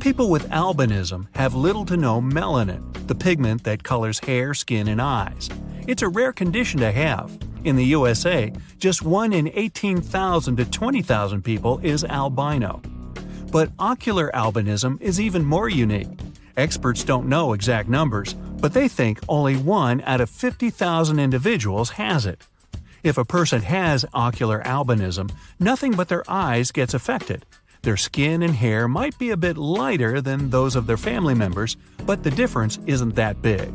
People with albinism have little to no melanin, the pigment that colors hair, skin, and eyes. It's a rare condition to have. In the USA, just 1 in 18,000 to 20,000 people is albino. But ocular albinism is even more unique. Experts don't know exact numbers, but they think only 1 out of 50,000 individuals has it. If a person has ocular albinism, nothing but their eyes gets affected. Their skin and hair might be a bit lighter than those of their family members, but the difference isn't that big.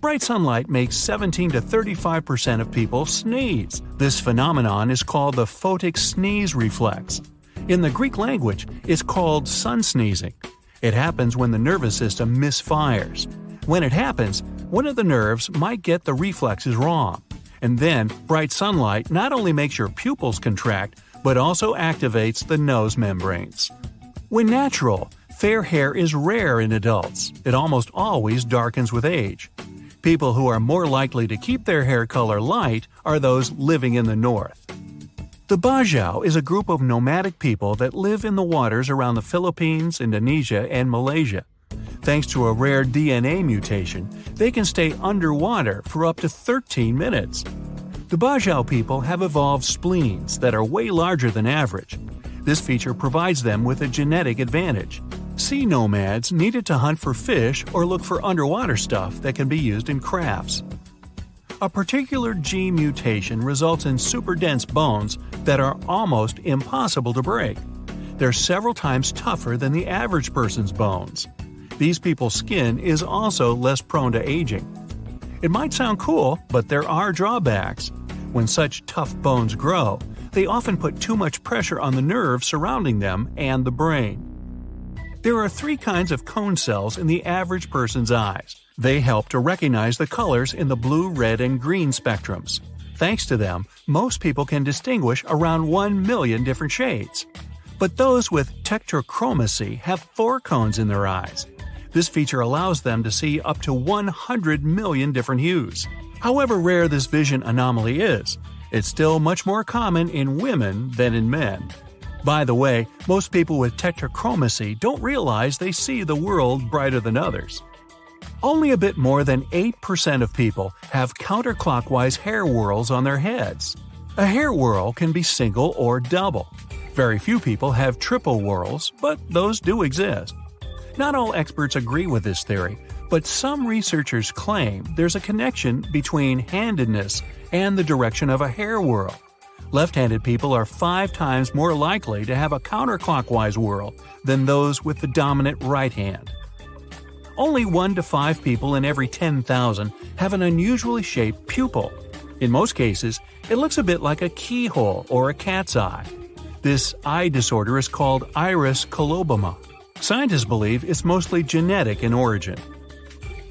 Bright sunlight makes 17 to 35% of people sneeze. This phenomenon is called the photic sneeze reflex. In the Greek language, it's called sun sneezing. It happens when the nervous system misfires. When it happens, one of the nerves might get the reflexes wrong. And then, bright sunlight not only makes your pupils contract, but also activates the nose membranes. When natural, fair hair is rare in adults. It almost always darkens with age. People who are more likely to keep their hair color light are those living in the north. The Bajau is a group of nomadic people that live in the waters around the Philippines, Indonesia, and Malaysia. Thanks to a rare DNA mutation, they can stay underwater for up to 13 minutes. The Bajau people have evolved spleens that are way larger than average. This feature provides them with a genetic advantage. Sea nomads needed to hunt for fish or look for underwater stuff that can be used in crafts. A particular gene mutation results in super dense bones that are almost impossible to break. They're several times tougher than the average person's bones. These people's skin is also less prone to aging. It might sound cool, but there are drawbacks. When such tough bones grow, they often put too much pressure on the nerves surrounding them and the brain. There are three kinds of cone cells in the average person's eyes. They help to recognize the colors in the blue, red, and green spectrums. Thanks to them, most people can distinguish around 1 million different shades. But those with tetrachromacy have four cones in their eyes. This feature allows them to see up to 100 million different hues. However rare this vision anomaly is, it's still much more common in women than in men. By the way, most people with tetrachromacy don't realize they see the world brighter than others. Only a bit more than 8% of people have counterclockwise hair whorls on their heads. A hair whorl can be single or double. Very few people have triple whorls, but those do exist. Not all experts agree with this theory, but some researchers claim there's a connection between handedness and the direction of a hair whirl. Left handed people are five times more likely to have a counterclockwise whirl than those with the dominant right hand. Only 1 to 5 people in every 10,000 have an unusually shaped pupil. In most cases, it looks a bit like a keyhole or a cat's eye. This eye disorder is called iris coloboma. Scientists believe it's mostly genetic in origin.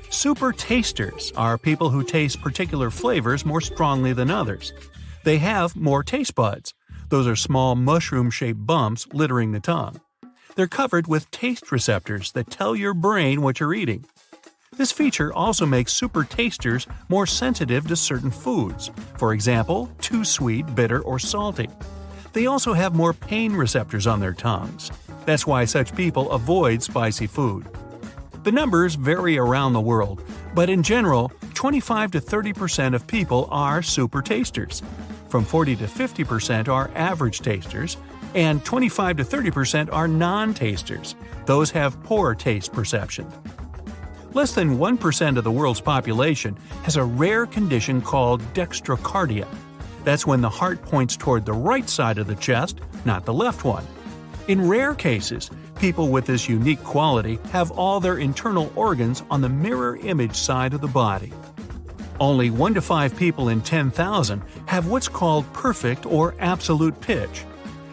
Super tasters are people who taste particular flavors more strongly than others. They have more taste buds. Those are small mushroom shaped bumps littering the tongue. They're covered with taste receptors that tell your brain what you're eating. This feature also makes super tasters more sensitive to certain foods, for example, too sweet, bitter, or salty. They also have more pain receptors on their tongues. That's why such people avoid spicy food. The numbers vary around the world, but in general, 25 to 30% of people are super tasters. From 40 to 50% are average tasters, and 25 to 30% are non tasters. Those have poor taste perception. Less than 1% of the world's population has a rare condition called dextrocardia. That's when the heart points toward the right side of the chest, not the left one. In rare cases, people with this unique quality have all their internal organs on the mirror image side of the body. Only 1 to 5 people in 10,000 have what's called perfect or absolute pitch.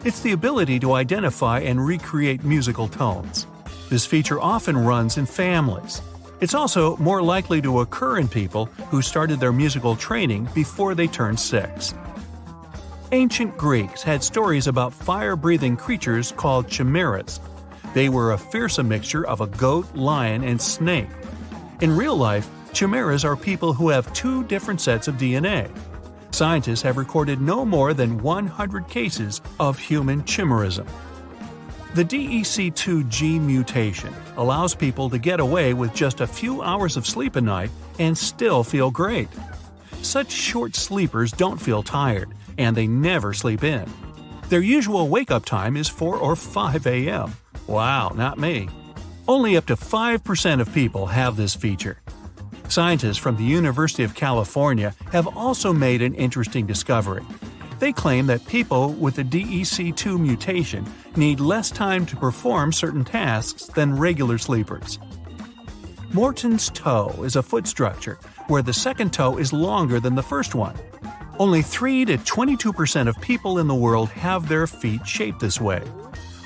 It's the ability to identify and recreate musical tones. This feature often runs in families. It's also more likely to occur in people who started their musical training before they turned six. Ancient Greeks had stories about fire breathing creatures called chimeras. They were a fearsome mixture of a goat, lion, and snake. In real life, chimeras are people who have two different sets of DNA. Scientists have recorded no more than 100 cases of human chimerism. The DEC2 gene mutation allows people to get away with just a few hours of sleep a night and still feel great. Such short sleepers don't feel tired, and they never sleep in. Their usual wake up time is 4 or 5 a.m. Wow, not me. Only up to 5% of people have this feature. Scientists from the University of California have also made an interesting discovery. They claim that people with the DEC2 mutation need less time to perform certain tasks than regular sleepers. Morton's toe is a foot structure where the second toe is longer than the first one. Only 3 to 22% of people in the world have their feet shaped this way.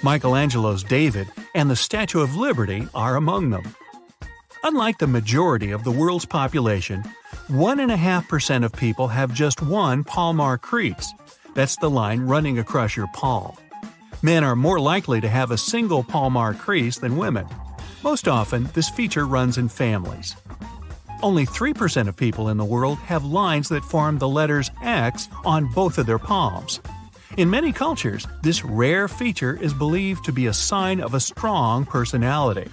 Michelangelo's David and the Statue of Liberty are among them. Unlike the majority of the world's population, 1.5% of people have just one palmar crease. That's the line running across your palm. Men are more likely to have a single palmar crease than women. Most often, this feature runs in families. Only 3% of people in the world have lines that form the letters X on both of their palms. In many cultures, this rare feature is believed to be a sign of a strong personality.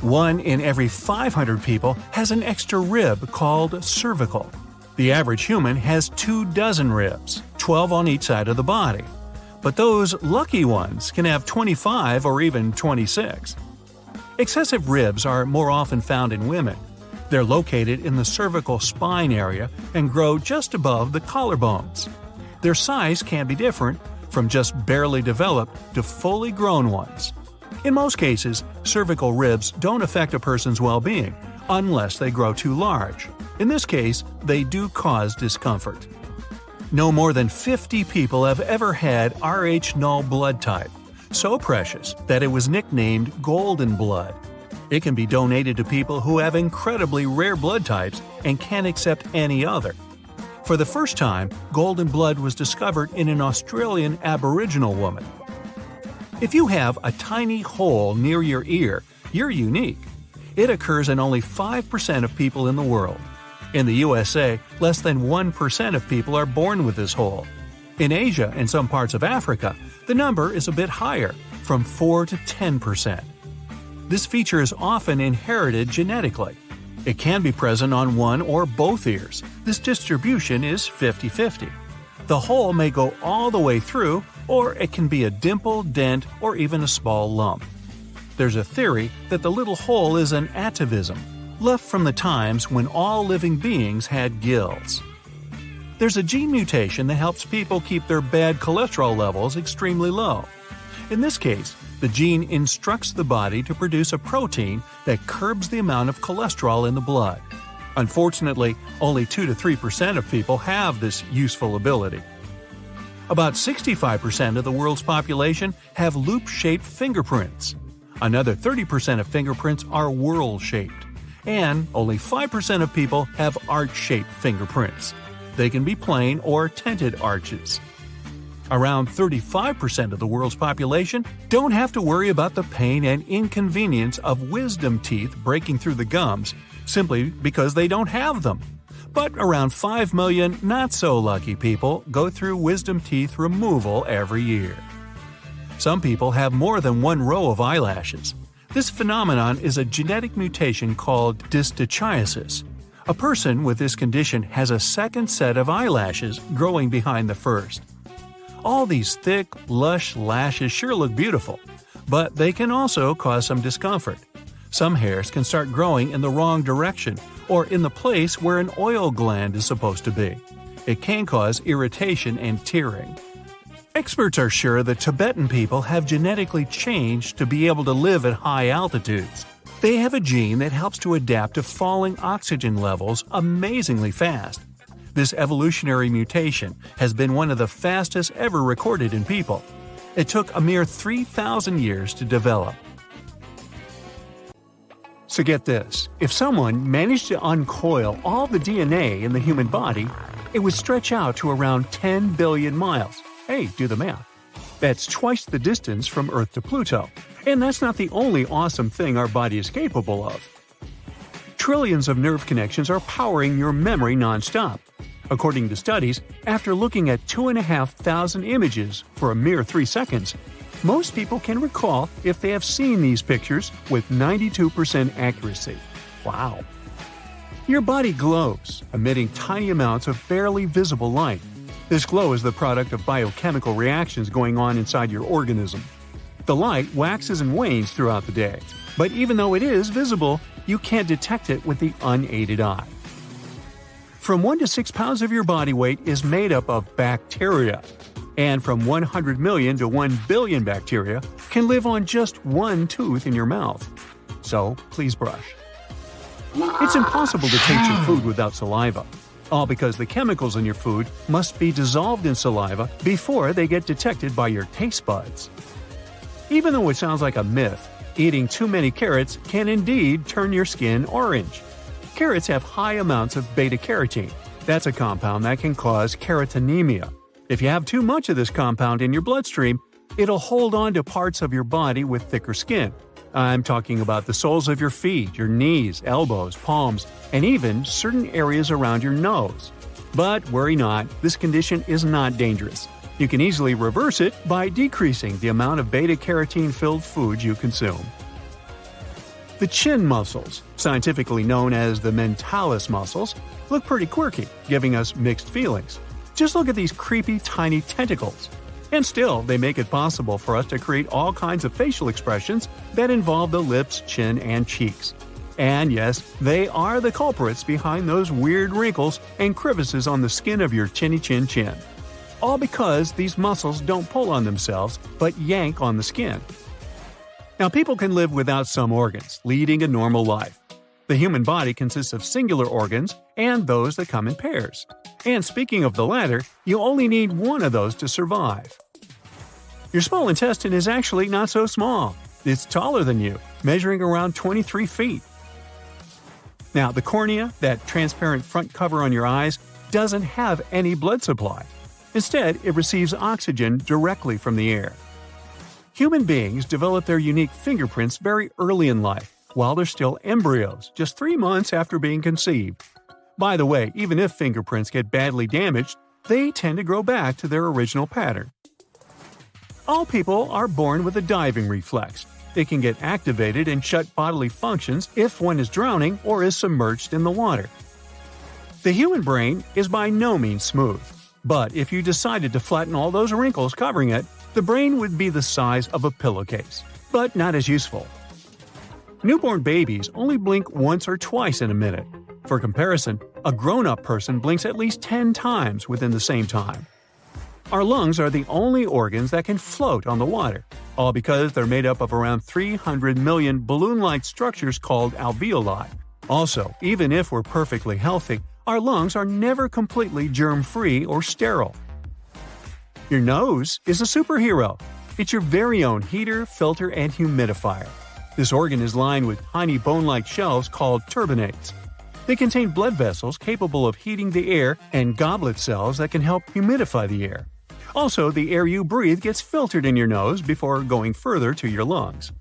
One in every 500 people has an extra rib called cervical. The average human has two dozen ribs, 12 on each side of the body. But those lucky ones can have 25 or even 26. Excessive ribs are more often found in women. They're located in the cervical spine area and grow just above the collarbones. Their size can be different, from just barely developed to fully grown ones. In most cases, cervical ribs don't affect a person's well being unless they grow too large. In this case, they do cause discomfort. No more than 50 people have ever had Rh null blood type, so precious that it was nicknamed golden blood. It can be donated to people who have incredibly rare blood types and can't accept any other. For the first time, golden blood was discovered in an Australian Aboriginal woman. If you have a tiny hole near your ear, you're unique. It occurs in only 5% of people in the world. In the USA, less than 1% of people are born with this hole. In Asia and some parts of Africa, the number is a bit higher, from 4 to 10%. This feature is often inherited genetically. It can be present on one or both ears. This distribution is 50 50. The hole may go all the way through, or it can be a dimple, dent, or even a small lump. There's a theory that the little hole is an atavism, left from the times when all living beings had gills. There's a gene mutation that helps people keep their bad cholesterol levels extremely low. In this case, the gene instructs the body to produce a protein that curbs the amount of cholesterol in the blood. Unfortunately, only 2 to 3% of people have this useful ability. About 65% of the world's population have loop shaped fingerprints. Another 30% of fingerprints are whorl shaped. And only 5% of people have arch shaped fingerprints. They can be plain or tinted arches. Around 35% of the world's population don't have to worry about the pain and inconvenience of wisdom teeth breaking through the gums simply because they don't have them. But around 5 million not so lucky people go through wisdom teeth removal every year. Some people have more than one row of eyelashes. This phenomenon is a genetic mutation called distichiasis. A person with this condition has a second set of eyelashes growing behind the first. All these thick, lush lashes sure look beautiful, but they can also cause some discomfort. Some hairs can start growing in the wrong direction or in the place where an oil gland is supposed to be. It can cause irritation and tearing. Experts are sure that Tibetan people have genetically changed to be able to live at high altitudes. They have a gene that helps to adapt to falling oxygen levels amazingly fast. This evolutionary mutation has been one of the fastest ever recorded in people. It took a mere 3,000 years to develop. So get this if someone managed to uncoil all the DNA in the human body, it would stretch out to around 10 billion miles. Hey, do the math. That's twice the distance from Earth to Pluto. And that's not the only awesome thing our body is capable of. Trillions of nerve connections are powering your memory nonstop. According to studies, after looking at 2,500 images for a mere 3 seconds, most people can recall if they have seen these pictures with 92% accuracy. Wow. Your body glows, emitting tiny amounts of barely visible light. This glow is the product of biochemical reactions going on inside your organism. The light waxes and wanes throughout the day, but even though it is visible, you can't detect it with the unaided eye. From 1 to 6 pounds of your body weight is made up of bacteria, and from 100 million to 1 billion bacteria can live on just one tooth in your mouth. So please brush. It's impossible to taste your food without saliva, all because the chemicals in your food must be dissolved in saliva before they get detected by your taste buds. Even though it sounds like a myth, eating too many carrots can indeed turn your skin orange. Carrots have high amounts of beta carotene. That's a compound that can cause carotenemia. If you have too much of this compound in your bloodstream, it'll hold on to parts of your body with thicker skin. I'm talking about the soles of your feet, your knees, elbows, palms, and even certain areas around your nose. But worry not, this condition is not dangerous. You can easily reverse it by decreasing the amount of beta carotene filled foods you consume. The chin muscles, scientifically known as the mentalis muscles, look pretty quirky, giving us mixed feelings. Just look at these creepy tiny tentacles. And still, they make it possible for us to create all kinds of facial expressions that involve the lips, chin, and cheeks. And yes, they are the culprits behind those weird wrinkles and crevices on the skin of your chinny chin chin all because these muscles don't pull on themselves but yank on the skin. Now, people can live without some organs, leading a normal life. The human body consists of singular organs and those that come in pairs. And speaking of the latter, you only need one of those to survive. Your small intestine is actually not so small. It's taller than you, measuring around 23 feet. Now, the cornea, that transparent front cover on your eyes, doesn't have any blood supply. Instead, it receives oxygen directly from the air. Human beings develop their unique fingerprints very early in life, while they're still embryos, just three months after being conceived. By the way, even if fingerprints get badly damaged, they tend to grow back to their original pattern. All people are born with a diving reflex. It can get activated and shut bodily functions if one is drowning or is submerged in the water. The human brain is by no means smooth. But if you decided to flatten all those wrinkles covering it, the brain would be the size of a pillowcase, but not as useful. Newborn babies only blink once or twice in a minute. For comparison, a grown up person blinks at least 10 times within the same time. Our lungs are the only organs that can float on the water, all because they're made up of around 300 million balloon like structures called alveoli. Also, even if we're perfectly healthy, our lungs are never completely germ free or sterile. Your nose is a superhero. It's your very own heater, filter, and humidifier. This organ is lined with tiny bone like shells called turbinates. They contain blood vessels capable of heating the air and goblet cells that can help humidify the air. Also, the air you breathe gets filtered in your nose before going further to your lungs.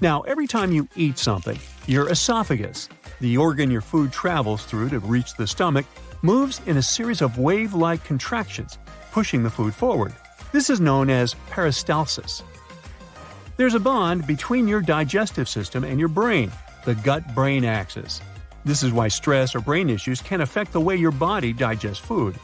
Now, every time you eat something, your esophagus, the organ your food travels through to reach the stomach, moves in a series of wave like contractions, pushing the food forward. This is known as peristalsis. There's a bond between your digestive system and your brain, the gut brain axis. This is why stress or brain issues can affect the way your body digests food.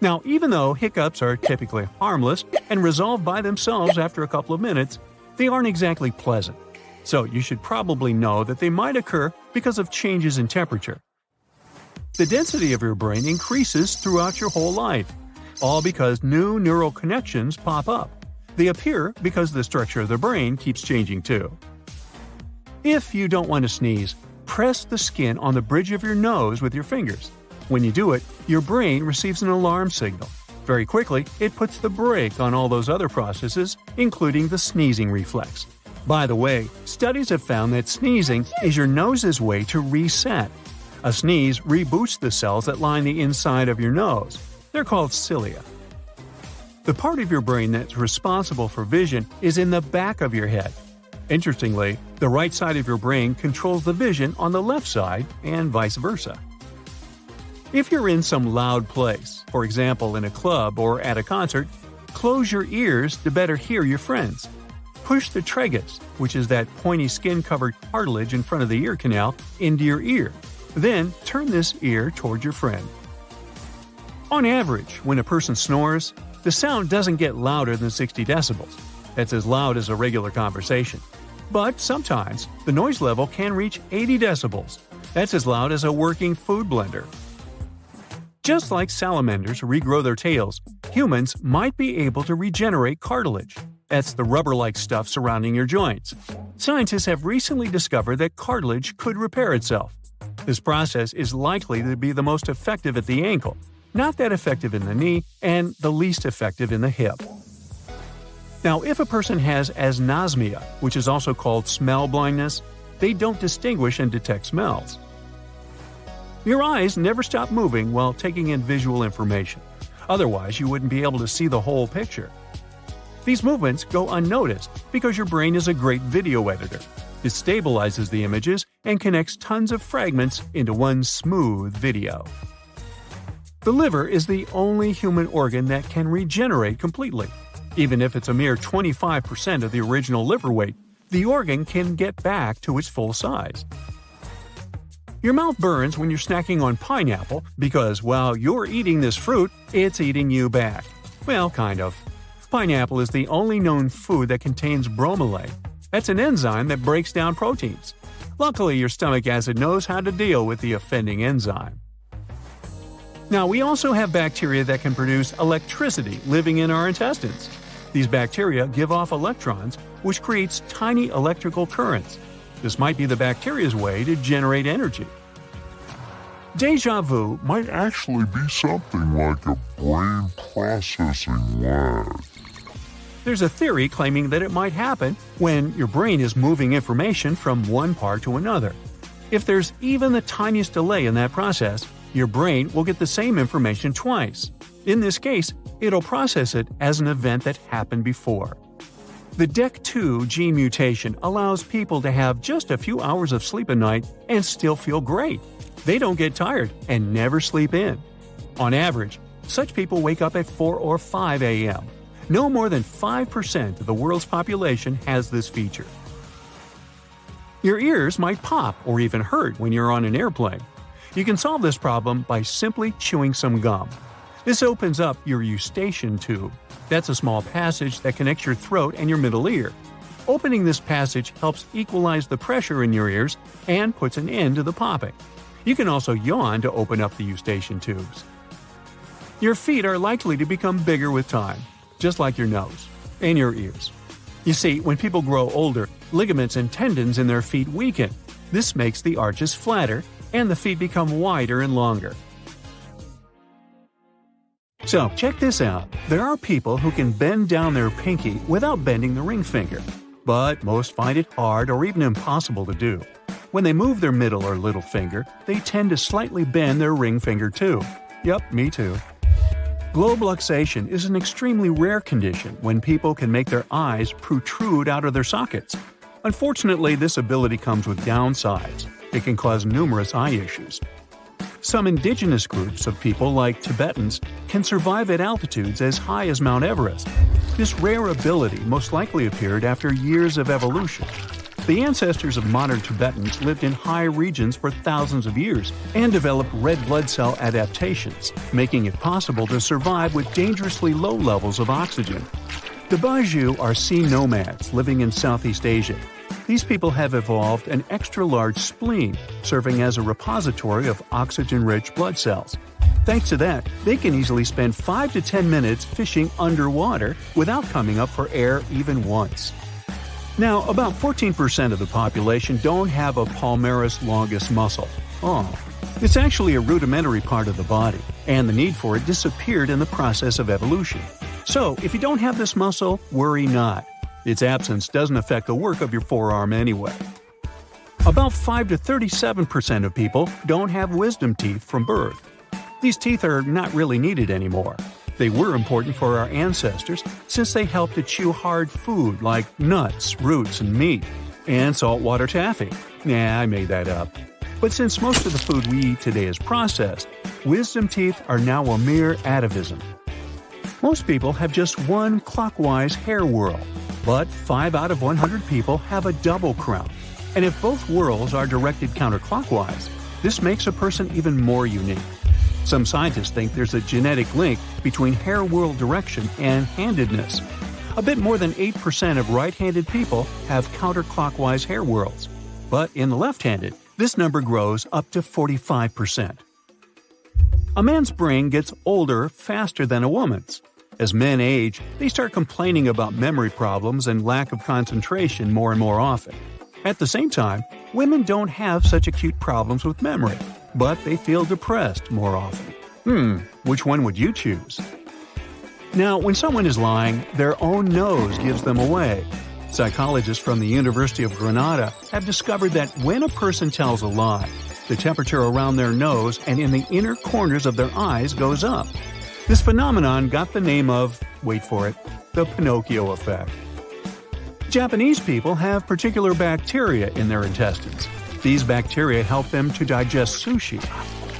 Now, even though hiccups are typically harmless and resolve by themselves after a couple of minutes, they aren't exactly pleasant so you should probably know that they might occur because of changes in temperature. The density of your brain increases throughout your whole life, all because new neural connections pop up. They appear because the structure of the brain keeps changing too. If you don't want to sneeze, press the skin on the bridge of your nose with your fingers. When you do it, your brain receives an alarm signal. Very quickly, it puts the brake on all those other processes, including the sneezing reflex. By the way, studies have found that sneezing is your nose's way to reset. A sneeze reboots the cells that line the inside of your nose. They're called cilia. The part of your brain that's responsible for vision is in the back of your head. Interestingly, the right side of your brain controls the vision on the left side, and vice versa. If you're in some loud place, for example in a club or at a concert, Close your ears to better hear your friends. Push the tragus, which is that pointy skin covered cartilage in front of the ear canal, into your ear. Then turn this ear toward your friend. On average, when a person snores, the sound doesn't get louder than 60 decibels. That's as loud as a regular conversation. But sometimes, the noise level can reach 80 decibels. That's as loud as a working food blender. Just like salamanders regrow their tails, humans might be able to regenerate cartilage. That's the rubber like stuff surrounding your joints. Scientists have recently discovered that cartilage could repair itself. This process is likely to be the most effective at the ankle, not that effective in the knee, and the least effective in the hip. Now, if a person has anosmia, which is also called smell blindness, they don't distinguish and detect smells. Your eyes never stop moving while taking in visual information. Otherwise, you wouldn't be able to see the whole picture. These movements go unnoticed because your brain is a great video editor. It stabilizes the images and connects tons of fragments into one smooth video. The liver is the only human organ that can regenerate completely. Even if it's a mere 25% of the original liver weight, the organ can get back to its full size. Your mouth burns when you're snacking on pineapple because while you're eating this fruit, it's eating you back. Well, kind of. Pineapple is the only known food that contains bromelain. That's an enzyme that breaks down proteins. Luckily, your stomach acid knows how to deal with the offending enzyme. Now, we also have bacteria that can produce electricity living in our intestines. These bacteria give off electrons, which creates tiny electrical currents. This might be the bacteria's way to generate energy. Deja vu might actually be something like a brain processing lag. There's a theory claiming that it might happen when your brain is moving information from one part to another. If there's even the tiniest delay in that process, your brain will get the same information twice. In this case, it'll process it as an event that happened before. The DEC2 gene mutation allows people to have just a few hours of sleep a night and still feel great. They don't get tired and never sleep in. On average, such people wake up at 4 or 5 a.m. No more than 5% of the world's population has this feature. Your ears might pop or even hurt when you're on an airplane. You can solve this problem by simply chewing some gum. This opens up your eustachian tube. That's a small passage that connects your throat and your middle ear. Opening this passage helps equalize the pressure in your ears and puts an end to the popping. You can also yawn to open up the eustachian tubes. Your feet are likely to become bigger with time just like your nose and your ears. You see, when people grow older, ligaments and tendons in their feet weaken. This makes the arches flatter, and the feet become wider and longer. So, check this out. There are people who can bend down their pinky without bending the ring finger. But most find it hard or even impossible to do. When they move their middle or little finger, they tend to slightly bend their ring finger too. Yup, me too. Globe luxation is an extremely rare condition when people can make their eyes protrude out of their sockets. Unfortunately, this ability comes with downsides. It can cause numerous eye issues. Some indigenous groups of people, like Tibetans, can survive at altitudes as high as Mount Everest. This rare ability most likely appeared after years of evolution. The ancestors of modern Tibetans lived in high regions for thousands of years and developed red blood cell adaptations, making it possible to survive with dangerously low levels of oxygen. The Bajau are sea nomads living in Southeast Asia. These people have evolved an extra large spleen, serving as a repository of oxygen rich blood cells. Thanks to that, they can easily spend 5 to 10 minutes fishing underwater without coming up for air even once. Now, about 14% of the population don't have a palmaris longus muscle. Oh, it's actually a rudimentary part of the body, and the need for it disappeared in the process of evolution. So, if you don't have this muscle, worry not. Its absence doesn't affect the work of your forearm anyway. About 5 to 37% of people don't have wisdom teeth from birth. These teeth are not really needed anymore. They were important for our ancestors since they helped to chew hard food like nuts, roots, and meat, and saltwater taffy. Nah, I made that up. But since most of the food we eat today is processed, wisdom teeth are now a mere atavism. Most people have just one clockwise hair whirl, but 5 out of 100 people have a double crown. And if both whirls are directed counterclockwise, this makes a person even more unique. Some scientists think there's a genetic link between hair whirl direction and handedness. A bit more than 8% of right handed people have counterclockwise hair whirls, but in the left handed, this number grows up to 45%. A man's brain gets older faster than a woman's. As men age, they start complaining about memory problems and lack of concentration more and more often. At the same time, women don't have such acute problems with memory, but they feel depressed more often. Hmm, which one would you choose? Now, when someone is lying, their own nose gives them away. Psychologists from the University of Granada have discovered that when a person tells a lie, the temperature around their nose and in the inner corners of their eyes goes up. This phenomenon got the name of, wait for it, the Pinocchio effect. Japanese people have particular bacteria in their intestines. These bacteria help them to digest sushi.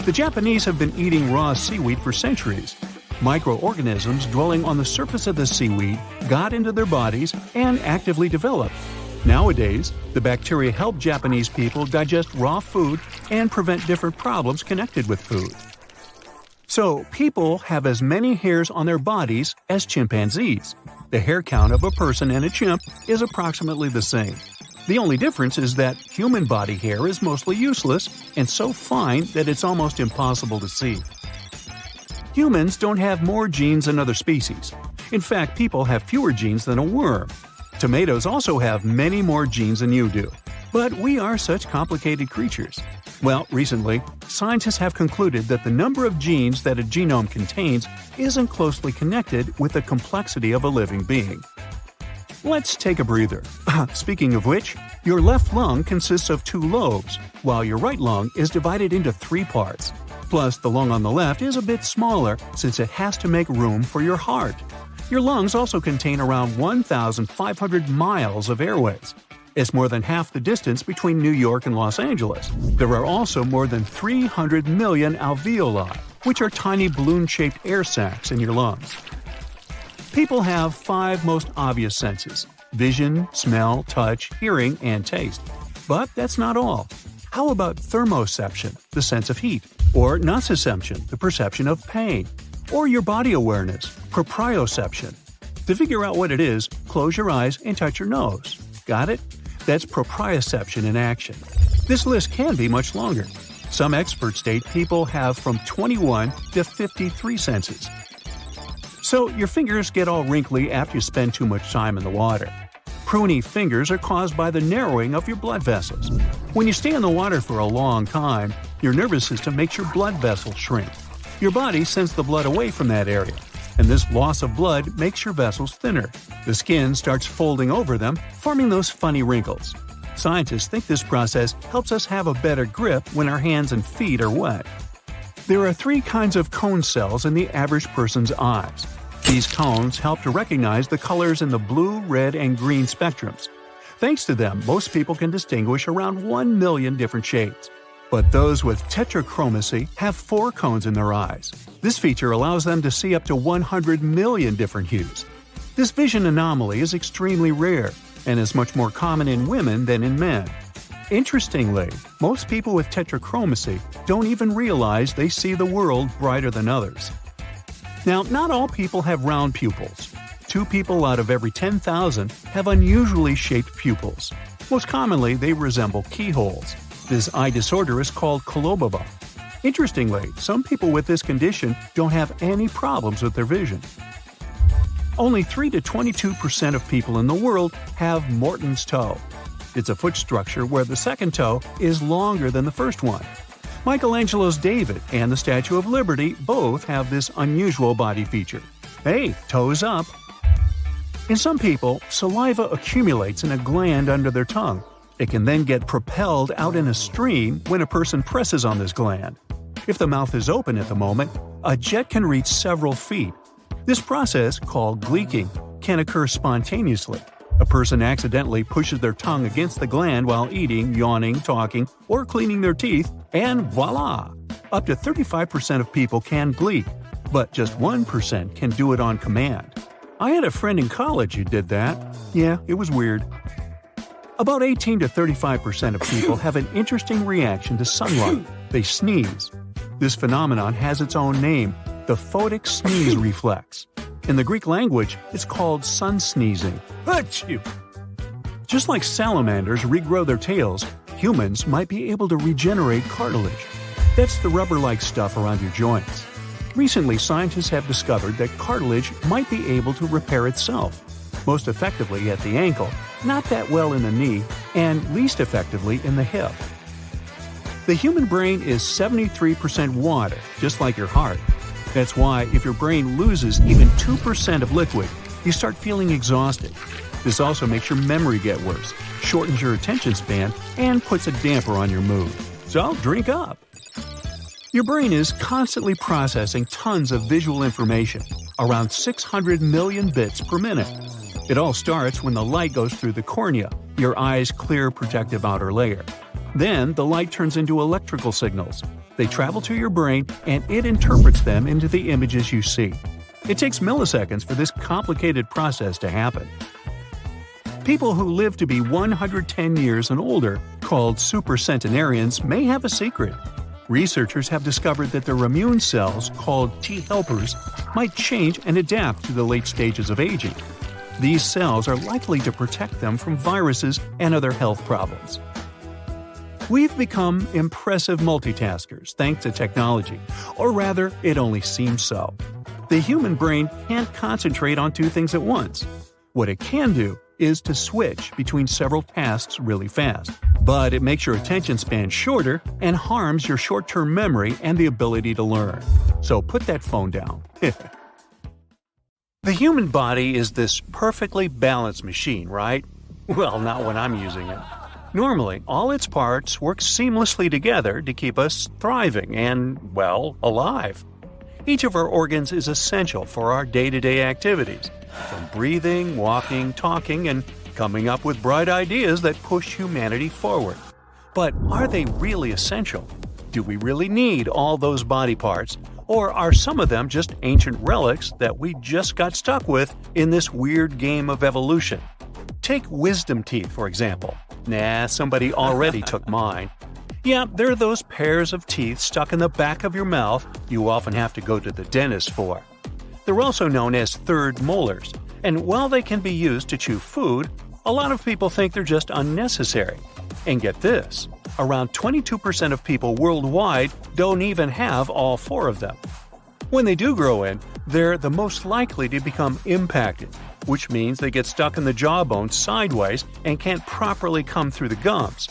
The Japanese have been eating raw seaweed for centuries. Microorganisms dwelling on the surface of the seaweed got into their bodies and actively developed. Nowadays, the bacteria help Japanese people digest raw food and prevent different problems connected with food. So, people have as many hairs on their bodies as chimpanzees. The hair count of a person and a chimp is approximately the same. The only difference is that human body hair is mostly useless and so fine that it's almost impossible to see. Humans don't have more genes than other species. In fact, people have fewer genes than a worm. Tomatoes also have many more genes than you do. But we are such complicated creatures. Well, recently, scientists have concluded that the number of genes that a genome contains isn't closely connected with the complexity of a living being. Let's take a breather. Speaking of which, your left lung consists of two lobes, while your right lung is divided into three parts. Plus, the lung on the left is a bit smaller since it has to make room for your heart. Your lungs also contain around 1,500 miles of airways. It's more than half the distance between New York and Los Angeles. There are also more than 300 million alveoli, which are tiny balloon shaped air sacs in your lungs. People have five most obvious senses vision, smell, touch, hearing, and taste. But that's not all. How about thermoception, the sense of heat? Or nociception, the perception of pain? Or your body awareness, proprioception? To figure out what it is, close your eyes and touch your nose. Got it? That's proprioception in action. This list can be much longer. Some experts state people have from 21 to 53 senses. So your fingers get all wrinkly after you spend too much time in the water. Pruny fingers are caused by the narrowing of your blood vessels. When you stay in the water for a long time, your nervous system makes your blood vessels shrink. Your body sends the blood away from that area, and this loss of blood makes your vessels thinner. The skin starts folding over them, forming those funny wrinkles. Scientists think this process helps us have a better grip when our hands and feet are wet. There are three kinds of cone cells in the average person's eyes. These cones help to recognize the colors in the blue, red, and green spectrums. Thanks to them, most people can distinguish around 1 million different shades. But those with tetrachromacy have four cones in their eyes. This feature allows them to see up to 100 million different hues. This vision anomaly is extremely rare and is much more common in women than in men. Interestingly, most people with tetrachromacy don't even realize they see the world brighter than others. Now, not all people have round pupils. Two people out of every 10,000 have unusually shaped pupils. Most commonly, they resemble keyholes. This eye disorder is called coloboma. Interestingly, some people with this condition don't have any problems with their vision. Only 3 to 22% of people in the world have Morton's toe. It's a foot structure where the second toe is longer than the first one. Michelangelo's David and the Statue of Liberty both have this unusual body feature. Hey, toes up! In some people, saliva accumulates in a gland under their tongue. It can then get propelled out in a stream when a person presses on this gland. If the mouth is open at the moment, a jet can reach several feet. This process, called gleeking, can occur spontaneously. A person accidentally pushes their tongue against the gland while eating, yawning, talking, or cleaning their teeth, and voila! Up to 35% of people can gleek. but just 1% can do it on command. I had a friend in college who did that. Yeah, it was weird. About 18 to 35% of people have an interesting reaction to sunlight. They sneeze. This phenomenon has its own name, the photic sneeze reflex. In the Greek language, it's called sun sneezing. Achoo! Just like salamanders regrow their tails, humans might be able to regenerate cartilage. That's the rubber like stuff around your joints. Recently, scientists have discovered that cartilage might be able to repair itself, most effectively at the ankle, not that well in the knee, and least effectively in the hip. The human brain is 73% water, just like your heart. That's why, if your brain loses even 2% of liquid, you start feeling exhausted. This also makes your memory get worse, shortens your attention span, and puts a damper on your mood. So, drink up! Your brain is constantly processing tons of visual information, around 600 million bits per minute. It all starts when the light goes through the cornea, your eye's clear protective outer layer. Then the light turns into electrical signals. They travel to your brain and it interprets them into the images you see. It takes milliseconds for this complicated process to happen. People who live to be 110 years and older, called supercentenarians, may have a secret researchers have discovered that their immune cells, called T helpers, might change and adapt to the late stages of aging. These cells are likely to protect them from viruses and other health problems. We've become impressive multitaskers thanks to technology, or rather, it only seems so. The human brain can't concentrate on two things at once. What it can do is to switch between several tasks really fast. But it makes your attention span shorter and harms your short term memory and the ability to learn. So put that phone down. the human body is this perfectly balanced machine, right? Well, not when I'm using it. Normally, all its parts work seamlessly together to keep us thriving and, well, alive. Each of our organs is essential for our day to day activities from breathing, walking, talking, and coming up with bright ideas that push humanity forward. But are they really essential? Do we really need all those body parts? Or are some of them just ancient relics that we just got stuck with in this weird game of evolution? Take wisdom teeth, for example. Nah, somebody already took mine. Yeah, they're those pairs of teeth stuck in the back of your mouth you often have to go to the dentist for. They're also known as third molars, and while they can be used to chew food, a lot of people think they're just unnecessary. And get this around 22% of people worldwide don't even have all four of them. When they do grow in, they're the most likely to become impacted, which means they get stuck in the jawbone sideways and can't properly come through the gums.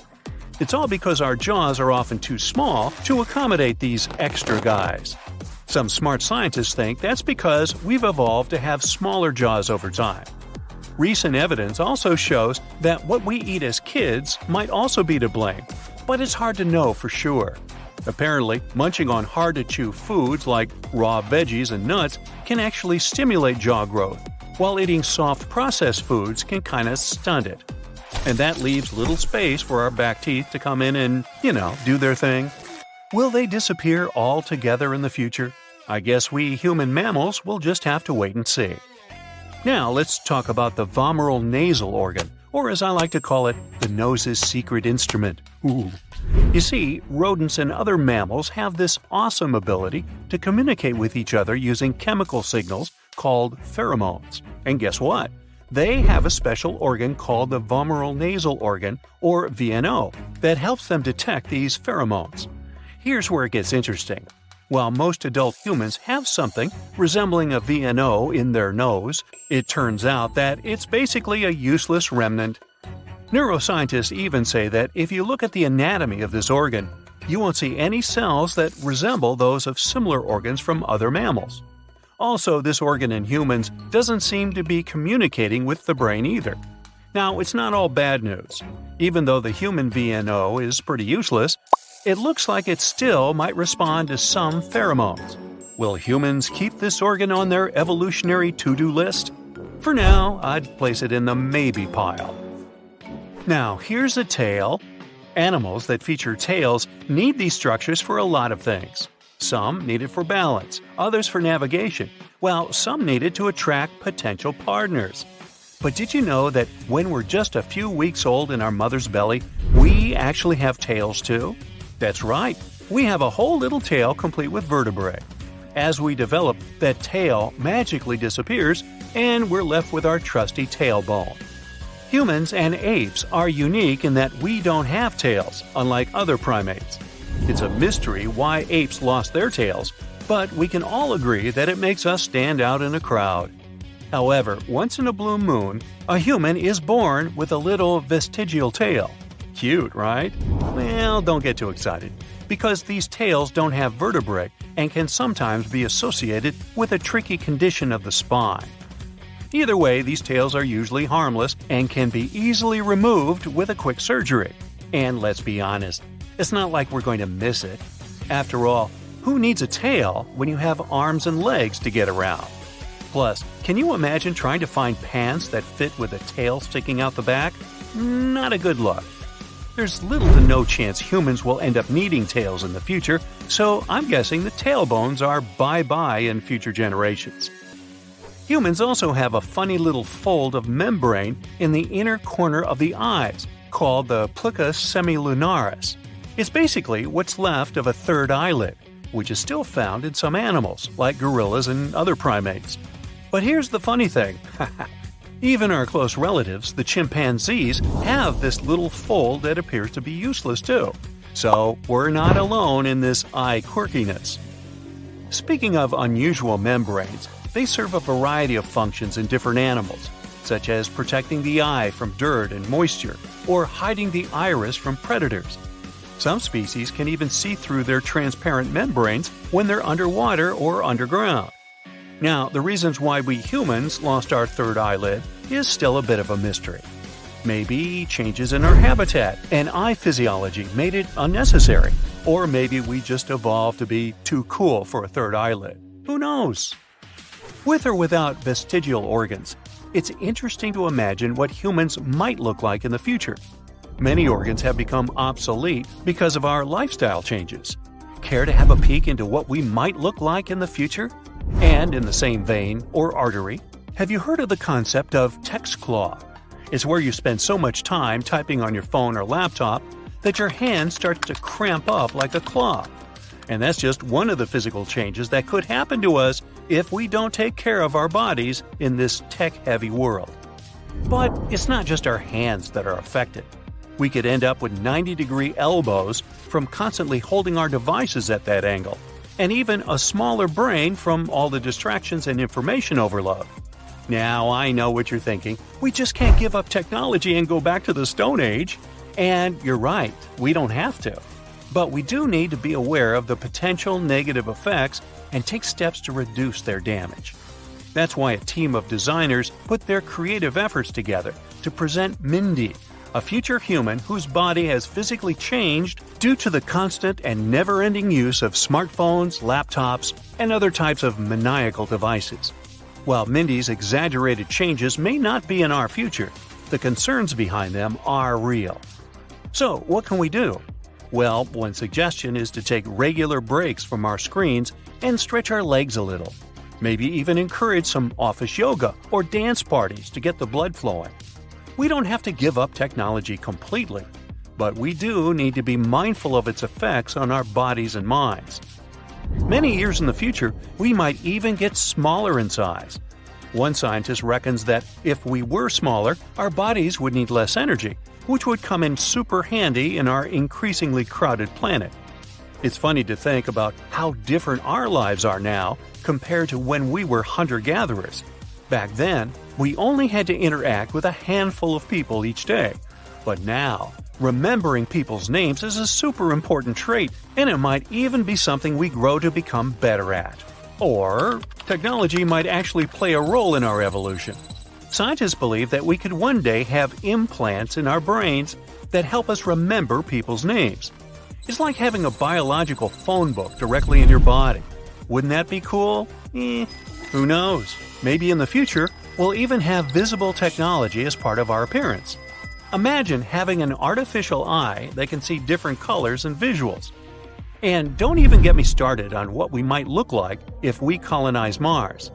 It's all because our jaws are often too small to accommodate these extra guys. Some smart scientists think that's because we've evolved to have smaller jaws over time. Recent evidence also shows that what we eat as kids might also be to blame, but it's hard to know for sure. Apparently, munching on hard to chew foods like raw veggies and nuts can actually stimulate jaw growth, while eating soft processed foods can kinda stunt it. And that leaves little space for our back teeth to come in and, you know, do their thing. Will they disappear altogether in the future? I guess we human mammals will just have to wait and see. Now let's talk about the vomeronasal organ, or as I like to call it, the nose's secret instrument. Ooh. You see, rodents and other mammals have this awesome ability to communicate with each other using chemical signals called pheromones. And guess what? They have a special organ called the vomeronasal organ, or VNO, that helps them detect these pheromones. Here's where it gets interesting. While most adult humans have something resembling a VNO in their nose, it turns out that it's basically a useless remnant. Neuroscientists even say that if you look at the anatomy of this organ, you won't see any cells that resemble those of similar organs from other mammals. Also, this organ in humans doesn't seem to be communicating with the brain either. Now, it's not all bad news. Even though the human VNO is pretty useless, it looks like it still might respond to some pheromones. Will humans keep this organ on their evolutionary to do list? For now, I'd place it in the maybe pile. Now, here's a tail. Animals that feature tails need these structures for a lot of things. Some need it for balance, others for navigation, while some need it to attract potential partners. But did you know that when we're just a few weeks old in our mother's belly, we actually have tails too? That's right, we have a whole little tail complete with vertebrae. As we develop, that tail magically disappears and we're left with our trusty tailbone. Humans and apes are unique in that we don't have tails, unlike other primates. It's a mystery why apes lost their tails, but we can all agree that it makes us stand out in a crowd. However, once in a blue moon, a human is born with a little vestigial tail. Cute, right? Well, don't get too excited, because these tails don't have vertebrae and can sometimes be associated with a tricky condition of the spine. Either way, these tails are usually harmless and can be easily removed with a quick surgery. And let's be honest, it's not like we're going to miss it. After all, who needs a tail when you have arms and legs to get around? Plus, can you imagine trying to find pants that fit with a tail sticking out the back? Not a good look. There's little to no chance humans will end up needing tails in the future, so I'm guessing the tailbones are bye bye in future generations. Humans also have a funny little fold of membrane in the inner corner of the eyes called the plica semilunaris. It's basically what's left of a third eyelid, which is still found in some animals, like gorillas and other primates. But here's the funny thing even our close relatives, the chimpanzees, have this little fold that appears to be useless too. So we're not alone in this eye quirkiness. Speaking of unusual membranes, they serve a variety of functions in different animals, such as protecting the eye from dirt and moisture, or hiding the iris from predators. Some species can even see through their transparent membranes when they're underwater or underground. Now, the reasons why we humans lost our third eyelid is still a bit of a mystery. Maybe changes in our habitat and eye physiology made it unnecessary, or maybe we just evolved to be too cool for a third eyelid. Who knows? With or without vestigial organs, it's interesting to imagine what humans might look like in the future. Many organs have become obsolete because of our lifestyle changes. Care to have a peek into what we might look like in the future? And in the same vein, or artery, have you heard of the concept of text claw? It's where you spend so much time typing on your phone or laptop that your hand starts to cramp up like a claw. And that's just one of the physical changes that could happen to us if we don't take care of our bodies in this tech heavy world. But it's not just our hands that are affected. We could end up with 90 degree elbows from constantly holding our devices at that angle and even a smaller brain from all the distractions and information overload. Now, I know what you're thinking. We just can't give up technology and go back to the Stone Age. And you're right, we don't have to. But we do need to be aware of the potential negative effects and take steps to reduce their damage. That's why a team of designers put their creative efforts together to present Mindy, a future human whose body has physically changed due to the constant and never ending use of smartphones, laptops, and other types of maniacal devices. While Mindy's exaggerated changes may not be in our future, the concerns behind them are real. So, what can we do? Well, one suggestion is to take regular breaks from our screens and stretch our legs a little. Maybe even encourage some office yoga or dance parties to get the blood flowing. We don't have to give up technology completely, but we do need to be mindful of its effects on our bodies and minds. Many years in the future, we might even get smaller in size. One scientist reckons that if we were smaller, our bodies would need less energy, which would come in super handy in our increasingly crowded planet. It's funny to think about how different our lives are now compared to when we were hunter gatherers. Back then, we only had to interact with a handful of people each day. But now, remembering people's names is a super important trait, and it might even be something we grow to become better at. Or, technology might actually play a role in our evolution. Scientists believe that we could one day have implants in our brains that help us remember people's names. It's like having a biological phone book directly in your body. Wouldn't that be cool? Eh, who knows? Maybe in the future, we'll even have visible technology as part of our appearance. Imagine having an artificial eye that can see different colors and visuals. And don't even get me started on what we might look like if we colonize Mars.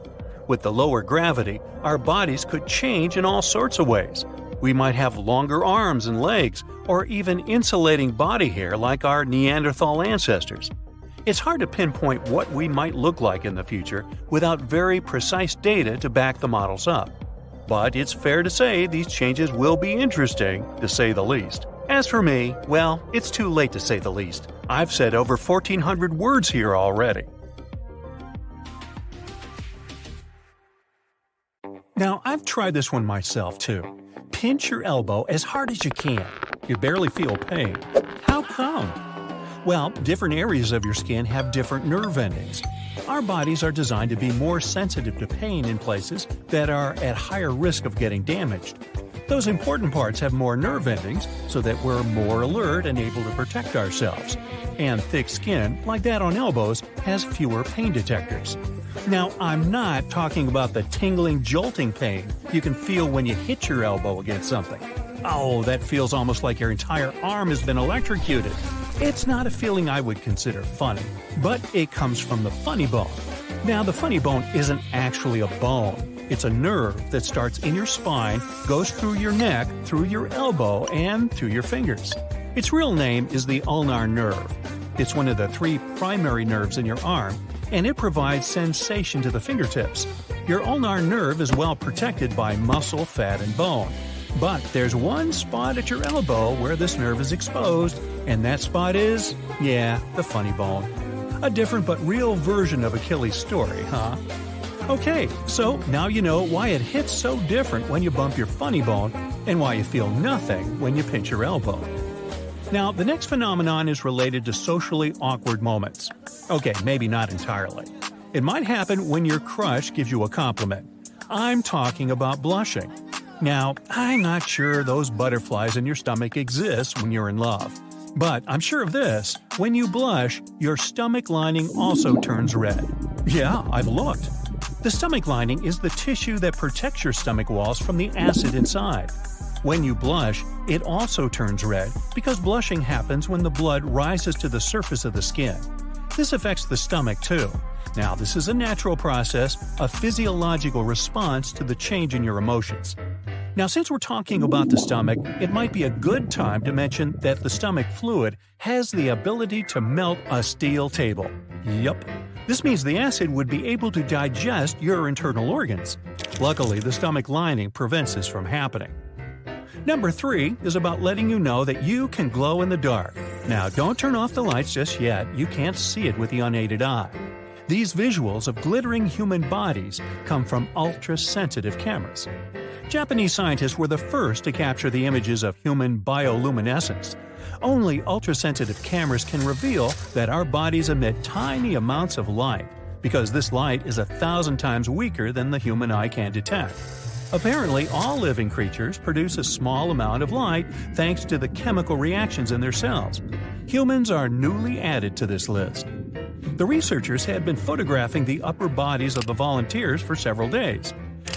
With the lower gravity, our bodies could change in all sorts of ways. We might have longer arms and legs, or even insulating body hair like our Neanderthal ancestors. It's hard to pinpoint what we might look like in the future without very precise data to back the models up. But it's fair to say these changes will be interesting, to say the least. As for me, well, it's too late to say the least. I've said over 1,400 words here already. Now, I've tried this one myself too. Pinch your elbow as hard as you can. You barely feel pain. How come? Well, different areas of your skin have different nerve endings. Our bodies are designed to be more sensitive to pain in places that are at higher risk of getting damaged. Those important parts have more nerve endings so that we're more alert and able to protect ourselves. And thick skin, like that on elbows, has fewer pain detectors. Now, I'm not talking about the tingling, jolting pain you can feel when you hit your elbow against something. Oh, that feels almost like your entire arm has been electrocuted. It's not a feeling I would consider funny, but it comes from the funny bone. Now, the funny bone isn't actually a bone. It's a nerve that starts in your spine, goes through your neck, through your elbow, and through your fingers. Its real name is the ulnar nerve. It's one of the three primary nerves in your arm, and it provides sensation to the fingertips. Your ulnar nerve is well protected by muscle, fat, and bone. But there's one spot at your elbow where this nerve is exposed, and that spot is, yeah, the funny bone. A different but real version of Achilles' story, huh? Okay, so now you know why it hits so different when you bump your funny bone and why you feel nothing when you pinch your elbow. Now, the next phenomenon is related to socially awkward moments. Okay, maybe not entirely. It might happen when your crush gives you a compliment. I'm talking about blushing. Now, I'm not sure those butterflies in your stomach exist when you're in love. But I'm sure of this when you blush, your stomach lining also turns red. Yeah, I've looked. The stomach lining is the tissue that protects your stomach walls from the acid inside. When you blush, it also turns red because blushing happens when the blood rises to the surface of the skin. This affects the stomach too. Now, this is a natural process, a physiological response to the change in your emotions. Now, since we're talking about the stomach, it might be a good time to mention that the stomach fluid has the ability to melt a steel table. Yup. This means the acid would be able to digest your internal organs. Luckily, the stomach lining prevents this from happening. Number three is about letting you know that you can glow in the dark. Now, don't turn off the lights just yet, you can't see it with the unaided eye. These visuals of glittering human bodies come from ultra sensitive cameras. Japanese scientists were the first to capture the images of human bioluminescence. Only ultra-sensitive cameras can reveal that our bodies emit tiny amounts of light, because this light is a thousand times weaker than the human eye can detect. Apparently, all living creatures produce a small amount of light thanks to the chemical reactions in their cells. Humans are newly added to this list. The researchers had been photographing the upper bodies of the volunteers for several days.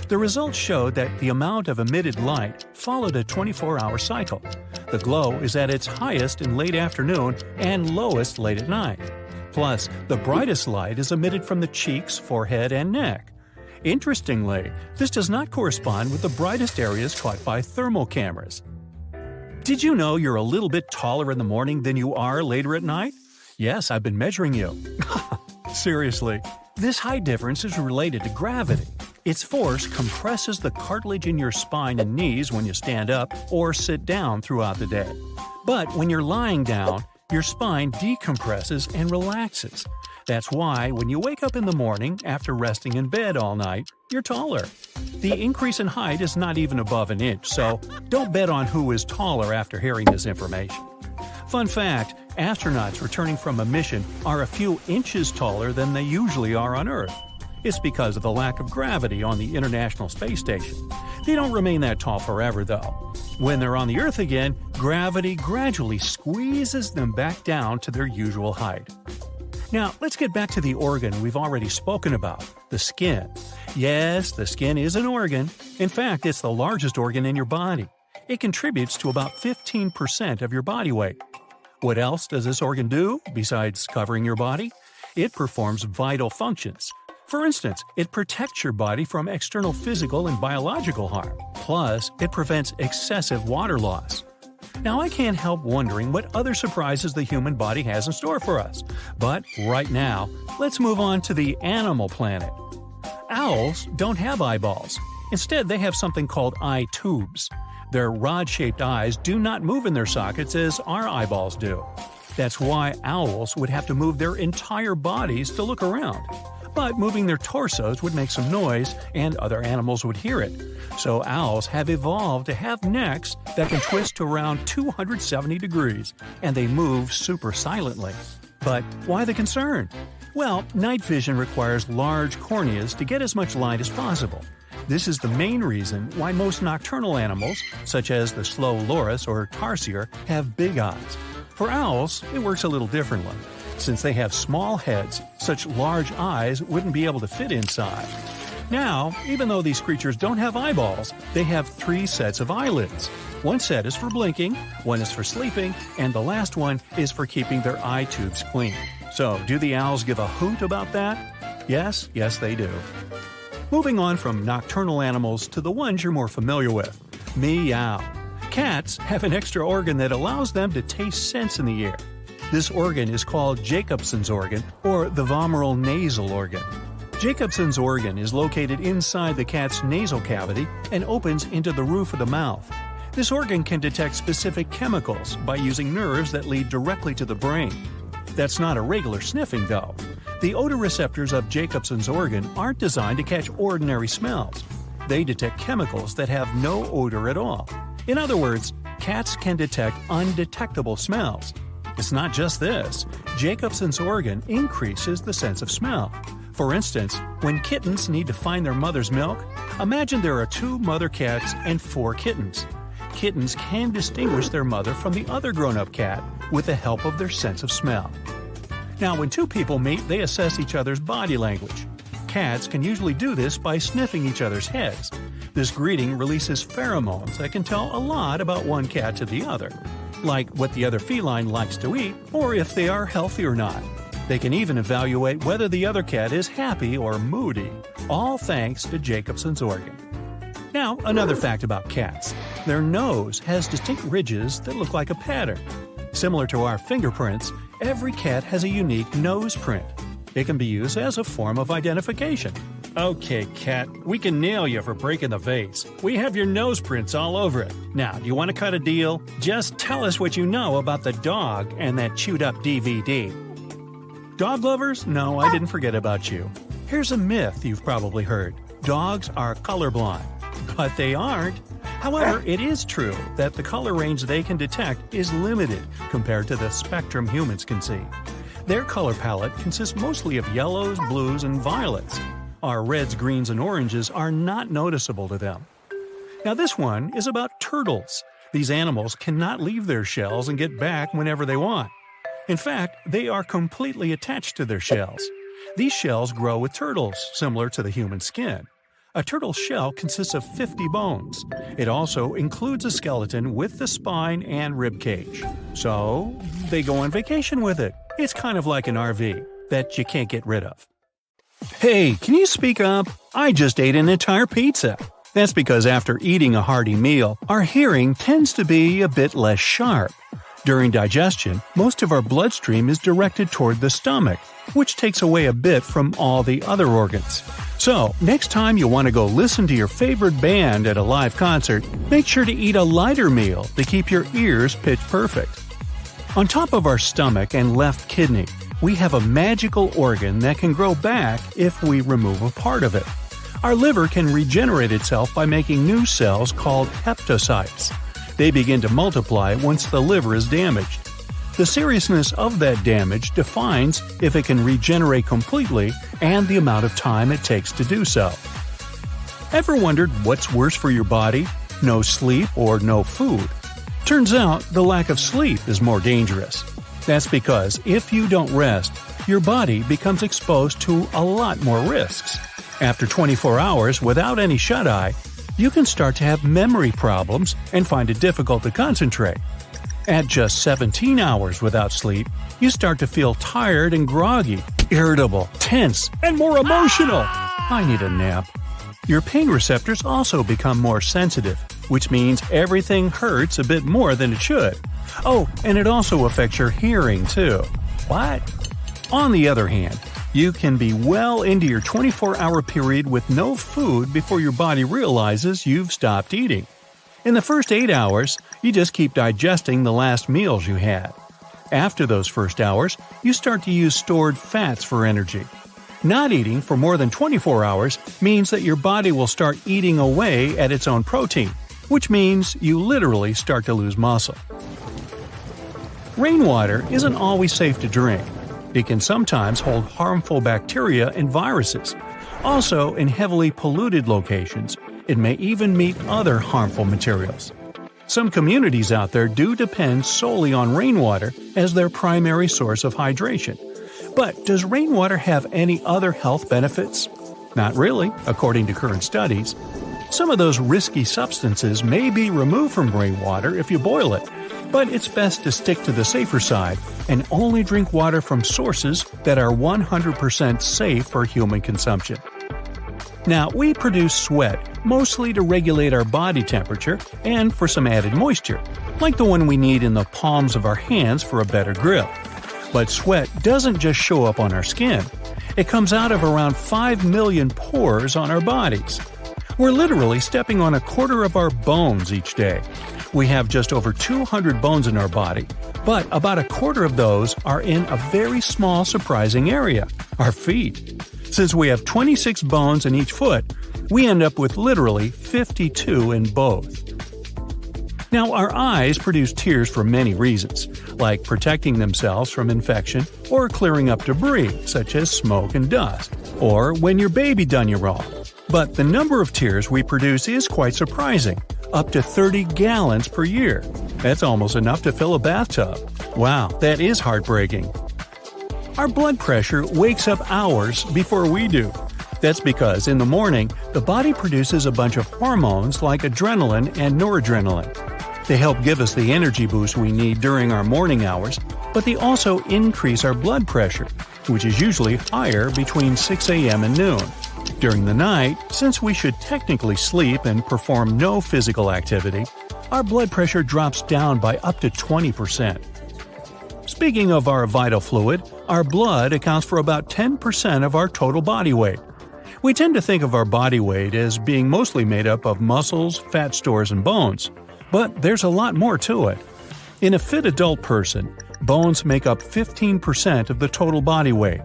The results showed that the amount of emitted light followed a 24 hour cycle. The glow is at its highest in late afternoon and lowest late at night. Plus, the brightest light is emitted from the cheeks, forehead, and neck. Interestingly, this does not correspond with the brightest areas caught by thermal cameras. Did you know you're a little bit taller in the morning than you are later at night? Yes, I've been measuring you. Seriously, this height difference is related to gravity. Its force compresses the cartilage in your spine and knees when you stand up or sit down throughout the day. But when you're lying down, your spine decompresses and relaxes. That's why when you wake up in the morning after resting in bed all night, you're taller. The increase in height is not even above an inch, so don't bet on who is taller after hearing this information. Fun fact astronauts returning from a mission are a few inches taller than they usually are on Earth. It's because of the lack of gravity on the International Space Station. They don't remain that tall forever, though. When they're on the Earth again, gravity gradually squeezes them back down to their usual height. Now, let's get back to the organ we've already spoken about the skin. Yes, the skin is an organ. In fact, it's the largest organ in your body. It contributes to about 15% of your body weight. What else does this organ do, besides covering your body? It performs vital functions. For instance, it protects your body from external physical and biological harm. Plus, it prevents excessive water loss. Now, I can't help wondering what other surprises the human body has in store for us. But right now, let's move on to the animal planet. Owls don't have eyeballs. Instead, they have something called eye tubes. Their rod shaped eyes do not move in their sockets as our eyeballs do. That's why owls would have to move their entire bodies to look around. But moving their torsos would make some noise, and other animals would hear it. So owls have evolved to have necks that can twist to around 270 degrees, and they move super silently. But why the concern? Well, night vision requires large corneas to get as much light as possible. This is the main reason why most nocturnal animals, such as the slow loris or tarsier, have big eyes. For owls, it works a little differently. Since they have small heads, such large eyes wouldn't be able to fit inside. Now, even though these creatures don't have eyeballs, they have three sets of eyelids. One set is for blinking, one is for sleeping, and the last one is for keeping their eye tubes clean. So, do the owls give a hoot about that? Yes, yes, they do. Moving on from nocturnal animals to the ones you're more familiar with meow. Cats have an extra organ that allows them to taste scents in the air. This organ is called Jacobson's organ or the vomeronasal organ. Jacobson's organ is located inside the cat's nasal cavity and opens into the roof of the mouth. This organ can detect specific chemicals by using nerves that lead directly to the brain. That's not a regular sniffing, though. The odor receptors of Jacobson's organ aren't designed to catch ordinary smells. They detect chemicals that have no odor at all. In other words, cats can detect undetectable smells. It's not just this. Jacobson's organ increases the sense of smell. For instance, when kittens need to find their mother's milk, imagine there are two mother cats and four kittens. Kittens can distinguish their mother from the other grown up cat with the help of their sense of smell. Now, when two people meet, they assess each other's body language. Cats can usually do this by sniffing each other's heads. This greeting releases pheromones that can tell a lot about one cat to the other, like what the other feline likes to eat or if they are healthy or not. They can even evaluate whether the other cat is happy or moody, all thanks to Jacobson's organ. Now, another fact about cats their nose has distinct ridges that look like a pattern. Similar to our fingerprints, every cat has a unique nose print. It can be used as a form of identification. Okay, cat, we can nail you for breaking the vase. We have your nose prints all over it. Now, do you want to cut a deal? Just tell us what you know about the dog and that chewed up DVD. Dog lovers? No, I didn't forget about you. Here's a myth you've probably heard dogs are colorblind. But they aren't. However, it is true that the color range they can detect is limited compared to the spectrum humans can see. Their color palette consists mostly of yellows, blues, and violets. Our reds, greens, and oranges are not noticeable to them. Now, this one is about turtles. These animals cannot leave their shells and get back whenever they want. In fact, they are completely attached to their shells. These shells grow with turtles, similar to the human skin. A turtle's shell consists of 50 bones. It also includes a skeleton with the spine and rib cage. So, they go on vacation with it. It's kind of like an RV that you can't get rid of. Hey, can you speak up? I just ate an entire pizza. That's because after eating a hearty meal, our hearing tends to be a bit less sharp. During digestion, most of our bloodstream is directed toward the stomach, which takes away a bit from all the other organs. So, next time you want to go listen to your favorite band at a live concert, make sure to eat a lighter meal to keep your ears pitch perfect. On top of our stomach and left kidney, we have a magical organ that can grow back if we remove a part of it. Our liver can regenerate itself by making new cells called hepatocytes. They begin to multiply once the liver is damaged. The seriousness of that damage defines if it can regenerate completely and the amount of time it takes to do so. Ever wondered what's worse for your body? No sleep or no food? Turns out the lack of sleep is more dangerous. That's because if you don't rest, your body becomes exposed to a lot more risks. After 24 hours without any shut eye, you can start to have memory problems and find it difficult to concentrate. At just 17 hours without sleep, you start to feel tired and groggy, irritable, tense, and more emotional. Ah. I need a nap. Your pain receptors also become more sensitive, which means everything hurts a bit more than it should. Oh, and it also affects your hearing too. What? On the other hand, you can be well into your 24 hour period with no food before your body realizes you've stopped eating. In the first 8 hours, you just keep digesting the last meals you had. After those first hours, you start to use stored fats for energy. Not eating for more than 24 hours means that your body will start eating away at its own protein, which means you literally start to lose muscle. Rainwater isn't always safe to drink. It can sometimes hold harmful bacteria and viruses. Also, in heavily polluted locations, it may even meet other harmful materials. Some communities out there do depend solely on rainwater as their primary source of hydration. But does rainwater have any other health benefits? Not really, according to current studies. Some of those risky substances may be removed from rainwater if you boil it, but it's best to stick to the safer side and only drink water from sources that are 100% safe for human consumption. Now, we produce sweat mostly to regulate our body temperature and for some added moisture, like the one we need in the palms of our hands for a better grip. But sweat doesn't just show up on our skin, it comes out of around 5 million pores on our bodies. We're literally stepping on a quarter of our bones each day. We have just over 200 bones in our body, but about a quarter of those are in a very small surprising area our feet. Since we have 26 bones in each foot, we end up with literally 52 in both. Now, our eyes produce tears for many reasons, like protecting themselves from infection or clearing up debris, such as smoke and dust, or when your baby done you wrong. But the number of tears we produce is quite surprising up to 30 gallons per year. That's almost enough to fill a bathtub. Wow, that is heartbreaking. Our blood pressure wakes up hours before we do. That's because in the morning, the body produces a bunch of hormones like adrenaline and noradrenaline. They help give us the energy boost we need during our morning hours, but they also increase our blood pressure, which is usually higher between 6 a.m. and noon. During the night, since we should technically sleep and perform no physical activity, our blood pressure drops down by up to 20%. Speaking of our vital fluid, our blood accounts for about 10% of our total body weight. We tend to think of our body weight as being mostly made up of muscles, fat stores, and bones, but there's a lot more to it. In a fit adult person, bones make up 15% of the total body weight.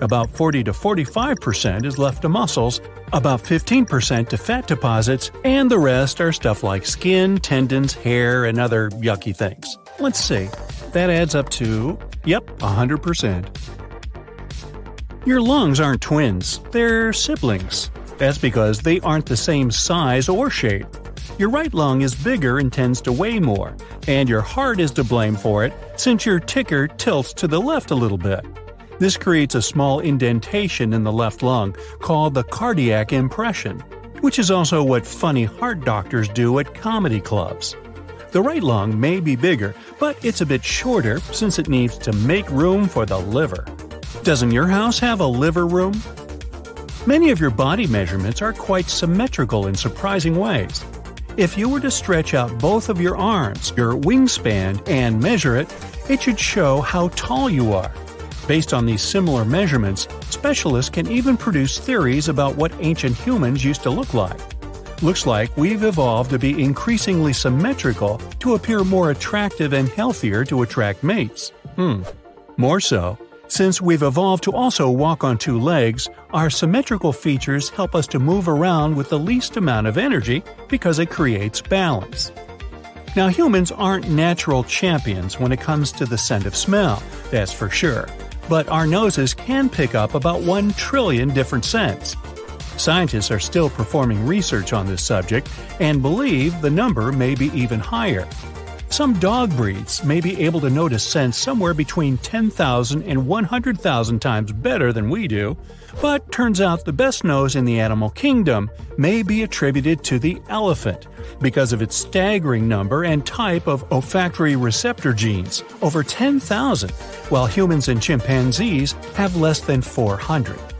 About 40 to 45% is left to muscles, about 15% to fat deposits, and the rest are stuff like skin, tendons, hair, and other yucky things. Let's see. That adds up to, yep, 100%. Your lungs aren't twins, they're siblings. That's because they aren't the same size or shape. Your right lung is bigger and tends to weigh more, and your heart is to blame for it since your ticker tilts to the left a little bit. This creates a small indentation in the left lung called the cardiac impression, which is also what funny heart doctors do at comedy clubs. The right lung may be bigger, but it's a bit shorter since it needs to make room for the liver. Doesn't your house have a liver room? Many of your body measurements are quite symmetrical in surprising ways. If you were to stretch out both of your arms, your wingspan, and measure it, it should show how tall you are. Based on these similar measurements, specialists can even produce theories about what ancient humans used to look like. Looks like we've evolved to be increasingly symmetrical to appear more attractive and healthier to attract mates. Hmm. More so, since we've evolved to also walk on two legs, our symmetrical features help us to move around with the least amount of energy because it creates balance. Now, humans aren't natural champions when it comes to the scent of smell, that's for sure, but our noses can pick up about 1 trillion different scents. Scientists are still performing research on this subject and believe the number may be even higher. Some dog breeds may be able to notice scent somewhere between 10,000 and 100,000 times better than we do, but turns out the best nose in the animal kingdom may be attributed to the elephant because of its staggering number and type of olfactory receptor genes, over 10,000, while humans and chimpanzees have less than 400.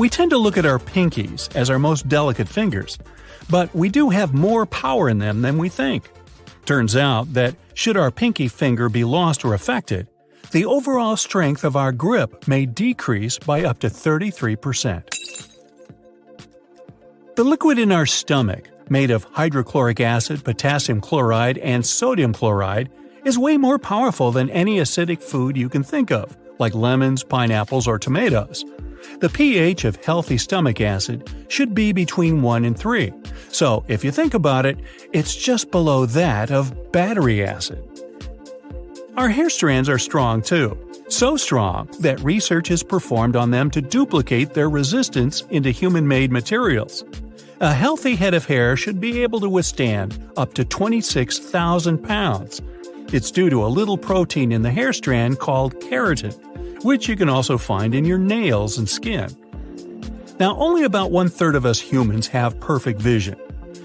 We tend to look at our pinkies as our most delicate fingers, but we do have more power in them than we think. Turns out that should our pinky finger be lost or affected, the overall strength of our grip may decrease by up to 33%. The liquid in our stomach, made of hydrochloric acid, potassium chloride, and sodium chloride, is way more powerful than any acidic food you can think of, like lemons, pineapples, or tomatoes. The pH of healthy stomach acid should be between 1 and 3, so if you think about it, it's just below that of battery acid. Our hair strands are strong too, so strong that research is performed on them to duplicate their resistance into human made materials. A healthy head of hair should be able to withstand up to 26,000 pounds. It's due to a little protein in the hair strand called keratin, which you can also find in your nails and skin. Now, only about one third of us humans have perfect vision.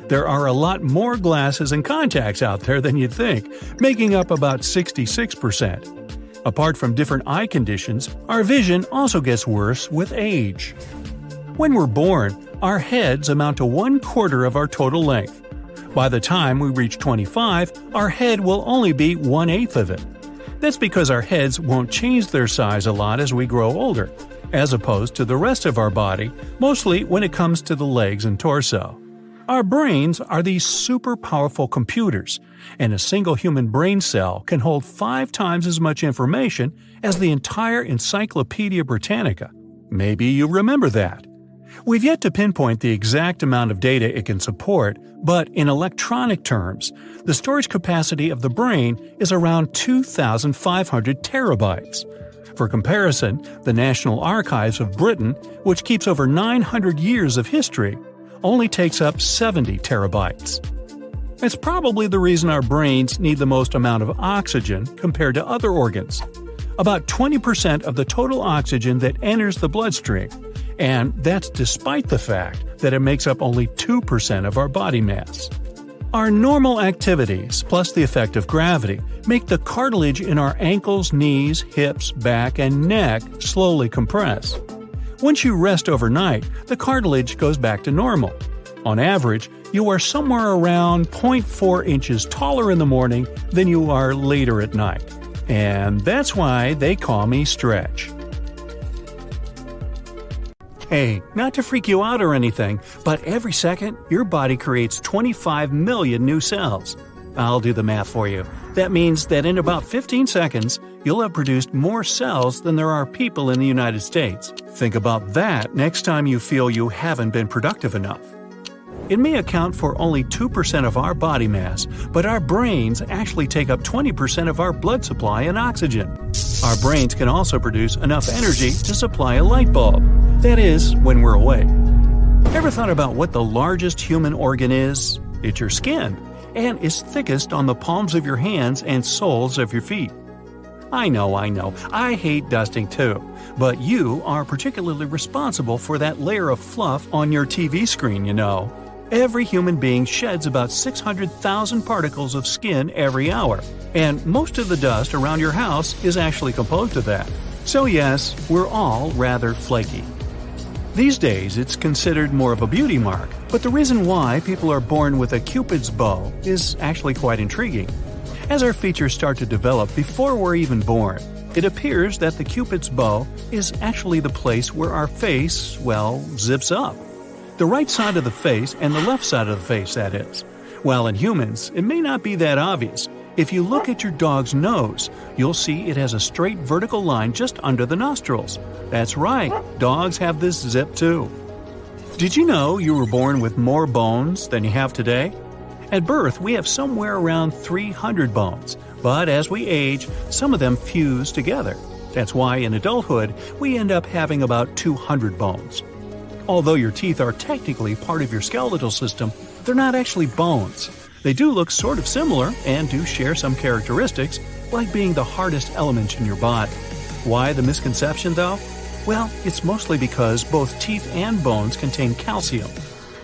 There are a lot more glasses and contacts out there than you'd think, making up about 66%. Apart from different eye conditions, our vision also gets worse with age. When we're born, our heads amount to one quarter of our total length. By the time we reach 25, our head will only be one eighth of it. That's because our heads won't change their size a lot as we grow older, as opposed to the rest of our body, mostly when it comes to the legs and torso. Our brains are these super powerful computers, and a single human brain cell can hold five times as much information as the entire Encyclopedia Britannica. Maybe you remember that. We've yet to pinpoint the exact amount of data it can support, but in electronic terms, the storage capacity of the brain is around 2,500 terabytes. For comparison, the National Archives of Britain, which keeps over 900 years of history, only takes up 70 terabytes. It's probably the reason our brains need the most amount of oxygen compared to other organs. About 20% of the total oxygen that enters the bloodstream, and that's despite the fact that it makes up only 2% of our body mass. Our normal activities, plus the effect of gravity, make the cartilage in our ankles, knees, hips, back, and neck slowly compress. Once you rest overnight, the cartilage goes back to normal. On average, you are somewhere around 0.4 inches taller in the morning than you are later at night. And that's why they call me Stretch. Hey, not to freak you out or anything, but every second, your body creates 25 million new cells. I'll do the math for you. That means that in about 15 seconds, you'll have produced more cells than there are people in the United States. Think about that next time you feel you haven't been productive enough. It may account for only 2% of our body mass, but our brains actually take up 20% of our blood supply and oxygen. Our brains can also produce enough energy to supply a light bulb. That is, when we're awake. Ever thought about what the largest human organ is? It's your skin, and is thickest on the palms of your hands and soles of your feet. I know, I know, I hate dusting too, but you are particularly responsible for that layer of fluff on your TV screen, you know. Every human being sheds about 600,000 particles of skin every hour, and most of the dust around your house is actually composed of that. So, yes, we're all rather flaky. These days, it's considered more of a beauty mark, but the reason why people are born with a cupid's bow is actually quite intriguing. As our features start to develop before we're even born, it appears that the cupid's bow is actually the place where our face, well, zips up. The right side of the face and the left side of the face, that is. While in humans, it may not be that obvious. If you look at your dog's nose, you'll see it has a straight vertical line just under the nostrils. That's right, dogs have this zip too. Did you know you were born with more bones than you have today? At birth, we have somewhere around 300 bones, but as we age, some of them fuse together. That's why in adulthood, we end up having about 200 bones. Although your teeth are technically part of your skeletal system, they're not actually bones. They do look sort of similar and do share some characteristics, like being the hardest element in your body. Why the misconception, though? Well, it's mostly because both teeth and bones contain calcium.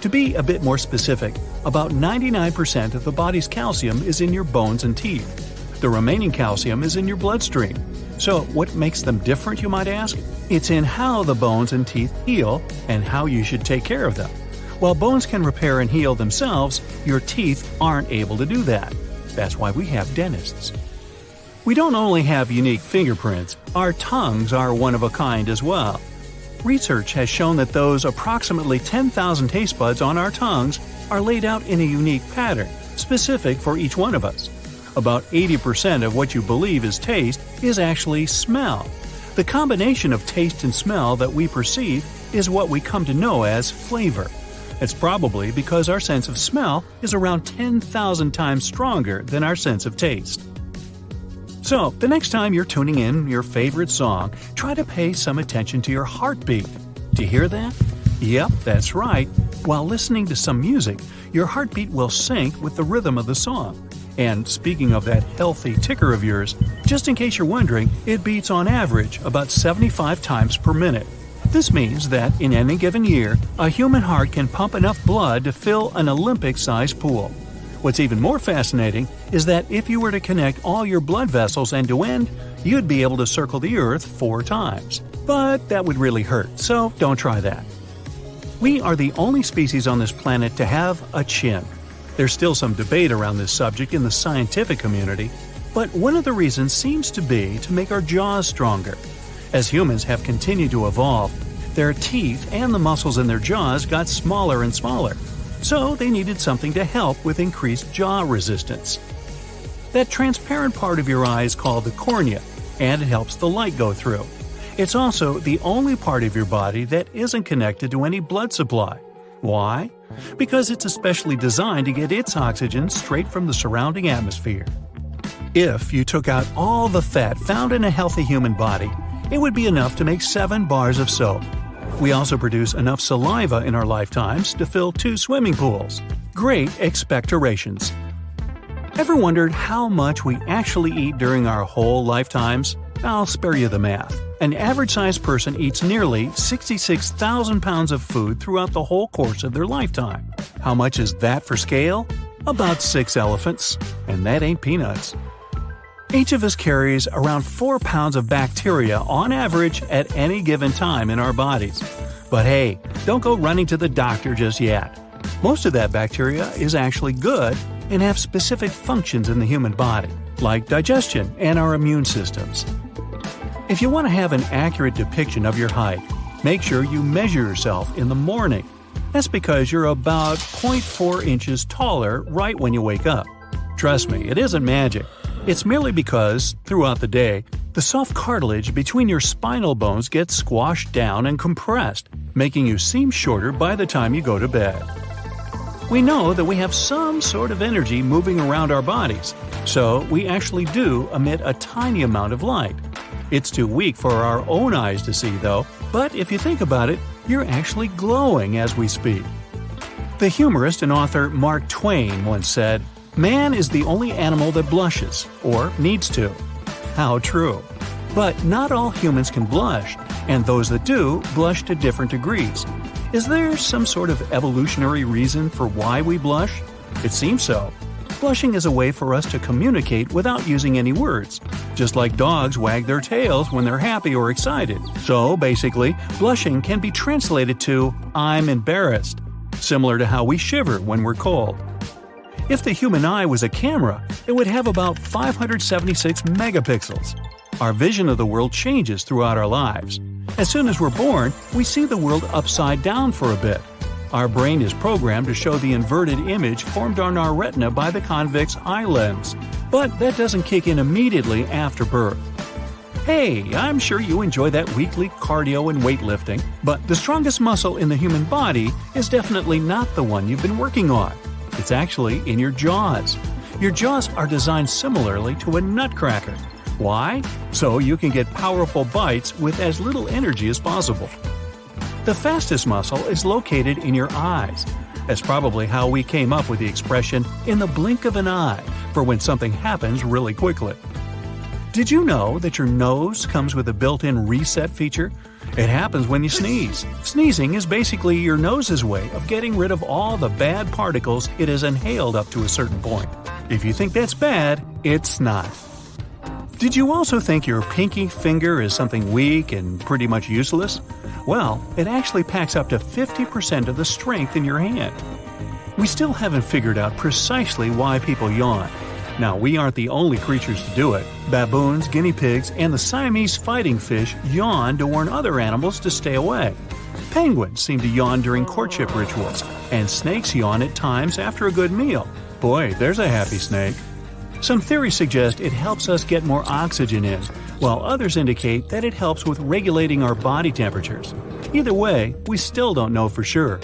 To be a bit more specific, about 99% of the body's calcium is in your bones and teeth. The remaining calcium is in your bloodstream. So, what makes them different, you might ask? It's in how the bones and teeth heal and how you should take care of them. While bones can repair and heal themselves, your teeth aren't able to do that. That's why we have dentists. We don't only have unique fingerprints, our tongues are one of a kind as well. Research has shown that those approximately 10,000 taste buds on our tongues are laid out in a unique pattern, specific for each one of us. About 80% of what you believe is taste is actually smell. The combination of taste and smell that we perceive is what we come to know as flavor. It's probably because our sense of smell is around 10,000 times stronger than our sense of taste. So, the next time you're tuning in your favorite song, try to pay some attention to your heartbeat. Do you hear that? Yep, that's right. While listening to some music, your heartbeat will sync with the rhythm of the song. And speaking of that healthy ticker of yours, just in case you're wondering, it beats on average about 75 times per minute. This means that in any given year, a human heart can pump enough blood to fill an Olympic sized pool. What's even more fascinating is that if you were to connect all your blood vessels end to end, you'd be able to circle the Earth four times. But that would really hurt, so don't try that. We are the only species on this planet to have a chin. There's still some debate around this subject in the scientific community, but one of the reasons seems to be to make our jaws stronger. As humans have continued to evolve, their teeth and the muscles in their jaws got smaller and smaller, so they needed something to help with increased jaw resistance. That transparent part of your eye is called the cornea, and it helps the light go through. It's also the only part of your body that isn't connected to any blood supply. Why? Because it's especially designed to get its oxygen straight from the surrounding atmosphere. If you took out all the fat found in a healthy human body, it would be enough to make 7 bars of soap. We also produce enough saliva in our lifetimes to fill two swimming pools. Great expectorations. Ever wondered how much we actually eat during our whole lifetimes? I'll spare you the math. An average sized person eats nearly 66,000 pounds of food throughout the whole course of their lifetime. How much is that for scale? About six elephants. And that ain't peanuts. Each of us carries around 4 pounds of bacteria on average at any given time in our bodies. But hey, don't go running to the doctor just yet. Most of that bacteria is actually good and have specific functions in the human body, like digestion and our immune systems. If you want to have an accurate depiction of your height, make sure you measure yourself in the morning. That's because you're about 0.4 inches taller right when you wake up. Trust me, it isn't magic. It's merely because, throughout the day, the soft cartilage between your spinal bones gets squashed down and compressed, making you seem shorter by the time you go to bed. We know that we have some sort of energy moving around our bodies, so we actually do emit a tiny amount of light. It's too weak for our own eyes to see, though, but if you think about it, you're actually glowing as we speak. The humorist and author Mark Twain once said, Man is the only animal that blushes, or needs to. How true. But not all humans can blush, and those that do blush to different degrees. Is there some sort of evolutionary reason for why we blush? It seems so. Blushing is a way for us to communicate without using any words, just like dogs wag their tails when they're happy or excited. So, basically, blushing can be translated to, I'm embarrassed, similar to how we shiver when we're cold. If the human eye was a camera, it would have about 576 megapixels. Our vision of the world changes throughout our lives. As soon as we're born, we see the world upside down for a bit. Our brain is programmed to show the inverted image formed on our retina by the convex eye lens, but that doesn't kick in immediately after birth. Hey, I'm sure you enjoy that weekly cardio and weightlifting, but the strongest muscle in the human body is definitely not the one you've been working on. It's actually in your jaws. Your jaws are designed similarly to a nutcracker. Why? So you can get powerful bites with as little energy as possible. The fastest muscle is located in your eyes. That's probably how we came up with the expression in the blink of an eye for when something happens really quickly. Did you know that your nose comes with a built in reset feature? It happens when you sneeze. Sneezing is basically your nose's way of getting rid of all the bad particles it has inhaled up to a certain point. If you think that's bad, it's not. Did you also think your pinky finger is something weak and pretty much useless? Well, it actually packs up to 50% of the strength in your hand. We still haven't figured out precisely why people yawn. Now, we aren't the only creatures to do it. Baboons, guinea pigs, and the Siamese fighting fish yawn to warn other animals to stay away. Penguins seem to yawn during courtship rituals, and snakes yawn at times after a good meal. Boy, there's a happy snake. Some theories suggest it helps us get more oxygen in, while others indicate that it helps with regulating our body temperatures. Either way, we still don't know for sure.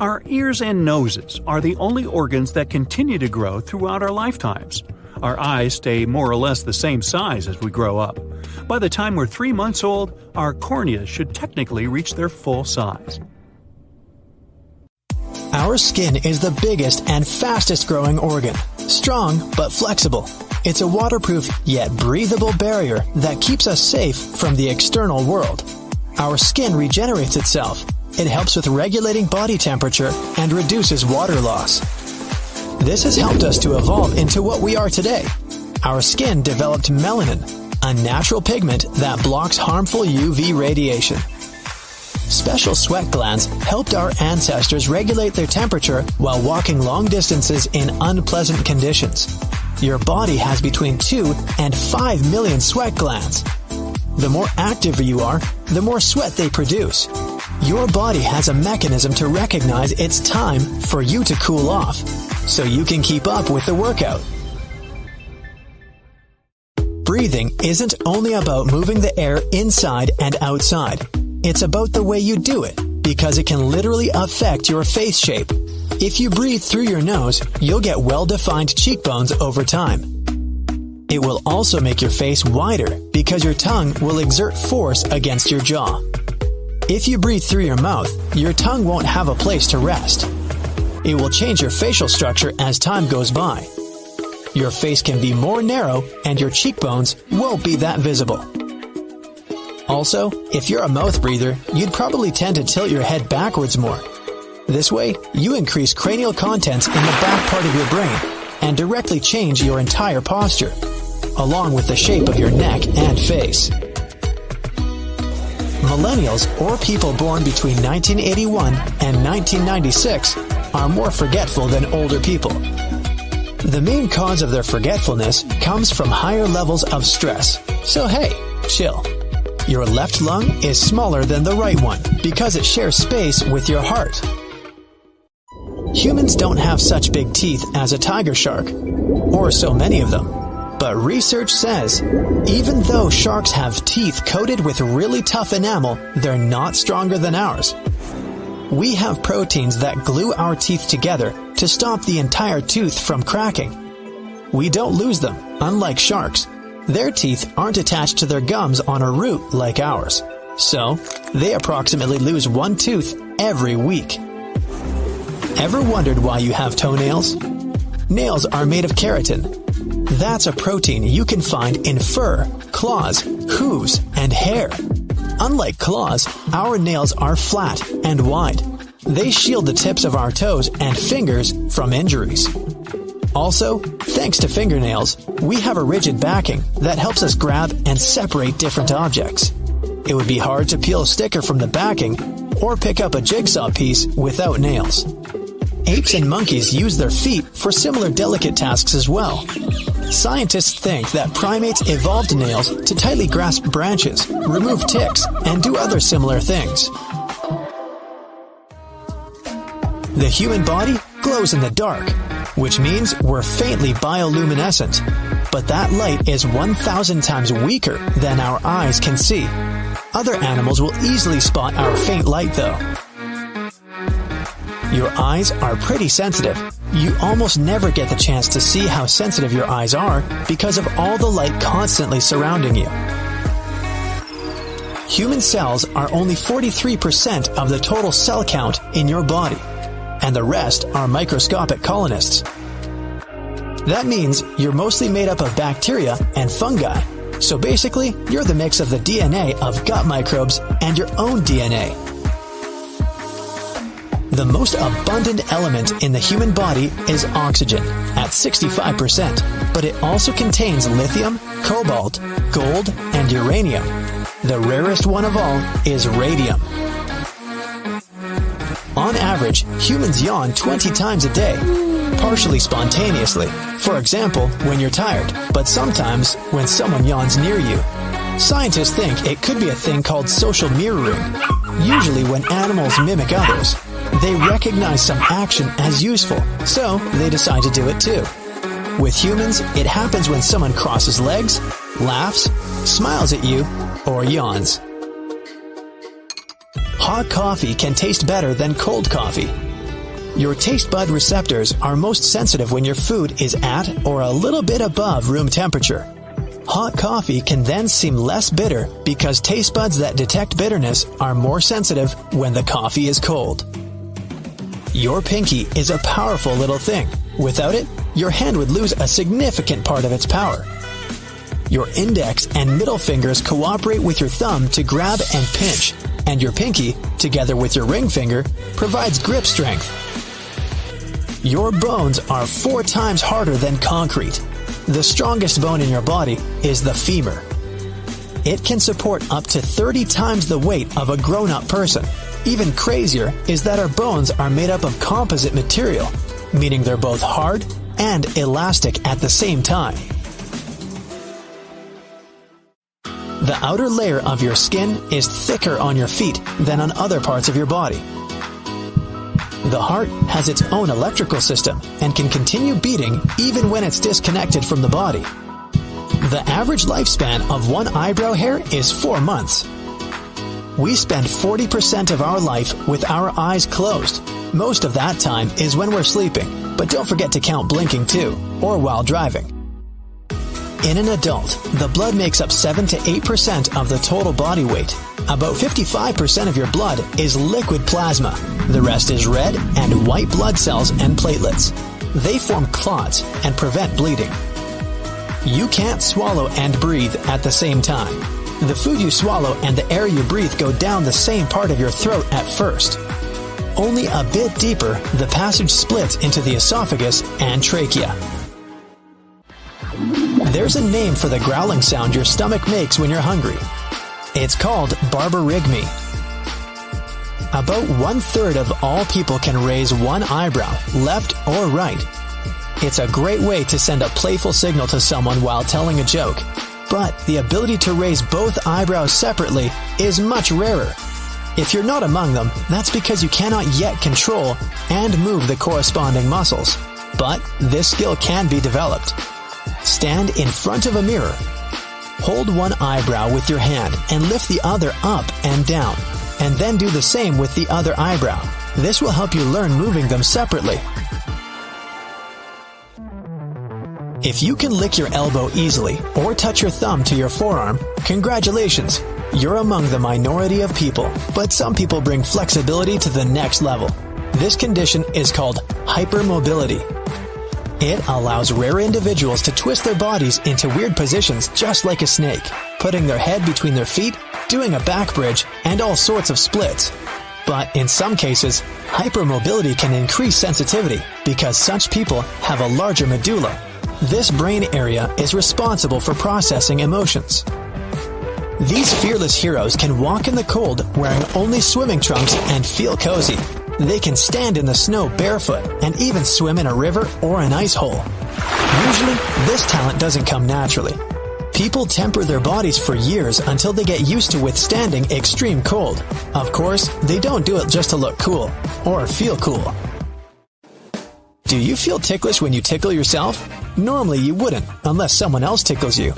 Our ears and noses are the only organs that continue to grow throughout our lifetimes. Our eyes stay more or less the same size as we grow up. By the time we're three months old, our corneas should technically reach their full size. Our skin is the biggest and fastest growing organ. Strong but flexible. It's a waterproof yet breathable barrier that keeps us safe from the external world. Our skin regenerates itself. It helps with regulating body temperature and reduces water loss. This has helped us to evolve into what we are today. Our skin developed melanin, a natural pigment that blocks harmful UV radiation. Special sweat glands helped our ancestors regulate their temperature while walking long distances in unpleasant conditions. Your body has between 2 and 5 million sweat glands. The more active you are, the more sweat they produce. Your body has a mechanism to recognize it's time for you to cool off, so you can keep up with the workout. Breathing isn't only about moving the air inside and outside. It's about the way you do it, because it can literally affect your face shape. If you breathe through your nose, you'll get well-defined cheekbones over time. It will also make your face wider because your tongue will exert force against your jaw. If you breathe through your mouth, your tongue won't have a place to rest. It will change your facial structure as time goes by. Your face can be more narrow and your cheekbones won't be that visible. Also, if you're a mouth breather, you'd probably tend to tilt your head backwards more. This way, you increase cranial contents in the back part of your brain and directly change your entire posture, along with the shape of your neck and face. Millennials, or people born between 1981 and 1996, are more forgetful than older people. The main cause of their forgetfulness comes from higher levels of stress. So hey, chill. Your left lung is smaller than the right one because it shares space with your heart. Humans don't have such big teeth as a tiger shark, or so many of them. But research says, even though sharks have teeth coated with really tough enamel, they're not stronger than ours. We have proteins that glue our teeth together to stop the entire tooth from cracking. We don't lose them, unlike sharks. Their teeth aren't attached to their gums on a root like ours. So, they approximately lose one tooth every week. Ever wondered why you have toenails? Nails are made of keratin. That's a protein you can find in fur, claws, hooves, and hair. Unlike claws, our nails are flat and wide. They shield the tips of our toes and fingers from injuries. Also, thanks to fingernails, we have a rigid backing that helps us grab and separate different objects. It would be hard to peel a sticker from the backing or pick up a jigsaw piece without nails. Apes and monkeys use their feet for similar delicate tasks as well. Scientists think that primates evolved nails to tightly grasp branches, remove ticks, and do other similar things. The human body glows in the dark, which means we're faintly bioluminescent. But that light is 1,000 times weaker than our eyes can see. Other animals will easily spot our faint light though. Your eyes are pretty sensitive. You almost never get the chance to see how sensitive your eyes are because of all the light constantly surrounding you. Human cells are only 43% of the total cell count in your body. And the rest are microscopic colonists. That means you're mostly made up of bacteria and fungi. So basically, you're the mix of the DNA of gut microbes and your own DNA. The most abundant element in the human body is oxygen at 65%, but it also contains lithium, cobalt, gold, and uranium. The rarest one of all is radium. On average, humans yawn 20 times a day, partially spontaneously. For example, when you're tired, but sometimes when someone yawns near you. Scientists think it could be a thing called social mirroring. Usually when animals mimic others, they recognize some action as useful, so they decide to do it too. With humans, it happens when someone crosses legs, laughs, smiles at you, or yawns. Hot coffee can taste better than cold coffee. Your taste bud receptors are most sensitive when your food is at or a little bit above room temperature. Hot coffee can then seem less bitter because taste buds that detect bitterness are more sensitive when the coffee is cold. Your pinky is a powerful little thing. Without it, your hand would lose a significant part of its power. Your index and middle fingers cooperate with your thumb to grab and pinch, and your pinky, together with your ring finger, provides grip strength. Your bones are four times harder than concrete. The strongest bone in your body is the femur. It can support up to 30 times the weight of a grown up person. Even crazier is that our bones are made up of composite material, meaning they're both hard and elastic at the same time. The outer layer of your skin is thicker on your feet than on other parts of your body. The heart has its own electrical system and can continue beating even when it's disconnected from the body. The average lifespan of one eyebrow hair is four months. We spend 40% of our life with our eyes closed. Most of that time is when we're sleeping, but don't forget to count blinking too, or while driving. In an adult, the blood makes up 7 to 8% of the total body weight. About 55% of your blood is liquid plasma. The rest is red and white blood cells and platelets. They form clots and prevent bleeding. You can't swallow and breathe at the same time. The food you swallow and the air you breathe go down the same part of your throat at first. Only a bit deeper, the passage splits into the esophagus and trachea. There's a name for the growling sound your stomach makes when you're hungry. It's called borborygmi. About one third of all people can raise one eyebrow, left or right. It's a great way to send a playful signal to someone while telling a joke. But the ability to raise both eyebrows separately is much rarer. If you're not among them, that's because you cannot yet control and move the corresponding muscles. But this skill can be developed. Stand in front of a mirror. Hold one eyebrow with your hand and lift the other up and down, and then do the same with the other eyebrow. This will help you learn moving them separately. If you can lick your elbow easily or touch your thumb to your forearm, congratulations! You're among the minority of people, but some people bring flexibility to the next level. This condition is called hypermobility. It allows rare individuals to twist their bodies into weird positions just like a snake, putting their head between their feet, doing a back bridge, and all sorts of splits. But in some cases, hypermobility can increase sensitivity because such people have a larger medulla. This brain area is responsible for processing emotions. These fearless heroes can walk in the cold wearing only swimming trunks and feel cozy. They can stand in the snow barefoot and even swim in a river or an ice hole. Usually, this talent doesn't come naturally. People temper their bodies for years until they get used to withstanding extreme cold. Of course, they don't do it just to look cool or feel cool. Do you feel ticklish when you tickle yourself? Normally you wouldn't, unless someone else tickles you.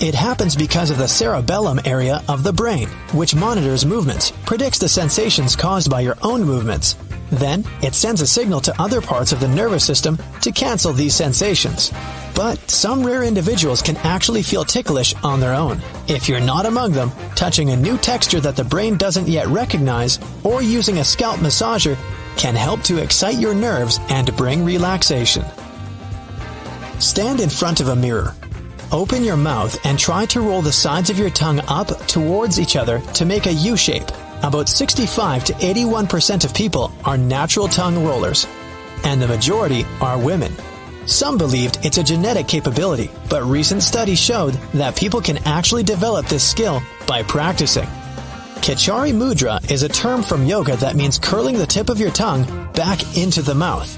It happens because of the cerebellum area of the brain, which monitors movements, predicts the sensations caused by your own movements. Then, it sends a signal to other parts of the nervous system to cancel these sensations. But some rare individuals can actually feel ticklish on their own. If you're not among them, touching a new texture that the brain doesn't yet recognize, or using a scalp massager can help to excite your nerves and bring relaxation. Stand in front of a mirror. Open your mouth and try to roll the sides of your tongue up towards each other to make a U shape. About 65 to 81% of people are natural tongue rollers, and the majority are women. Some believed it's a genetic capability, but recent studies showed that people can actually develop this skill by practicing. Khechari Mudra is a term from yoga that means curling the tip of your tongue back into the mouth.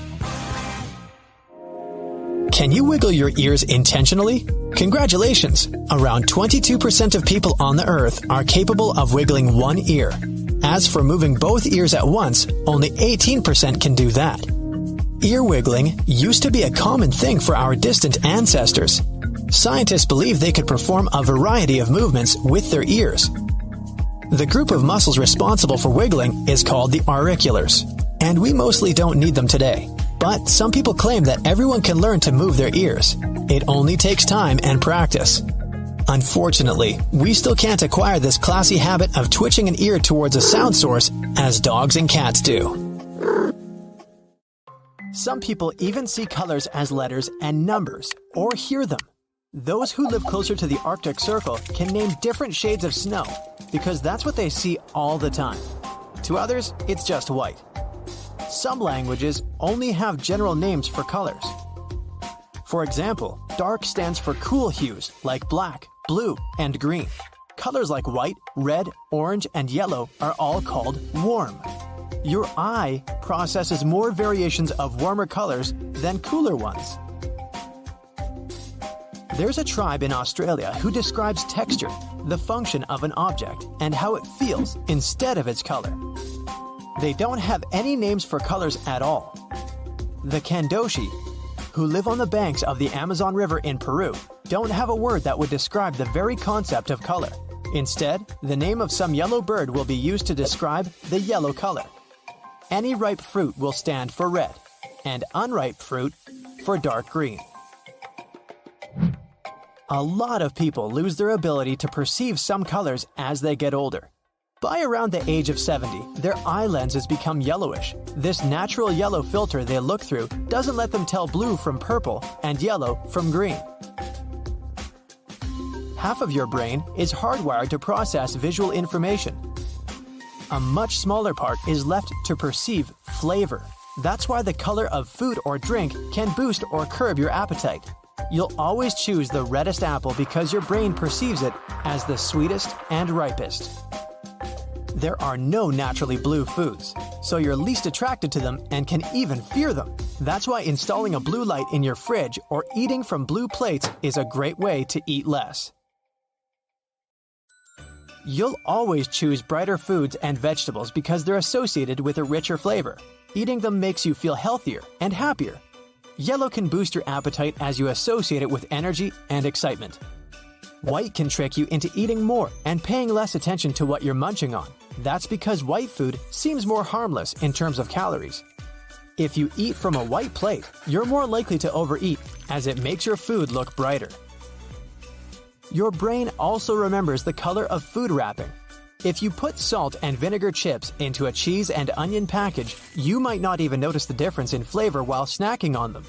Can you wiggle your ears intentionally? Congratulations! Around 22% of people on the earth are capable of wiggling one ear. As for moving both ears at once, only 18% can do that. Ear wiggling used to be a common thing for our distant ancestors. Scientists believe they could perform a variety of movements with their ears. The group of muscles responsible for wiggling is called the auriculars, and we mostly don't need them today. But some people claim that everyone can learn to move their ears. It only takes time and practice. Unfortunately, we still can't acquire this classy habit of twitching an ear towards a sound source as dogs and cats do. Some people even see colors as letters and numbers, or hear them. Those who live closer to the Arctic Circle can name different shades of snow because that's what they see all the time. To others, it's just white. Some languages only have general names for colors. For example, dark stands for cool hues like black, blue, and green. Colors like white, red, orange, and yellow are all called warm. Your eye processes more variations of warmer colors than cooler ones. There's a tribe in Australia who describes texture, the function of an object, and how it feels instead of its color. They don't have any names for colors at all. The Kandoshi, who live on the banks of the Amazon River in Peru, don't have a word that would describe the very concept of color. Instead, the name of some yellow bird will be used to describe the yellow color. Any ripe fruit will stand for red, and unripe fruit for dark green. A lot of people lose their ability to perceive some colors as they get older. By around the age of 70, their eye lenses become yellowish. This natural yellow filter they look through doesn't let them tell blue from purple and yellow from green. Half of your brain is hardwired to process visual information. A much smaller part is left to perceive flavor. That's why the color of food or drink can boost or curb your appetite. You'll always choose the reddest apple because your brain perceives it as the sweetest and ripest there are no naturally blue foods, so you're least attracted to them and can even fear them. That's why installing a blue light in your fridge or eating from blue plates is a great way to eat less. You'll always choose brighter foods and vegetables because they're associated with a richer flavor. Eating them makes you feel healthier and happier. Yellow can boost your appetite as you associate it with energy and excitement. White can trick you into eating more and paying less attention to what you're munching on. That's because white food seems more harmless in terms of calories. If you eat from a white plate, you're more likely to overeat as it makes your food look brighter. Your brain also remembers the color of food wrapping. If you put salt and vinegar chips into a cheese and onion package, you might not even notice the difference in flavor while snacking on them.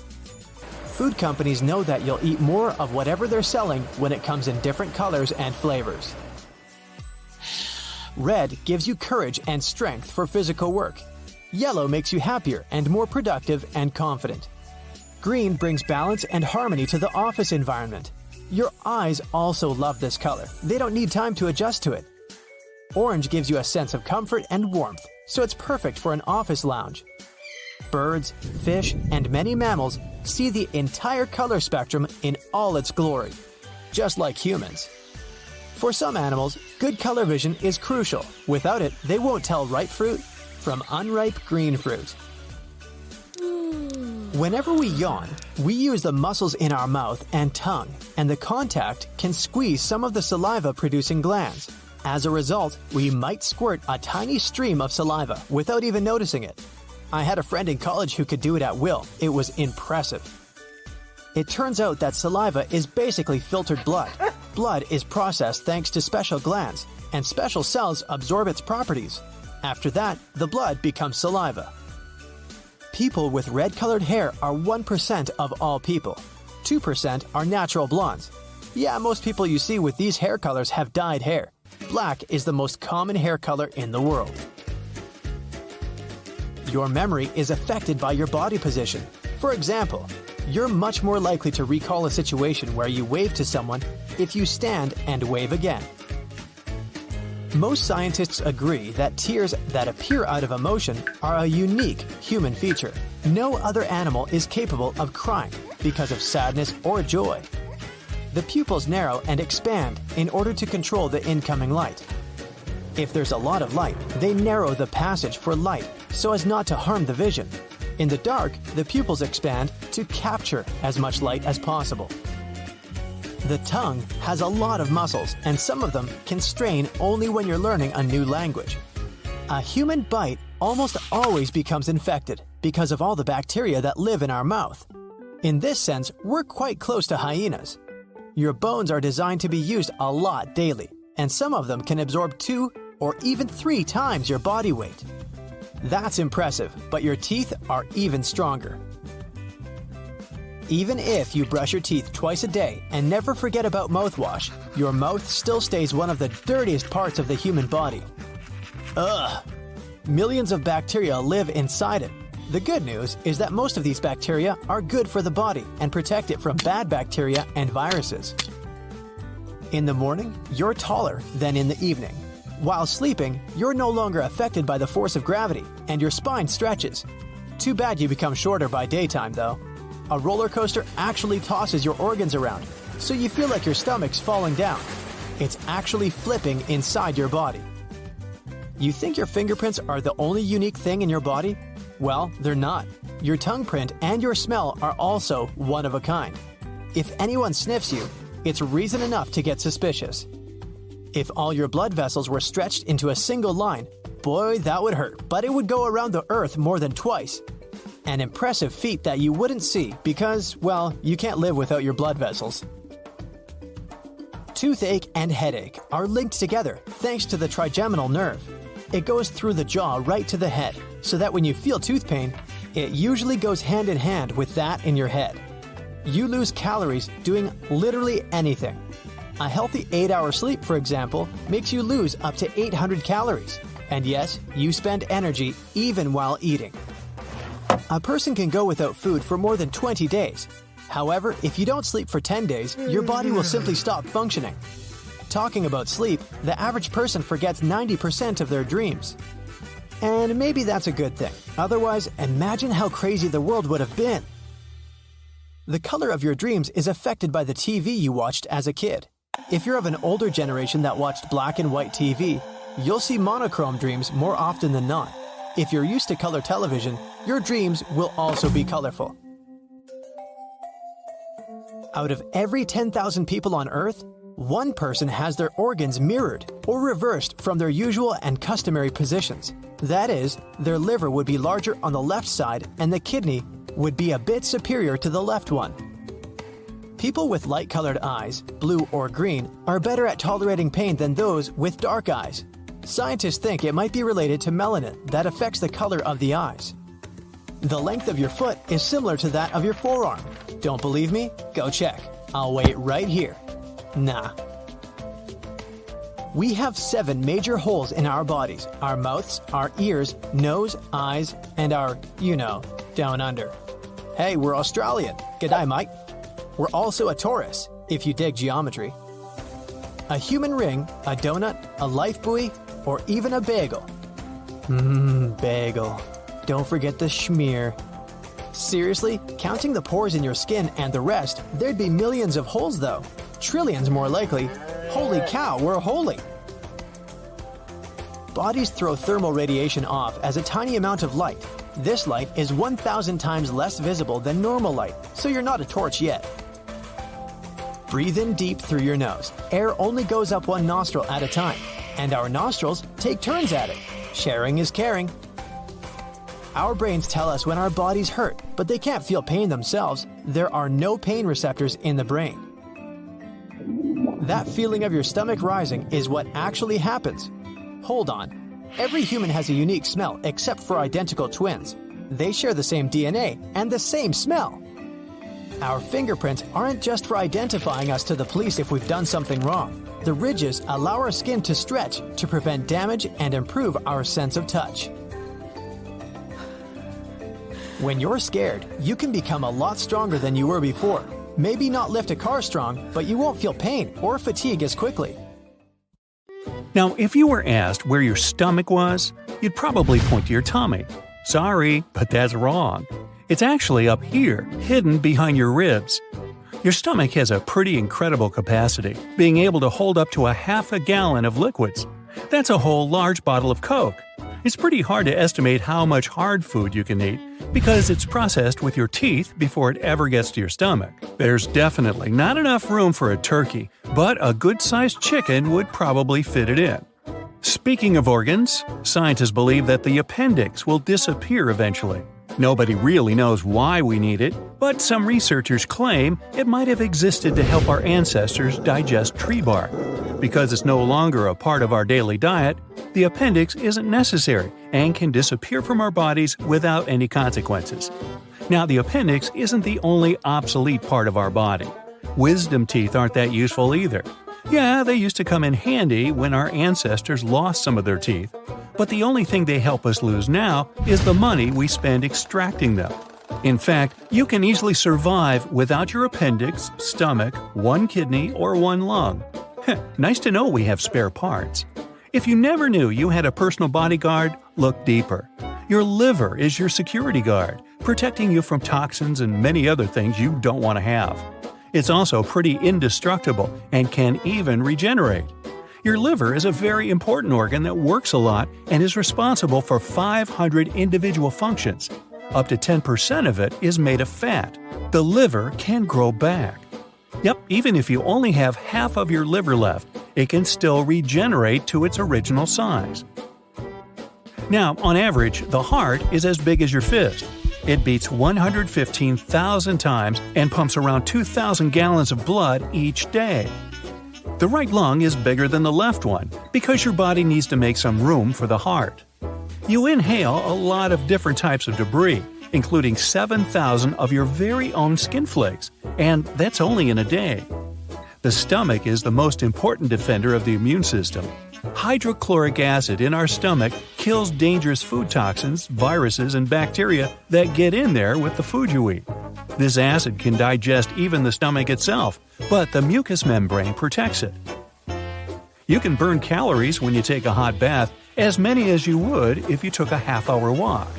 Food companies know that you'll eat more of whatever they're selling when it comes in different colors and flavors. Red gives you courage and strength for physical work. Yellow makes you happier and more productive and confident. Green brings balance and harmony to the office environment. Your eyes also love this color. They don't need time to adjust to it. Orange gives you a sense of comfort and warmth, so it's perfect for an office lounge. Birds, fish, and many mammals see the entire color spectrum in all its glory, just like humans. For some animals, good color vision is crucial. Without it, they won't tell ripe fruit from unripe green fruit. Whenever we yawn, we use the muscles in our mouth and tongue, and the contact can squeeze some of the saliva producing glands. As a result, we might squirt a tiny stream of saliva without even noticing it. I had a friend in college who could do it at will. It was impressive. It turns out that saliva is basically filtered blood. Blood is processed thanks to special glands, and special cells absorb its properties. After that, the blood becomes saliva. People with red colored hair are 1% of all people. 2% are natural blondes. Yeah, most people you see with these hair colors have dyed hair. Black is the most common hair color in the world. Your memory is affected by your body position. For example, you're much more likely to recall a situation where you wave to someone if you stand and wave again. Most scientists agree that tears that appear out of emotion are a unique human feature. No other animal is capable of crying because of sadness or joy. The pupils narrow and expand in order to control the incoming light. If there's a lot of light, they narrow the passage for light so as not to harm the vision. In the dark, the pupils expand to capture as much light as possible. The tongue has a lot of muscles, and some of them can strain only when you're learning a new language. A human bite almost always becomes infected because of all the bacteria that live in our mouth. In this sense, we're quite close to hyenas. Your bones are designed to be used a lot daily, and some of them can absorb two or even three times your body weight. That's impressive, but your teeth are even stronger. Even if you brush your teeth twice a day and never forget about mouthwash, your mouth still stays one of the dirtiest parts of the human body. Ugh! Millions of bacteria live inside it. The good news is that most of these bacteria are good for the body and protect it from bad bacteria and viruses. In the morning, you're taller than in the evening. While sleeping, you're no longer affected by the force of gravity, and your spine stretches. Too bad you become shorter by daytime, though. A roller coaster actually tosses your organs around, so you feel like your stomach's falling down. It's actually flipping inside your body. You think your fingerprints are the only unique thing in your body? Well, they're not. Your tongue print and your smell are also one of a kind. If anyone sniffs you, it's reason enough to get suspicious. If all your blood vessels were stretched into a single line, boy, that would hurt, but it would go around the Earth more than twice. An impressive feat that you wouldn't see because, well, you can't live without your blood vessels. Toothache and headache are linked together thanks to the trigeminal nerve. It goes through the jaw right to the head, so that when you feel tooth pain, it usually goes hand in hand with that in your head. You lose calories doing literally anything, a healthy 8 hour sleep, for example, makes you lose up to 800 calories. And yes, you spend energy even while eating. A person can go without food for more than 20 days. However, if you don't sleep for 10 days, your body will simply stop functioning. Talking about sleep, the average person forgets 90% of their dreams. And maybe that's a good thing. Otherwise, imagine how crazy the world would have been. The color of your dreams is affected by the TV you watched as a kid. If you're of an older generation that watched black and white TV, you'll see monochrome dreams more often than not. If you're used to color television, your dreams will also be colorful. Out of every 10,000 people on Earth, one person has their organs mirrored or reversed from their usual and customary positions. That is, their liver would be larger on the left side and the kidney would be a bit superior to the left one. People with light colored eyes, blue or green, are better at tolerating pain than those with dark eyes. Scientists think it might be related to melanin that affects the color of the eyes. The length of your foot is similar to that of your forearm. Don't believe me? Go check. I'll wait right here. Nah. We have seven major holes in our bodies our mouths, our ears, nose, eyes, and our, you know, down under. Hey, we're Australian. G'day, mate. We're also a torus, if you dig geometry. A human ring, a donut, a life buoy, or even a bagel. Mmm, bagel. Don't forget the schmear. Seriously, counting the pores in your skin and the rest, there'd be millions of holes though. Trillions more likely. Holy cow, we're holy! Bodies throw thermal radiation off as a tiny amount of light. This light is 1,000 times less visible than normal light, so you're not a torch yet. Breathe in deep through your nose. Air only goes up one nostril at a time, and our nostrils take turns at it. Sharing is caring. Our brains tell us when our bodies hurt, but they can't feel pain themselves. There are no pain receptors in the brain. That feeling of your stomach rising is what actually happens. Hold on. Every human has a unique smell except for identical twins. They share the same DNA and the same smell. Our fingerprints aren't just for identifying us to the police if we've done something wrong. The ridges allow our skin to stretch to prevent damage and improve our sense of touch. When you're scared, you can become a lot stronger than you were before. Maybe not lift a car strong, but you won't feel pain or fatigue as quickly. Now, if you were asked where your stomach was, you'd probably point to your tummy. Sorry, but that's wrong. It's actually up here, hidden behind your ribs. Your stomach has a pretty incredible capacity, being able to hold up to a half a gallon of liquids. That's a whole large bottle of Coke. It's pretty hard to estimate how much hard food you can eat because it's processed with your teeth before it ever gets to your stomach. There's definitely not enough room for a turkey, but a good sized chicken would probably fit it in. Speaking of organs, scientists believe that the appendix will disappear eventually. Nobody really knows why we need it, but some researchers claim it might have existed to help our ancestors digest tree bark. Because it's no longer a part of our daily diet, the appendix isn't necessary and can disappear from our bodies without any consequences. Now, the appendix isn't the only obsolete part of our body. Wisdom teeth aren't that useful either. Yeah, they used to come in handy when our ancestors lost some of their teeth, but the only thing they help us lose now is the money we spend extracting them. In fact, you can easily survive without your appendix, stomach, one kidney, or one lung. nice to know we have spare parts. If you never knew you had a personal bodyguard, look deeper. Your liver is your security guard, protecting you from toxins and many other things you don't want to have. It's also pretty indestructible and can even regenerate. Your liver is a very important organ that works a lot and is responsible for 500 individual functions. Up to 10% of it is made of fat. The liver can grow back. Yep, even if you only have half of your liver left, it can still regenerate to its original size. Now, on average, the heart is as big as your fist. It beats 115,000 times and pumps around 2,000 gallons of blood each day. The right lung is bigger than the left one because your body needs to make some room for the heart. You inhale a lot of different types of debris, including 7,000 of your very own skin flakes, and that's only in a day. The stomach is the most important defender of the immune system. Hydrochloric acid in our stomach kills dangerous food toxins, viruses, and bacteria that get in there with the food you eat. This acid can digest even the stomach itself, but the mucous membrane protects it. You can burn calories when you take a hot bath, as many as you would if you took a half hour walk.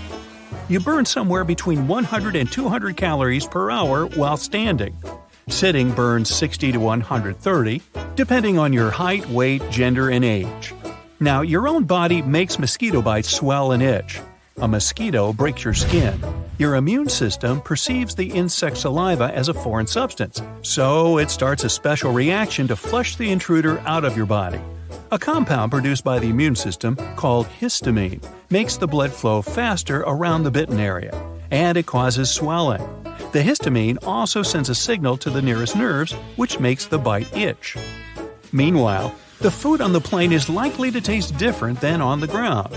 You burn somewhere between 100 and 200 calories per hour while standing. Sitting burns 60 to 130, depending on your height, weight, gender, and age. Now, your own body makes mosquito bites swell and itch. A mosquito breaks your skin. Your immune system perceives the insect saliva as a foreign substance, so it starts a special reaction to flush the intruder out of your body. A compound produced by the immune system, called histamine, makes the blood flow faster around the bitten area, and it causes swelling. The histamine also sends a signal to the nearest nerves, which makes the bite itch. Meanwhile, the food on the plane is likely to taste different than on the ground.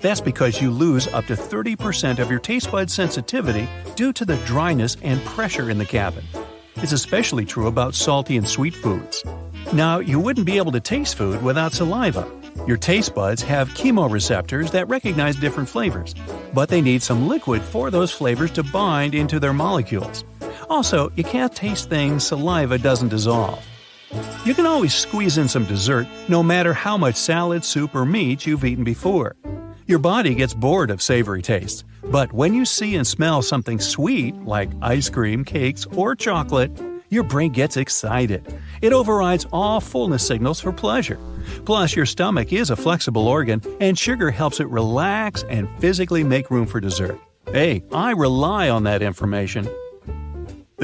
That's because you lose up to 30% of your taste bud sensitivity due to the dryness and pressure in the cabin. It's especially true about salty and sweet foods. Now, you wouldn't be able to taste food without saliva. Your taste buds have chemoreceptors that recognize different flavors, but they need some liquid for those flavors to bind into their molecules. Also, you can't taste things saliva doesn't dissolve. You can always squeeze in some dessert, no matter how much salad, soup, or meat you've eaten before. Your body gets bored of savory tastes, but when you see and smell something sweet, like ice cream, cakes, or chocolate, your brain gets excited. It overrides all fullness signals for pleasure. Plus, your stomach is a flexible organ, and sugar helps it relax and physically make room for dessert. Hey, I rely on that information.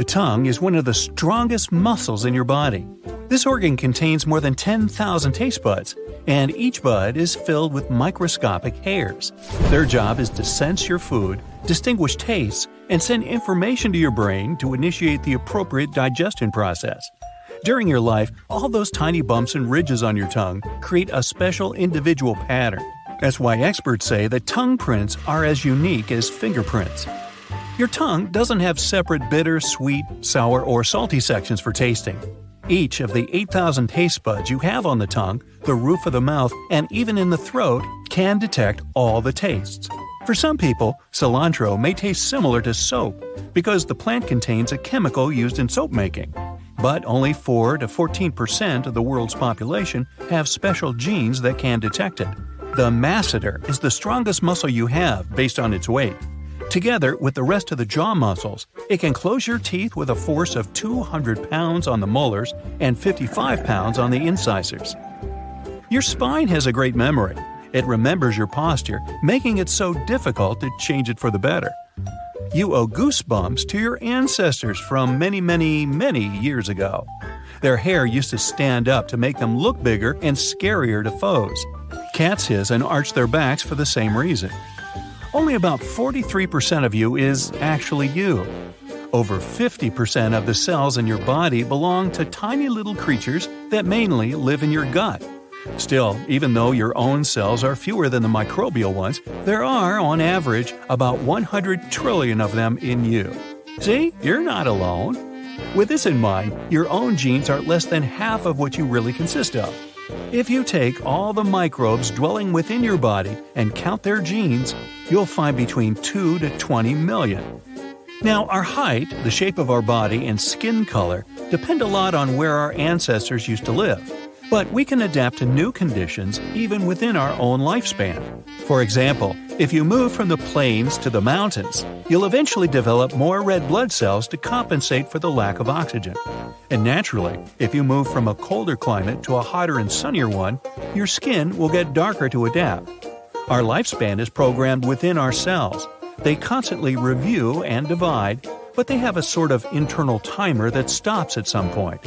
The tongue is one of the strongest muscles in your body. This organ contains more than 10,000 taste buds, and each bud is filled with microscopic hairs. Their job is to sense your food, distinguish tastes, and send information to your brain to initiate the appropriate digestion process. During your life, all those tiny bumps and ridges on your tongue create a special individual pattern. That's why experts say that tongue prints are as unique as fingerprints. Your tongue doesn't have separate bitter, sweet, sour, or salty sections for tasting. Each of the 8,000 taste buds you have on the tongue, the roof of the mouth, and even in the throat can detect all the tastes. For some people, cilantro may taste similar to soap because the plant contains a chemical used in soap making. But only 4 to 14% of the world's population have special genes that can detect it. The masseter is the strongest muscle you have based on its weight. Together with the rest of the jaw muscles, it can close your teeth with a force of 200 pounds on the molars and 55 pounds on the incisors. Your spine has a great memory. It remembers your posture, making it so difficult to change it for the better. You owe goosebumps to your ancestors from many, many, many years ago. Their hair used to stand up to make them look bigger and scarier to foes. Cats hiss and arch their backs for the same reason. Only about 43% of you is actually you. Over 50% of the cells in your body belong to tiny little creatures that mainly live in your gut. Still, even though your own cells are fewer than the microbial ones, there are, on average, about 100 trillion of them in you. See, you're not alone. With this in mind, your own genes are less than half of what you really consist of. If you take all the microbes dwelling within your body and count their genes, you'll find between 2 to 20 million. Now, our height, the shape of our body, and skin color depend a lot on where our ancestors used to live. But we can adapt to new conditions even within our own lifespan. For example, if you move from the plains to the mountains, you'll eventually develop more red blood cells to compensate for the lack of oxygen. And naturally, if you move from a colder climate to a hotter and sunnier one, your skin will get darker to adapt. Our lifespan is programmed within our cells. They constantly review and divide, but they have a sort of internal timer that stops at some point.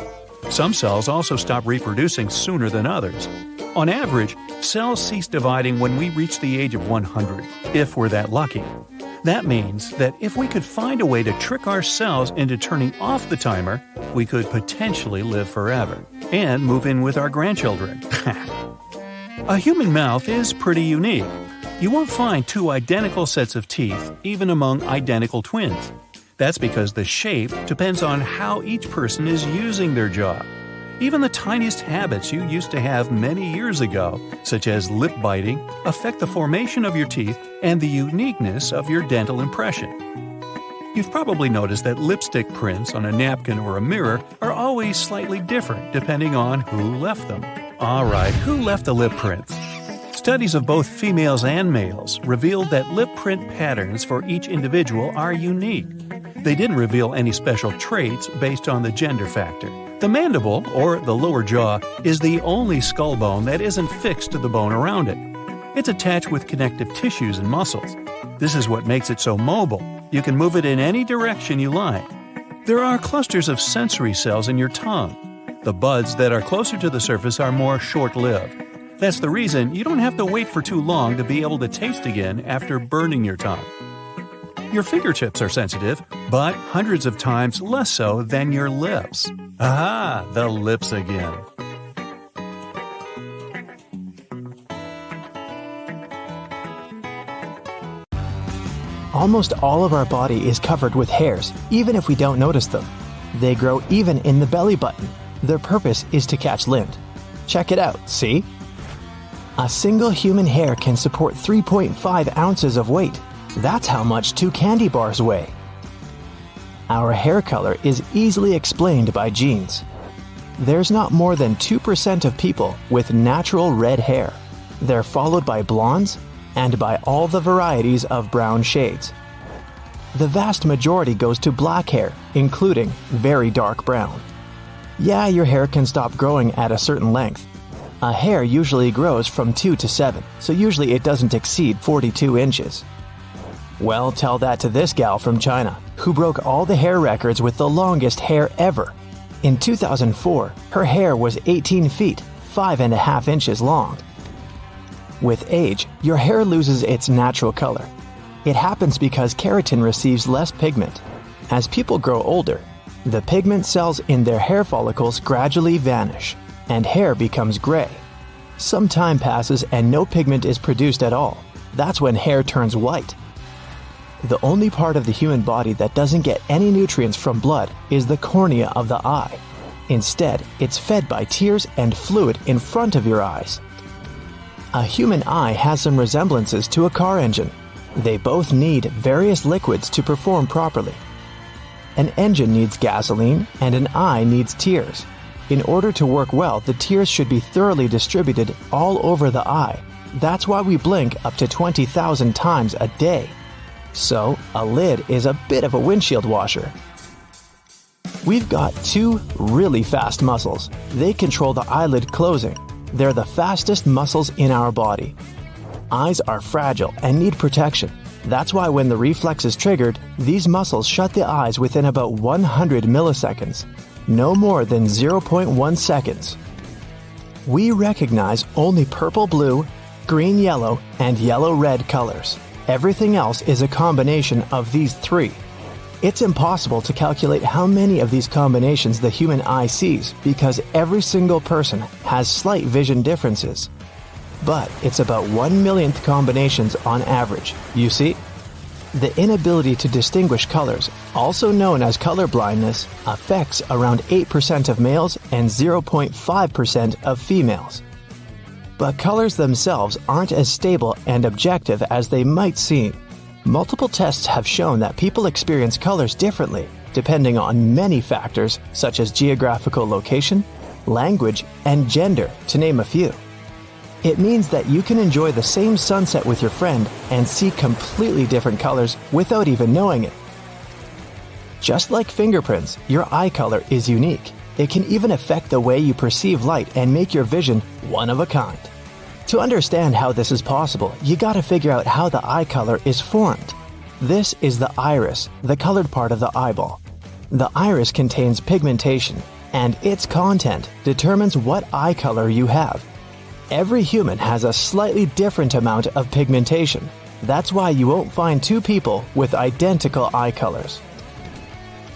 Some cells also stop reproducing sooner than others. On average, cells cease dividing when we reach the age of 100, if we're that lucky. That means that if we could find a way to trick our cells into turning off the timer, we could potentially live forever and move in with our grandchildren. a human mouth is pretty unique. You won't find two identical sets of teeth, even among identical twins. That's because the shape depends on how each person is using their jaw. Even the tiniest habits you used to have many years ago, such as lip biting, affect the formation of your teeth and the uniqueness of your dental impression. You've probably noticed that lipstick prints on a napkin or a mirror are always slightly different depending on who left them. Alright, who left the lip prints? Studies of both females and males revealed that lip print patterns for each individual are unique. They didn't reveal any special traits based on the gender factor. The mandible, or the lower jaw, is the only skull bone that isn't fixed to the bone around it. It's attached with connective tissues and muscles. This is what makes it so mobile. You can move it in any direction you like. There are clusters of sensory cells in your tongue. The buds that are closer to the surface are more short lived. That's the reason you don't have to wait for too long to be able to taste again after burning your tongue. Your fingertips are sensitive, but hundreds of times less so than your lips. Ah, the lips again. Almost all of our body is covered with hairs, even if we don't notice them. They grow even in the belly button. Their purpose is to catch lint. Check it out, see? A single human hair can support 3.5 ounces of weight. That's how much two candy bars weigh. Our hair color is easily explained by genes. There's not more than 2% of people with natural red hair. They're followed by blondes and by all the varieties of brown shades. The vast majority goes to black hair, including very dark brown. Yeah, your hair can stop growing at a certain length. A hair usually grows from 2 to 7, so usually it doesn't exceed 42 inches. Well, tell that to this gal from China, who broke all the hair records with the longest hair ever. In 2004, her hair was 18 feet, 5.5 inches long. With age, your hair loses its natural color. It happens because keratin receives less pigment. As people grow older, the pigment cells in their hair follicles gradually vanish, and hair becomes gray. Some time passes and no pigment is produced at all. That's when hair turns white. The only part of the human body that doesn't get any nutrients from blood is the cornea of the eye. Instead, it's fed by tears and fluid in front of your eyes. A human eye has some resemblances to a car engine. They both need various liquids to perform properly. An engine needs gasoline and an eye needs tears. In order to work well, the tears should be thoroughly distributed all over the eye. That's why we blink up to 20,000 times a day. So, a lid is a bit of a windshield washer. We've got two really fast muscles. They control the eyelid closing. They're the fastest muscles in our body. Eyes are fragile and need protection. That's why when the reflex is triggered, these muscles shut the eyes within about 100 milliseconds, no more than 0.1 seconds. We recognize only purple blue, green yellow, and yellow red colors. Everything else is a combination of these three. It's impossible to calculate how many of these combinations the human eye sees because every single person has slight vision differences. But it's about one millionth combinations on average, you see? The inability to distinguish colors, also known as color blindness, affects around 8% of males and 0.5% of females. But colors themselves aren't as stable and objective as they might seem. Multiple tests have shown that people experience colors differently, depending on many factors such as geographical location, language, and gender, to name a few. It means that you can enjoy the same sunset with your friend and see completely different colors without even knowing it. Just like fingerprints, your eye color is unique. It can even affect the way you perceive light and make your vision one of a kind. To understand how this is possible, you gotta figure out how the eye color is formed. This is the iris, the colored part of the eyeball. The iris contains pigmentation, and its content determines what eye color you have. Every human has a slightly different amount of pigmentation. That's why you won't find two people with identical eye colors.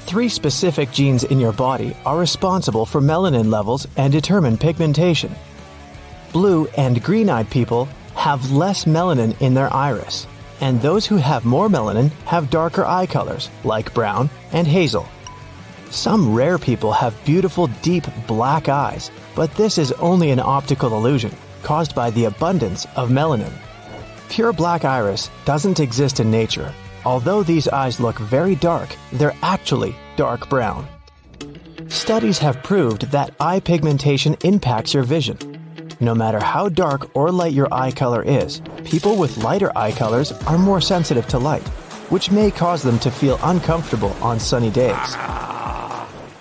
Three specific genes in your body are responsible for melanin levels and determine pigmentation blue and green eyed people have less melanin in their iris, and those who have more melanin have darker eye colors, like brown and hazel. Some rare people have beautiful deep black eyes, but this is only an optical illusion caused by the abundance of melanin. Pure black iris doesn't exist in nature. Although these eyes look very dark, they're actually dark brown. Studies have proved that eye pigmentation impacts your vision, no matter how dark or light your eye color is, people with lighter eye colors are more sensitive to light, which may cause them to feel uncomfortable on sunny days.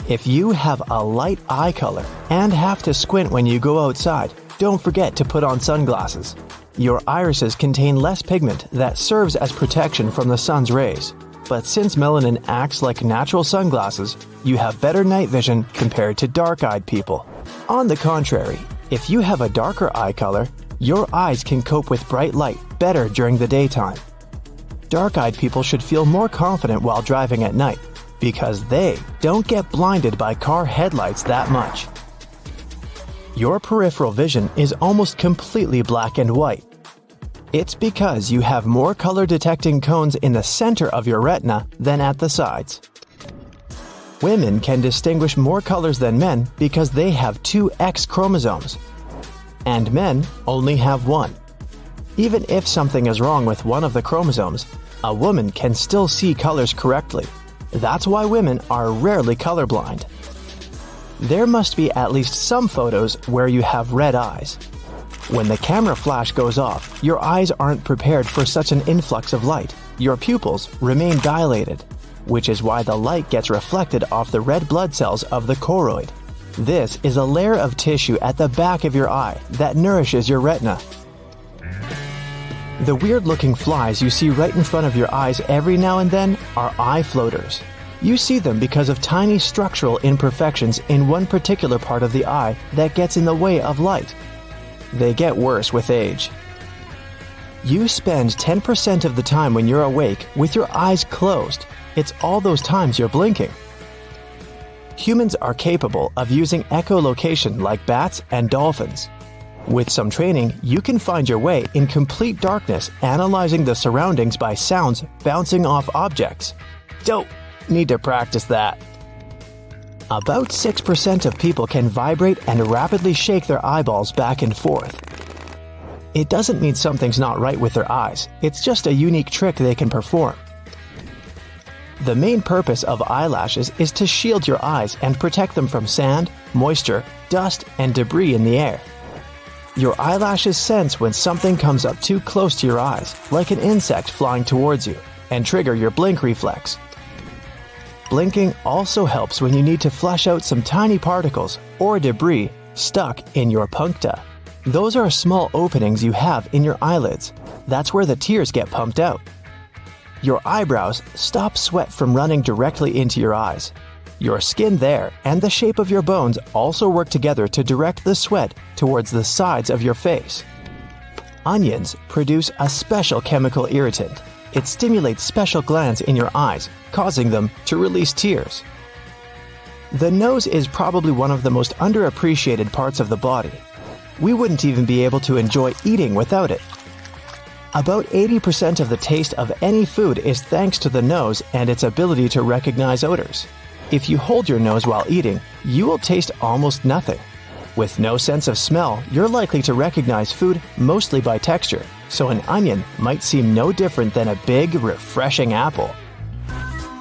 If you have a light eye color and have to squint when you go outside, don't forget to put on sunglasses. Your irises contain less pigment that serves as protection from the sun's rays. But since melanin acts like natural sunglasses, you have better night vision compared to dark eyed people. On the contrary, if you have a darker eye color, your eyes can cope with bright light better during the daytime. Dark eyed people should feel more confident while driving at night because they don't get blinded by car headlights that much. Your peripheral vision is almost completely black and white. It's because you have more color detecting cones in the center of your retina than at the sides. Women can distinguish more colors than men because they have two X chromosomes, and men only have one. Even if something is wrong with one of the chromosomes, a woman can still see colors correctly. That's why women are rarely colorblind. There must be at least some photos where you have red eyes. When the camera flash goes off, your eyes aren't prepared for such an influx of light. Your pupils remain dilated which is why the light gets reflected off the red blood cells of the choroid. This is a layer of tissue at the back of your eye that nourishes your retina. The weird looking flies you see right in front of your eyes every now and then are eye floaters. You see them because of tiny structural imperfections in one particular part of the eye that gets in the way of light. They get worse with age. You spend 10% of the time when you're awake with your eyes closed it's all those times you're blinking. Humans are capable of using echolocation like bats and dolphins. With some training, you can find your way in complete darkness, analyzing the surroundings by sounds bouncing off objects. Don't need to practice that. About 6% of people can vibrate and rapidly shake their eyeballs back and forth. It doesn't mean something's not right with their eyes, it's just a unique trick they can perform. The main purpose of eyelashes is to shield your eyes and protect them from sand, moisture, dust, and debris in the air. Your eyelashes sense when something comes up too close to your eyes, like an insect flying towards you, and trigger your blink reflex. Blinking also helps when you need to flush out some tiny particles or debris stuck in your puncta. Those are small openings you have in your eyelids. That's where the tears get pumped out. Your eyebrows stop sweat from running directly into your eyes. Your skin there and the shape of your bones also work together to direct the sweat towards the sides of your face. Onions produce a special chemical irritant. It stimulates special glands in your eyes, causing them to release tears. The nose is probably one of the most underappreciated parts of the body. We wouldn't even be able to enjoy eating without it. About 80% of the taste of any food is thanks to the nose and its ability to recognize odors. If you hold your nose while eating, you will taste almost nothing. With no sense of smell, you're likely to recognize food mostly by texture, so an onion might seem no different than a big, refreshing apple.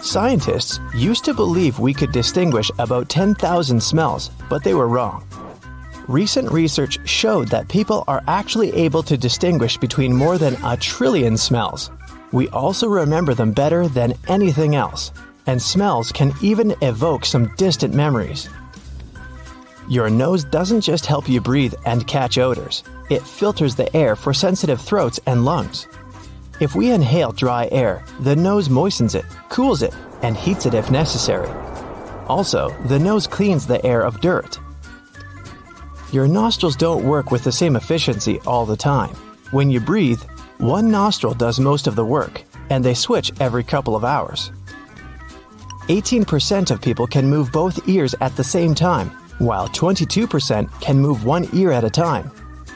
Scientists used to believe we could distinguish about 10,000 smells, but they were wrong. Recent research showed that people are actually able to distinguish between more than a trillion smells. We also remember them better than anything else, and smells can even evoke some distant memories. Your nose doesn't just help you breathe and catch odors, it filters the air for sensitive throats and lungs. If we inhale dry air, the nose moistens it, cools it, and heats it if necessary. Also, the nose cleans the air of dirt, your nostrils don't work with the same efficiency all the time. When you breathe, one nostril does most of the work, and they switch every couple of hours. 18% of people can move both ears at the same time, while 22% can move one ear at a time.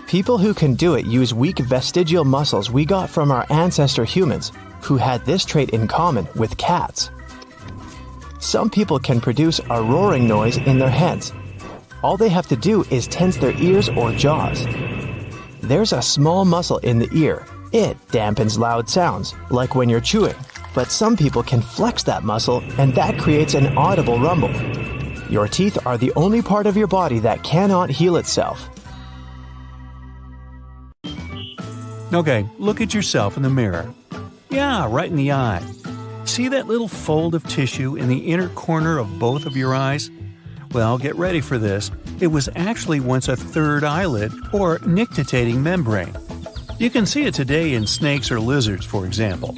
People who can do it use weak vestigial muscles we got from our ancestor humans, who had this trait in common with cats. Some people can produce a roaring noise in their heads, all they have to do is tense their ears or jaws. There's a small muscle in the ear. It dampens loud sounds, like when you're chewing. But some people can flex that muscle, and that creates an audible rumble. Your teeth are the only part of your body that cannot heal itself. Okay, look at yourself in the mirror. Yeah, right in the eye. See that little fold of tissue in the inner corner of both of your eyes? Well, get ready for this. It was actually once a third eyelid, or nictitating membrane. You can see it today in snakes or lizards, for example.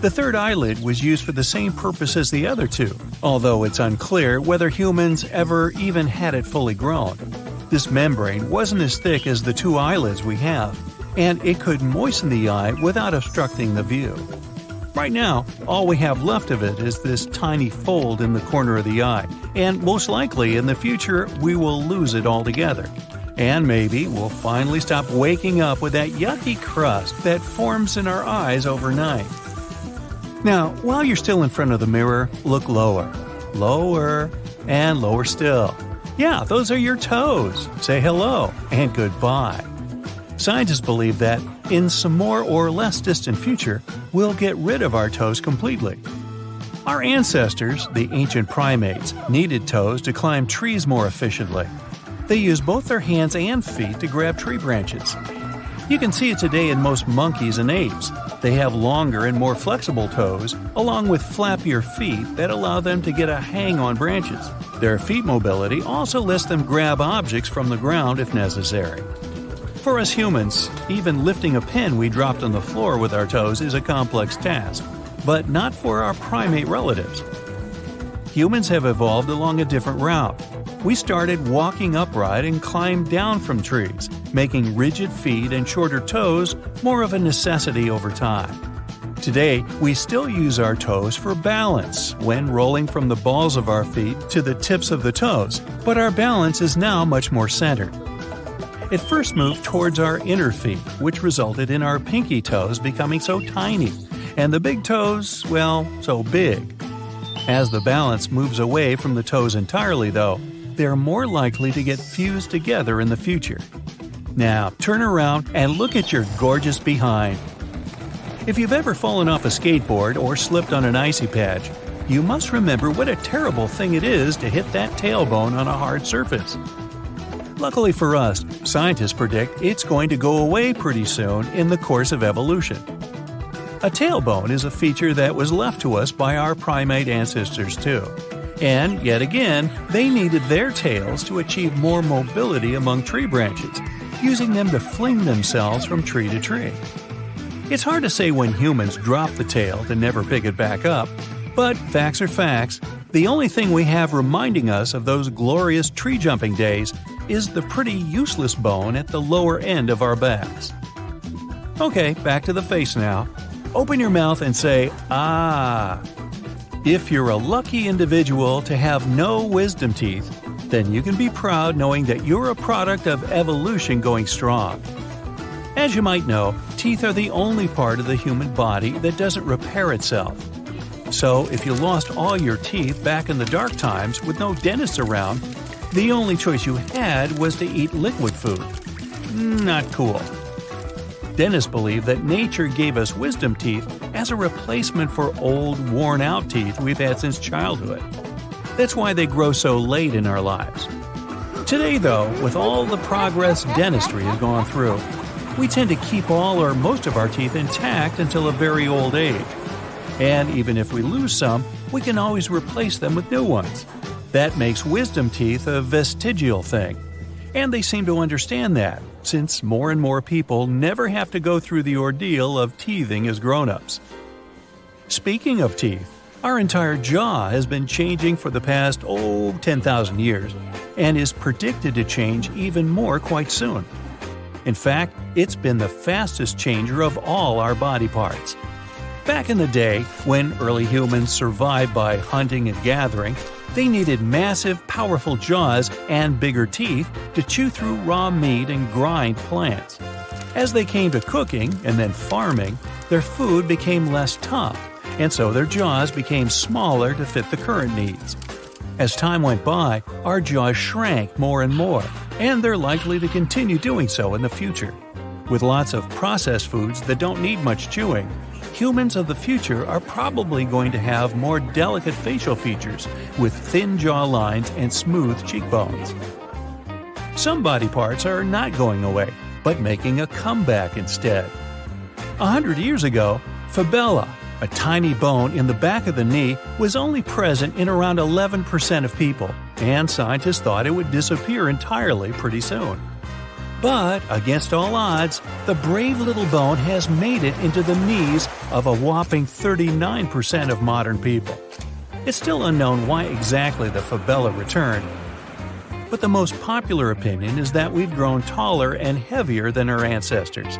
The third eyelid was used for the same purpose as the other two, although it's unclear whether humans ever even had it fully grown. This membrane wasn't as thick as the two eyelids we have, and it could moisten the eye without obstructing the view. Right now, all we have left of it is this tiny fold in the corner of the eye, and most likely in the future we will lose it altogether. And maybe we'll finally stop waking up with that yucky crust that forms in our eyes overnight. Now, while you're still in front of the mirror, look lower, lower, and lower still. Yeah, those are your toes. Say hello and goodbye. Scientists believe that, in some more or less distant future, we'll get rid of our toes completely. Our ancestors, the ancient primates, needed toes to climb trees more efficiently. They used both their hands and feet to grab tree branches. You can see it today in most monkeys and apes. They have longer and more flexible toes, along with flappier feet that allow them to get a hang on branches. Their feet mobility also lets them grab objects from the ground if necessary. For us humans, even lifting a pen we dropped on the floor with our toes is a complex task, but not for our primate relatives. Humans have evolved along a different route. We started walking upright and climbed down from trees, making rigid feet and shorter toes more of a necessity over time. Today, we still use our toes for balance when rolling from the balls of our feet to the tips of the toes, but our balance is now much more centered. It first moved towards our inner feet, which resulted in our pinky toes becoming so tiny, and the big toes, well, so big. As the balance moves away from the toes entirely, though, they are more likely to get fused together in the future. Now, turn around and look at your gorgeous behind. If you've ever fallen off a skateboard or slipped on an icy patch, you must remember what a terrible thing it is to hit that tailbone on a hard surface. Luckily for us, scientists predict it's going to go away pretty soon in the course of evolution. A tailbone is a feature that was left to us by our primate ancestors, too. And yet again, they needed their tails to achieve more mobility among tree branches, using them to fling themselves from tree to tree. It's hard to say when humans drop the tail to never pick it back up, but facts are facts. The only thing we have reminding us of those glorious tree jumping days is the pretty useless bone at the lower end of our backs. Okay, back to the face now. Open your mouth and say, Ah. If you're a lucky individual to have no wisdom teeth, then you can be proud knowing that you're a product of evolution going strong. As you might know, teeth are the only part of the human body that doesn't repair itself. So, if you lost all your teeth back in the dark times with no dentist around, the only choice you had was to eat liquid food. Not cool. Dentists believe that nature gave us wisdom teeth as a replacement for old, worn out teeth we've had since childhood. That's why they grow so late in our lives. Today, though, with all the progress dentistry has gone through, we tend to keep all or most of our teeth intact until a very old age. And even if we lose some, we can always replace them with new ones. That makes wisdom teeth a vestigial thing. And they seem to understand that, since more and more people never have to go through the ordeal of teething as grown ups. Speaking of teeth, our entire jaw has been changing for the past, oh, 10,000 years, and is predicted to change even more quite soon. In fact, it's been the fastest changer of all our body parts. Back in the day, when early humans survived by hunting and gathering, they needed massive, powerful jaws and bigger teeth to chew through raw meat and grind plants. As they came to cooking and then farming, their food became less tough, and so their jaws became smaller to fit the current needs. As time went by, our jaws shrank more and more, and they're likely to continue doing so in the future. With lots of processed foods that don't need much chewing, humans of the future are probably going to have more delicate facial features with thin jaw lines and smooth cheekbones. Some body parts are not going away, but making a comeback instead. A hundred years ago, fabella, a tiny bone in the back of the knee, was only present in around 11% of people, and scientists thought it would disappear entirely pretty soon. But, against all odds, the brave little bone has made it into the knees of a whopping 39% of modern people. It's still unknown why exactly the fabella returned, but the most popular opinion is that we've grown taller and heavier than our ancestors.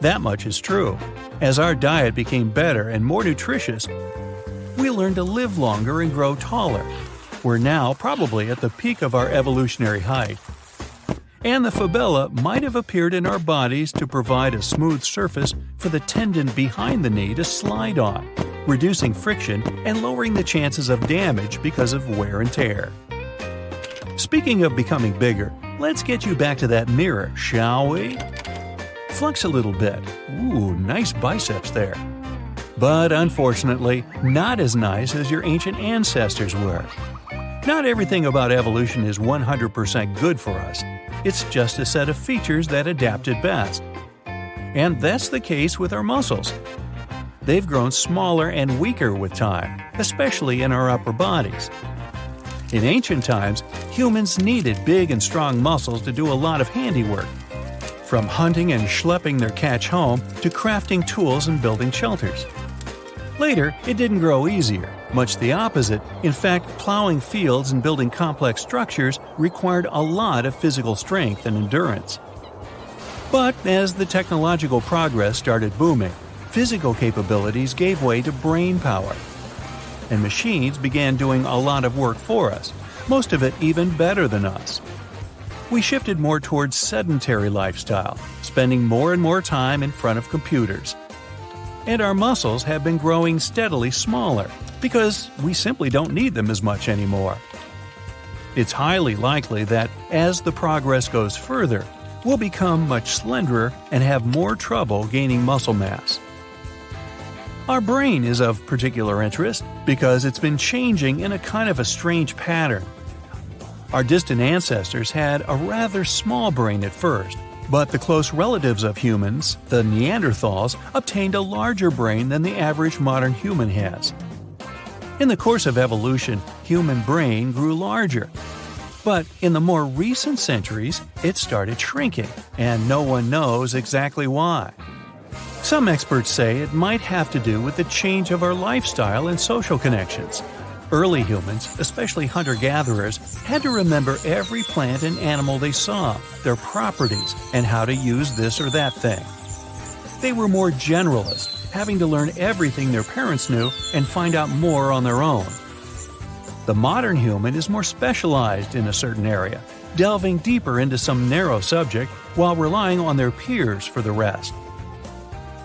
That much is true. As our diet became better and more nutritious, we learned to live longer and grow taller. We're now probably at the peak of our evolutionary height and the fabella might have appeared in our bodies to provide a smooth surface for the tendon behind the knee to slide on, reducing friction and lowering the chances of damage because of wear and tear. Speaking of becoming bigger, let's get you back to that mirror, shall we? Flex a little bit. Ooh, nice biceps there. But unfortunately, not as nice as your ancient ancestors were. Not everything about evolution is 100% good for us, it's just a set of features that adapted best. And that's the case with our muscles. They've grown smaller and weaker with time, especially in our upper bodies. In ancient times, humans needed big and strong muscles to do a lot of handiwork. From hunting and schlepping their catch home to crafting tools and building shelters. Later, it didn't grow easier. Much the opposite. In fact, plowing fields and building complex structures required a lot of physical strength and endurance. But as the technological progress started booming, physical capabilities gave way to brain power. And machines began doing a lot of work for us, most of it even better than us. we shifted more towards sedentary lifestyle, spending more and more time in front of computers. And our muscles have been growing steadily smaller because we simply don't need them as much anymore. It's highly likely that as the progress goes further, we'll become much slenderer and have more trouble gaining muscle mass. Our brain is of particular interest because it's been changing in a kind of a strange pattern. Our distant ancestors had a rather small brain at first, but the close relatives of humans, the Neanderthals, obtained a larger brain than the average modern human has. In the course of evolution, human brain grew larger. But in the more recent centuries, it started shrinking, and no one knows exactly why. Some experts say it might have to do with the change of our lifestyle and social connections. Early humans, especially hunter gatherers, had to remember every plant and animal they saw, their properties, and how to use this or that thing. They were more generalist, having to learn everything their parents knew and find out more on their own. The modern human is more specialized in a certain area, delving deeper into some narrow subject while relying on their peers for the rest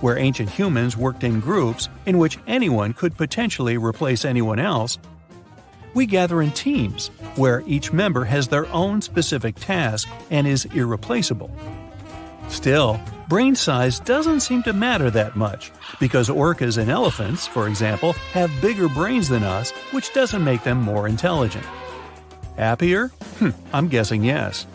where ancient humans worked in groups in which anyone could potentially replace anyone else, we gather in teams, where each member has their own specific task and is irreplaceable. Still, brain size doesn't seem to matter that much, because orcas and elephants, for example, have bigger brains than us, which doesn't make them more intelligent. Happier? Hm, I'm guessing yes.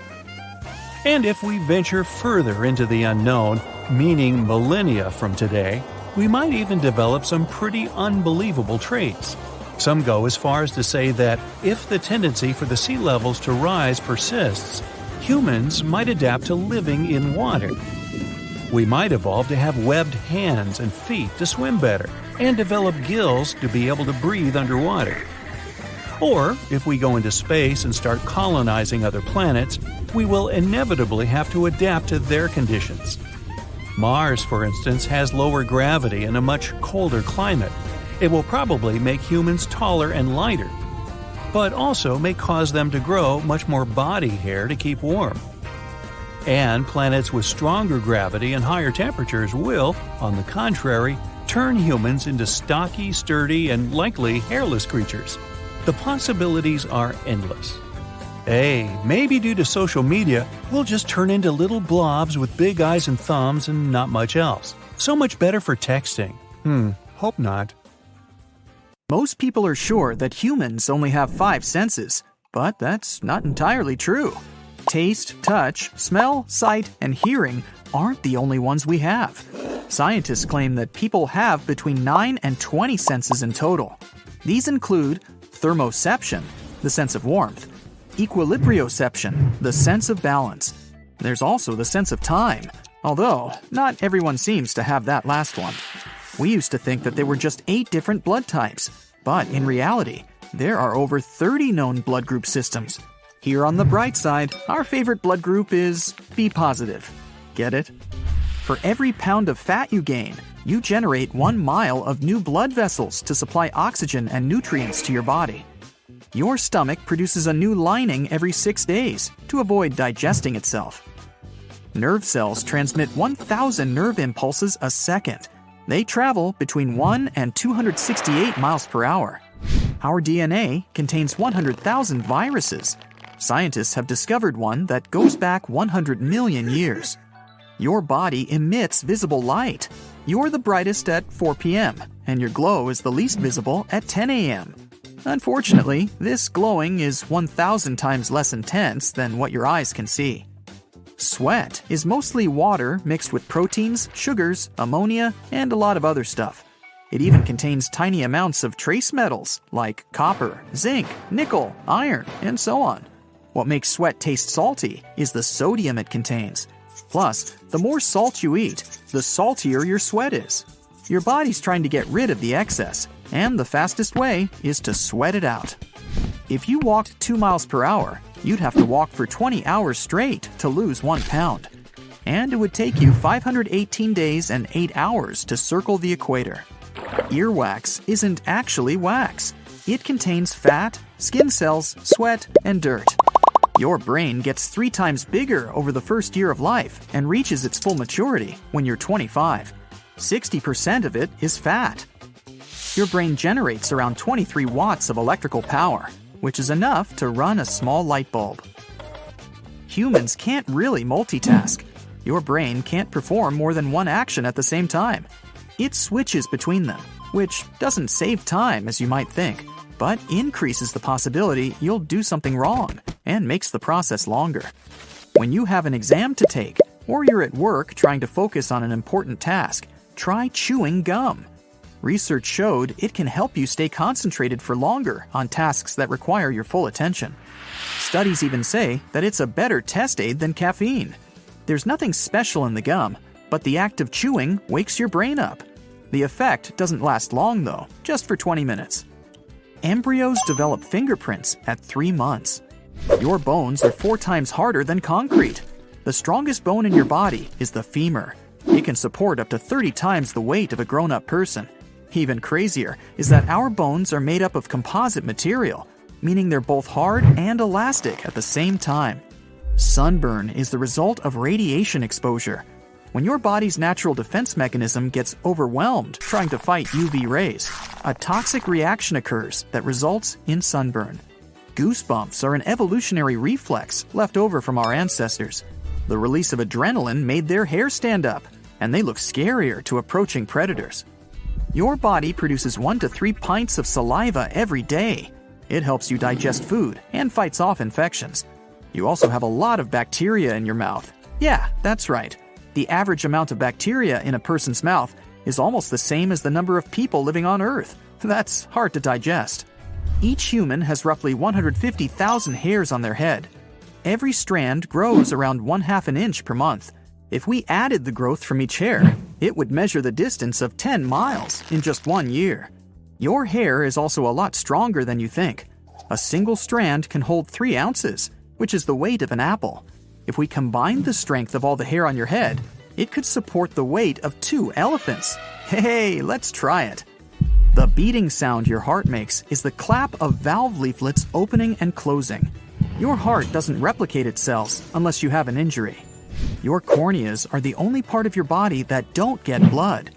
And if we venture further into the unknown, meaning millennia from today, we might even develop some pretty unbelievable traits. Some go as far as to say that if the tendency for the sea levels to rise persists, humans might adapt to living in water. We might evolve to have webbed hands and feet to swim better, and develop gills to be able to breathe underwater. Or, if we go into space and start colonizing other planets, we will inevitably have to adapt to their conditions. Mars, for instance, has lower gravity and a much colder climate. It will probably make humans taller and lighter, but also may cause them to grow much more body hair to keep warm. And planets with stronger gravity and higher temperatures will, on the contrary, turn humans into stocky, sturdy, and likely hairless creatures. The possibilities are endless. Hey, maybe due to social media, we'll just turn into little blobs with big eyes and thumbs and not much else. So much better for texting. Hmm, hope not. Most people are sure that humans only have five senses, but that's not entirely true. Taste, touch, smell, sight, and hearing aren't the only ones we have. Scientists claim that people have between 9 and 20 senses in total. These include thermoception, the sense of warmth, equilibrioception, the sense of balance. There's also the sense of time, although not everyone seems to have that last one. We used to think that there were just eight different blood types, but in reality, there are over 30 known blood group systems. Here on the bright side, our favorite blood group is B positive. Get it? For every pound of fat you gain, you generate one mile of new blood vessels to supply oxygen and nutrients to your body. Your stomach produces a new lining every six days to avoid digesting itself. Nerve cells transmit 1,000 nerve impulses a second. They travel between 1 and 268 miles per hour. Our DNA contains 100,000 viruses. Scientists have discovered one that goes back 100 million years. Your body emits visible light. You're the brightest at 4 p.m., and your glow is the least visible at 10 a.m. Unfortunately, this glowing is 1,000 times less intense than what your eyes can see. Sweat is mostly water mixed with proteins, sugars, ammonia, and a lot of other stuff. It even contains tiny amounts of trace metals like copper, zinc, nickel, iron, and so on. What makes sweat taste salty is the sodium it contains. Plus, the more salt you eat, the saltier your sweat is. Your body's trying to get rid of the excess, and the fastest way is to sweat it out. If you walked 2 miles per hour, you'd have to walk for 20 hours straight to lose 1 pound. And it would take you 518 days and 8 hours to circle the equator. Earwax isn't actually wax. It contains fat, skin cells, sweat, and dirt. Your brain gets three times bigger over the first year of life and reaches its full maturity when you're 25. 60% of it is fat. Your brain generates around 23 watts of electrical power, which is enough to run a small light bulb. Humans can't really multitask. Your brain can't perform more than one action at the same time. It switches between them, which doesn't save time as you might think, but increases the possibility you'll do something wrong and makes the process longer. When you have an exam to take, or you're at work trying to focus on an important task, try chewing gum. Research showed it can help you stay concentrated for longer on tasks that require your full attention. Studies even say that it's a better test aid than caffeine. There's nothing special in the gum, but the act of chewing wakes your brain up. The effect doesn't last long though, just for 20 minutes. Embryos develop fingerprints at 3 months. Your bones are 4 times harder than concrete. The strongest bone in your body is the femur. It can support up to 30 times the weight of a grown up person. Even crazier is that our bones are made up of composite material, meaning they're both hard and elastic at the same time. Sunburn is the result of radiation exposure. When your body's natural defense mechanism gets overwhelmed trying to fight UV rays, a toxic reaction occurs that results in sunburn. Goosebumps are an evolutionary reflex left over from our ancestors. The release of adrenaline made their hair stand up, and they look scarier to approaching predators. Your body produces 1 to 3 pints of saliva every day. It helps you digest food and fights off infections. You also have a lot of bacteria in your mouth. Yeah, that's right. The average amount of bacteria in a person's mouth is almost the same as the number of people living on Earth. That's hard to digest. Each human has roughly 150,000 hairs on their head. Every strand grows around one half an inch per month. If we added the growth from each hair, it would measure the distance of 10 miles in just one year. Your hair is also a lot stronger than you think. A single strand can hold 3 ounces, which is the weight of an apple. If we combined the strength of all the hair on your head, it could support the weight of two elephants. Hey, let's try it. The beating sound your heart makes is the clap of valve leaflets opening and closing. Your heart doesn't replicate its cells unless you have an injury. Your corneas are the only part of your body that don't get blood.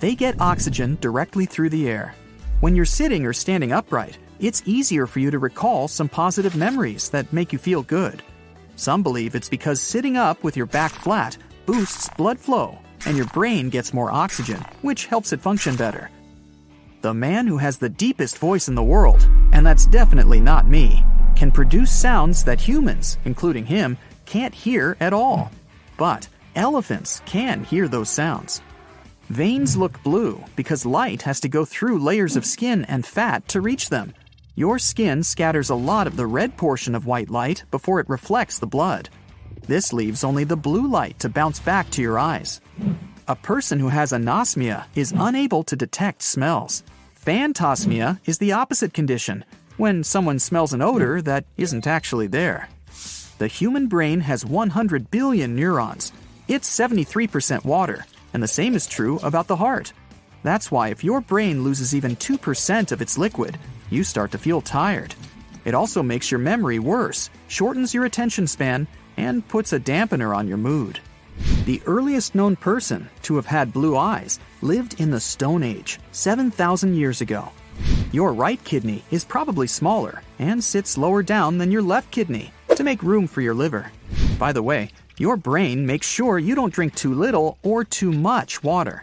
They get oxygen directly through the air. When you're sitting or standing upright, it's easier for you to recall some positive memories that make you feel good. Some believe it's because sitting up with your back flat boosts blood flow and your brain gets more oxygen, which helps it function better. The man who has the deepest voice in the world, and that's definitely not me, can produce sounds that humans, including him, can't hear at all. But elephants can hear those sounds. Veins look blue because light has to go through layers of skin and fat to reach them. Your skin scatters a lot of the red portion of white light before it reflects the blood. This leaves only the blue light to bounce back to your eyes. A person who has anosmia is unable to detect smells. Phantosmia is the opposite condition, when someone smells an odor that isn't actually there. The human brain has 100 billion neurons. It's 73% water, and the same is true about the heart. That's why if your brain loses even 2% of its liquid, you start to feel tired. It also makes your memory worse, shortens your attention span, and puts a dampener on your mood. The earliest known person to have had blue eyes lived in the Stone Age, 7,000 years ago. Your right kidney is probably smaller and sits lower down than your left kidney to make room for your liver. By the way, your brain makes sure you don't drink too little or too much water.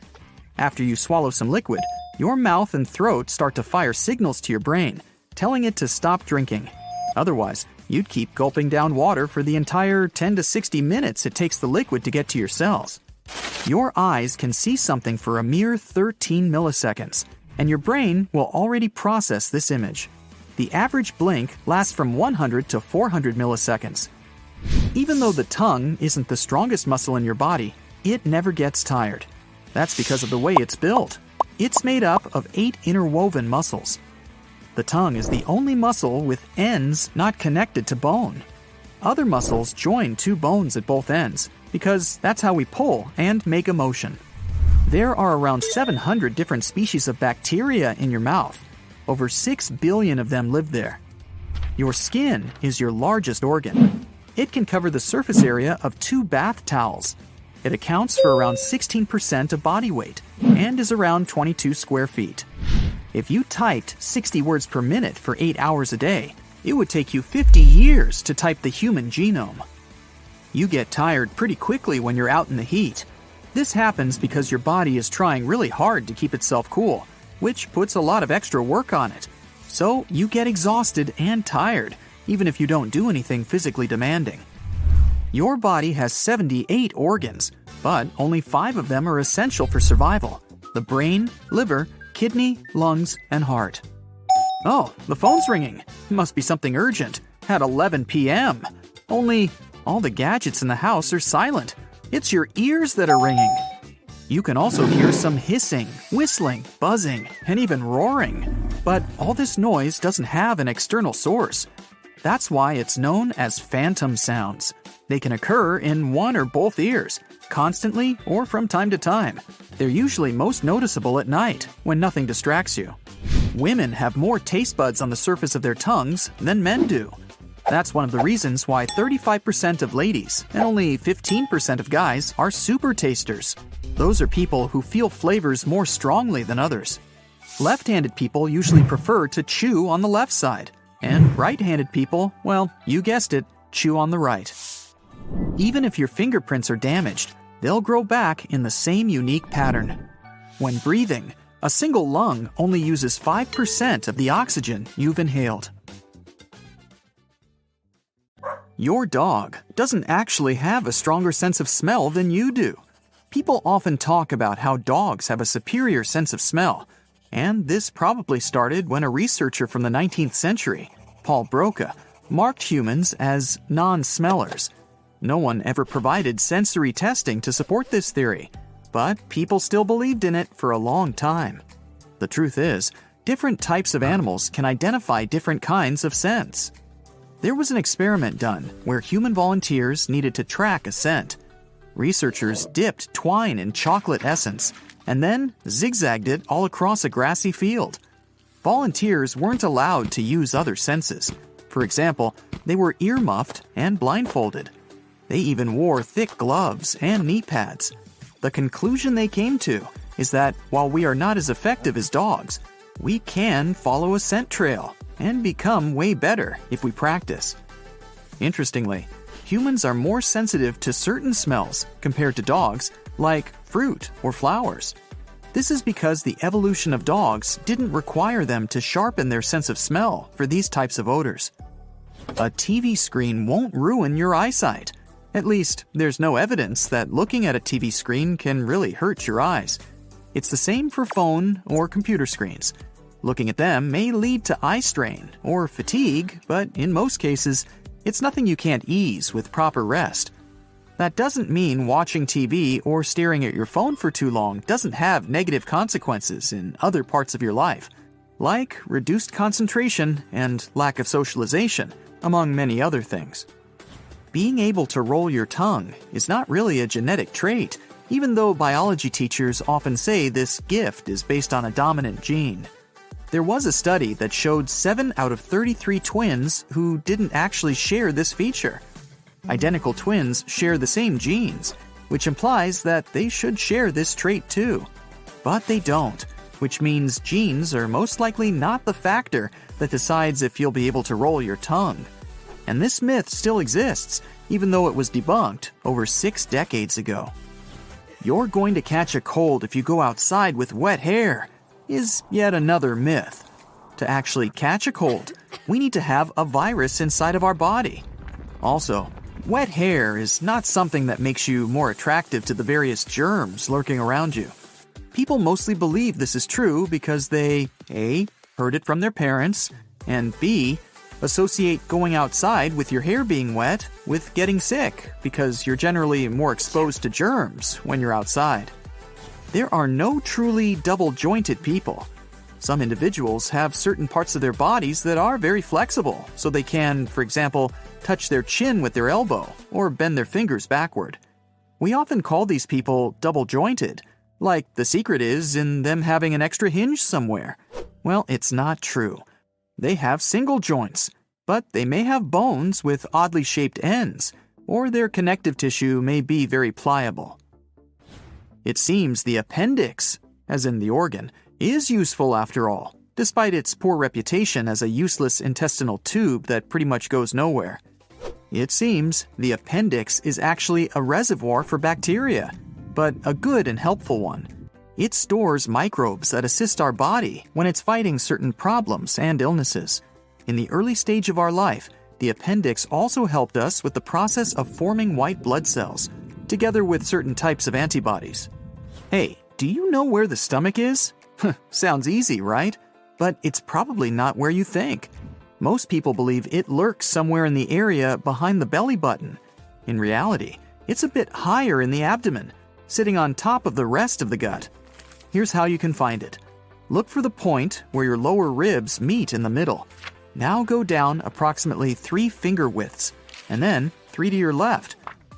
After you swallow some liquid, your mouth and throat start to fire signals to your brain, telling it to stop drinking. Otherwise, you'd keep gulping down water for the entire 10 to 60 minutes it takes the liquid to get to your cells. Your eyes can see something for a mere 13 milliseconds, and your brain will already process this image. The average blink lasts from 100 to 400 milliseconds. Even though the tongue isn't the strongest muscle in your body, it never gets tired. That's because of the way it's built. It's made up of eight interwoven muscles. The tongue is the only muscle with ends not connected to bone. Other muscles join two bones at both ends because that's how we pull and make a motion. There are around 700 different species of bacteria in your mouth. Over 6 billion of them live there. Your skin is your largest organ. It can cover the surface area of two bath towels. It accounts for around 16% of body weight and is around 22 square feet. If you typed 60 words per minute for 8 hours a day, it would take you 50 years to type the human genome. You get tired pretty quickly when you're out in the heat. This happens because your body is trying really hard to keep itself cool, which puts a lot of extra work on it. So you get exhausted and tired, even if you don't do anything physically demanding. Your body has 78 organs, but only five of them are essential for survival the brain, liver, kidney, lungs, and heart. Oh, the phone's ringing. Must be something urgent. At 11 p.m. Only all the gadgets in the house are silent. It's your ears that are ringing. You can also hear some hissing, whistling, buzzing, and even roaring. But all this noise doesn't have an external source. That's why it's known as phantom sounds. They can occur in one or both ears, constantly or from time to time. They're usually most noticeable at night, when nothing distracts you. Women have more taste buds on the surface of their tongues than men do. That's one of the reasons why 35% of ladies and only 15% of guys are super tasters. Those are people who feel flavors more strongly than others. Left handed people usually prefer to chew on the left side, and right handed people, well, you guessed it, chew on the right. Even if your fingerprints are damaged, they'll grow back in the same unique pattern. When breathing, a single lung only uses 5% of the oxygen you've inhaled. Your dog doesn't actually have a stronger sense of smell than you do. People often talk about how dogs have a superior sense of smell, and this probably started when a researcher from the 19th century, Paul Broca, marked humans as non smellers no one ever provided sensory testing to support this theory, but people still believed in it for a long time. The truth is, different types of animals can identify different kinds of scents. There was an experiment done where human volunteers needed to track a scent. Researchers dipped twine in chocolate essence and then zigzagged it all across a grassy field. Volunteers weren't allowed to use other senses. For example, they were earmuffed and blindfolded. They even wore thick gloves and knee pads. The conclusion they came to is that while we are not as effective as dogs, we can follow a scent trail and become way better if we practice. Interestingly, humans are more sensitive to certain smells compared to dogs, like fruit or flowers. This is because the evolution of dogs didn't require them to sharpen their sense of smell for these types of odors. A TV screen won't ruin your eyesight at least, there's no evidence that looking at a TV screen can really hurt your eyes. It's the same for phone or computer screens. Looking at them may lead to eye strain or fatigue, but in most cases, it's nothing you can't ease with proper rest. That doesn't mean watching TV or staring at your phone for too long doesn't have negative consequences in other parts of your life, like reduced concentration and lack of socialization, among many other things being able to roll your tongue is not really a genetic trait, even though biology teachers often say this gift is based on a dominant gene. There was a study that showed 7 out of 33 twins who didn't actually share this feature. Identical twins share the same genes, which implies that they should share this trait too. But they don't, which means genes are most likely not the factor that decides if you'll be able to roll your tongue and this myth still exists, even though it was debunked over six decades ago. You're going to catch a cold if you go outside with wet hair is yet another myth. To actually catch a cold, we need to have a virus inside of our body. Also, wet hair is not something that makes you more attractive to the various germs lurking around you. People mostly believe this is true because they A. heard it from their parents, and B associate going outside with your hair being wet with getting sick because you're generally more exposed to germs when you're outside. There are no truly double jointed people. Some individuals have certain parts of their bodies that are very flexible, so they can, for example, touch their chin with their elbow or bend their fingers backward. We often call these people double jointed, like the secret is in them having an extra hinge somewhere. Well, it's not true. They have single joints. but they may have bones with oddly shaped ends, or their connective tissue may be very pliable. It seems the appendix, as in the organ, is useful after all, despite its poor reputation as a useless intestinal tube that pretty much goes nowhere. It seems the appendix is actually a reservoir for bacteria, but a good and helpful one. It stores microbes that assist our body when it's fighting certain problems and illnesses. In the early stage of our life, the appendix also helped us with the process of forming white blood cells, together with certain types of antibodies. Hey, do you know where the stomach is? Sounds easy, right? But it's probably not where you think. Most people believe it lurks somewhere in the area behind the belly button. In reality, it's a bit higher in the abdomen, sitting on top of the rest of the gut. Here's how you can find it. Look for the point where your lower ribs meet in the middle. Now go down approximately three finger widths, and then three to your left.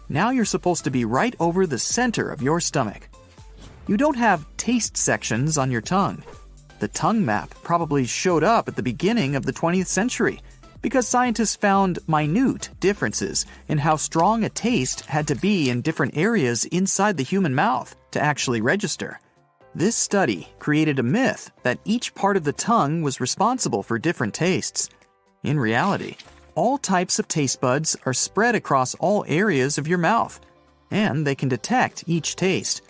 Now you're supposed to be right over the center of your stomach. You don't have taste sections on your tongue. The tongue map probably showed up at the beginning of the 20th century because scientists found minute differences in how strong a taste had to be in different areas inside the human mouth to actually register. This study created a myth that each part of the tongue was responsible for different tastes. In reality, all types of taste buds are spread across all areas of your mouth, and they can detect each taste.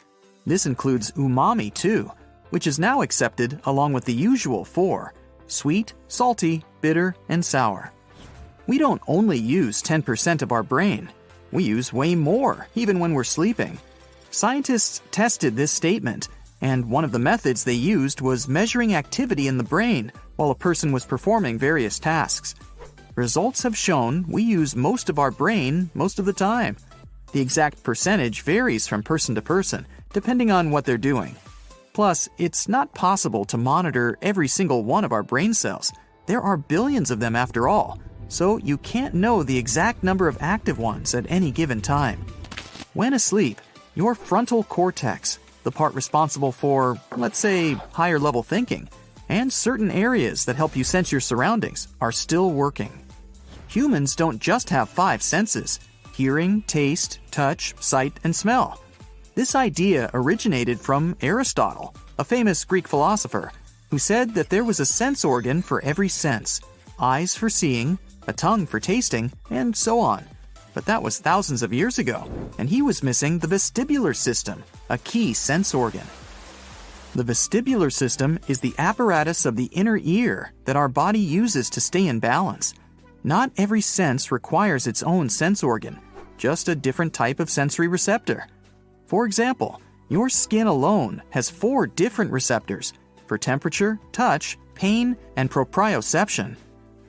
This includes umami too which is now accepted along with the usual four sweet, salty, bitter, and sour. We don't only use 10% of our brain, we use way more, even when we're sleeping. Scientists tested this statement, and one of the methods they used was measuring activity in the brain while a person was performing various tasks. Results have shown we use most of our brain most of the time. The exact percentage varies from person to person, depending on what they're doing. Plus, it's not possible to monitor every single one of our brain cells. There are billions of them after all, so you can't know the exact number of active ones at any given time. When asleep, your frontal cortex, the part responsible for, let's say, higher level thinking, and certain areas that help you sense your surroundings, are still working. Humans don't just have five senses hearing, taste, touch, sight, and smell. This idea originated from Aristotle, a famous Greek philosopher, who said that there was a sense organ for every sense eyes for seeing, a tongue for tasting, and so on. But that was thousands of years ago, and he was missing the vestibular system, a key sense organ. The vestibular system is the apparatus of the inner ear that our body uses to stay in balance. Not every sense requires its own sense organ, just a different type of sensory receptor. For example, your skin alone has four different receptors for temperature, touch, pain, and proprioception.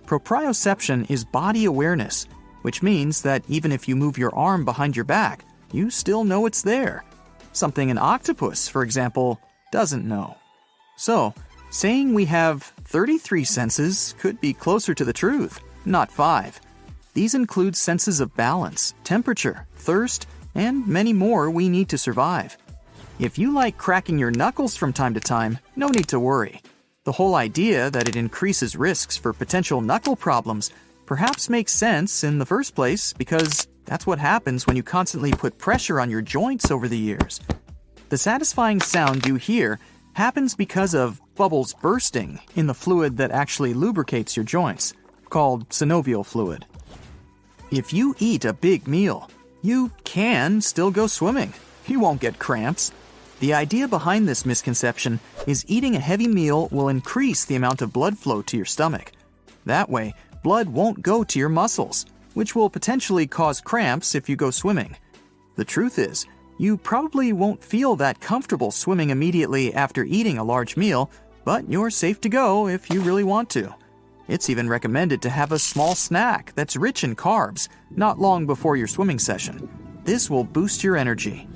Proprioception is body awareness, which means that even if you move your arm behind your back, you still know it's there. Something an octopus, for example, doesn't know. So, saying we have 33 senses could be closer to the truth, not five. These include senses of balance, temperature, thirst, and many more we need to survive. If you like cracking your knuckles from time to time, no need to worry. The whole idea that it increases risks for potential knuckle problems perhaps makes sense in the first place because that's what happens when you constantly put pressure on your joints over the years. The satisfying sound you hear happens because of bubbles bursting in the fluid that actually lubricates your joints, called synovial fluid. If you eat a big meal, you can still go swimming. You won't get cramps. The idea behind this misconception is eating a heavy meal will increase the amount of blood flow to your stomach. That way, blood won't go to your muscles, which will potentially cause cramps if you go swimming. The truth is, you probably won't feel that comfortable swimming immediately after eating a large meal, but you're safe to go if you really want to. It's even recommended to have a small snack that's rich in carbs not long before your swimming session. This will boost your energy.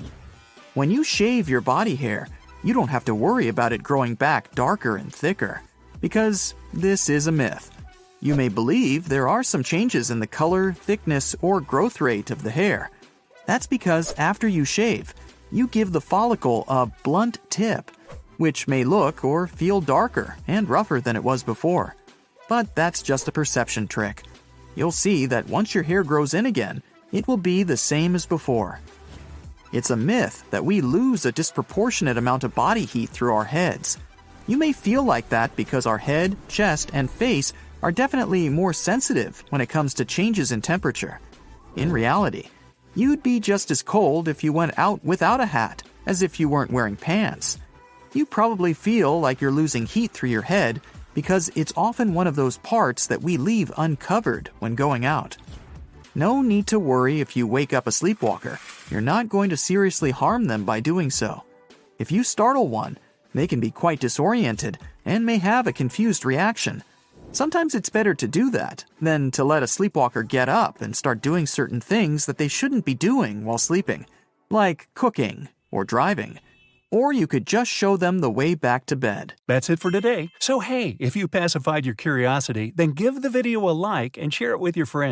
When you shave your body hair, you don't have to worry about it growing back darker and thicker, because this is a myth. You may believe there are some changes in the color, thickness, or growth rate of the hair. That's because after you shave, you give the follicle a blunt tip, which may look or feel darker and rougher than it was before. But that's just a perception trick. you'll see that once your hair grows in again, it will be the same as before. It's a myth that we lose a disproportionate amount of body heat through our heads. You may feel like that because our head, chest, and face are definitely more sensitive when it comes to changes in temperature. In reality, you'd be just as cold if you went out without a hat as if you weren't wearing pants. You probably feel like you're losing heat through your head because it's often one of those parts that we leave uncovered when going out. No need to worry if you wake up a sleepwalker. You're not going to seriously harm them by doing so. If you startle one, they can be quite disoriented and may have a confused reaction. Sometimes it's better to do that than to let a sleepwalker get up and start doing certain things that they shouldn't be doing while sleeping, like cooking or driving. Or you could just show them the way back to bed. That's it for today. So, hey, if you pacified your curiosity, then give the video a like and share it with your friends.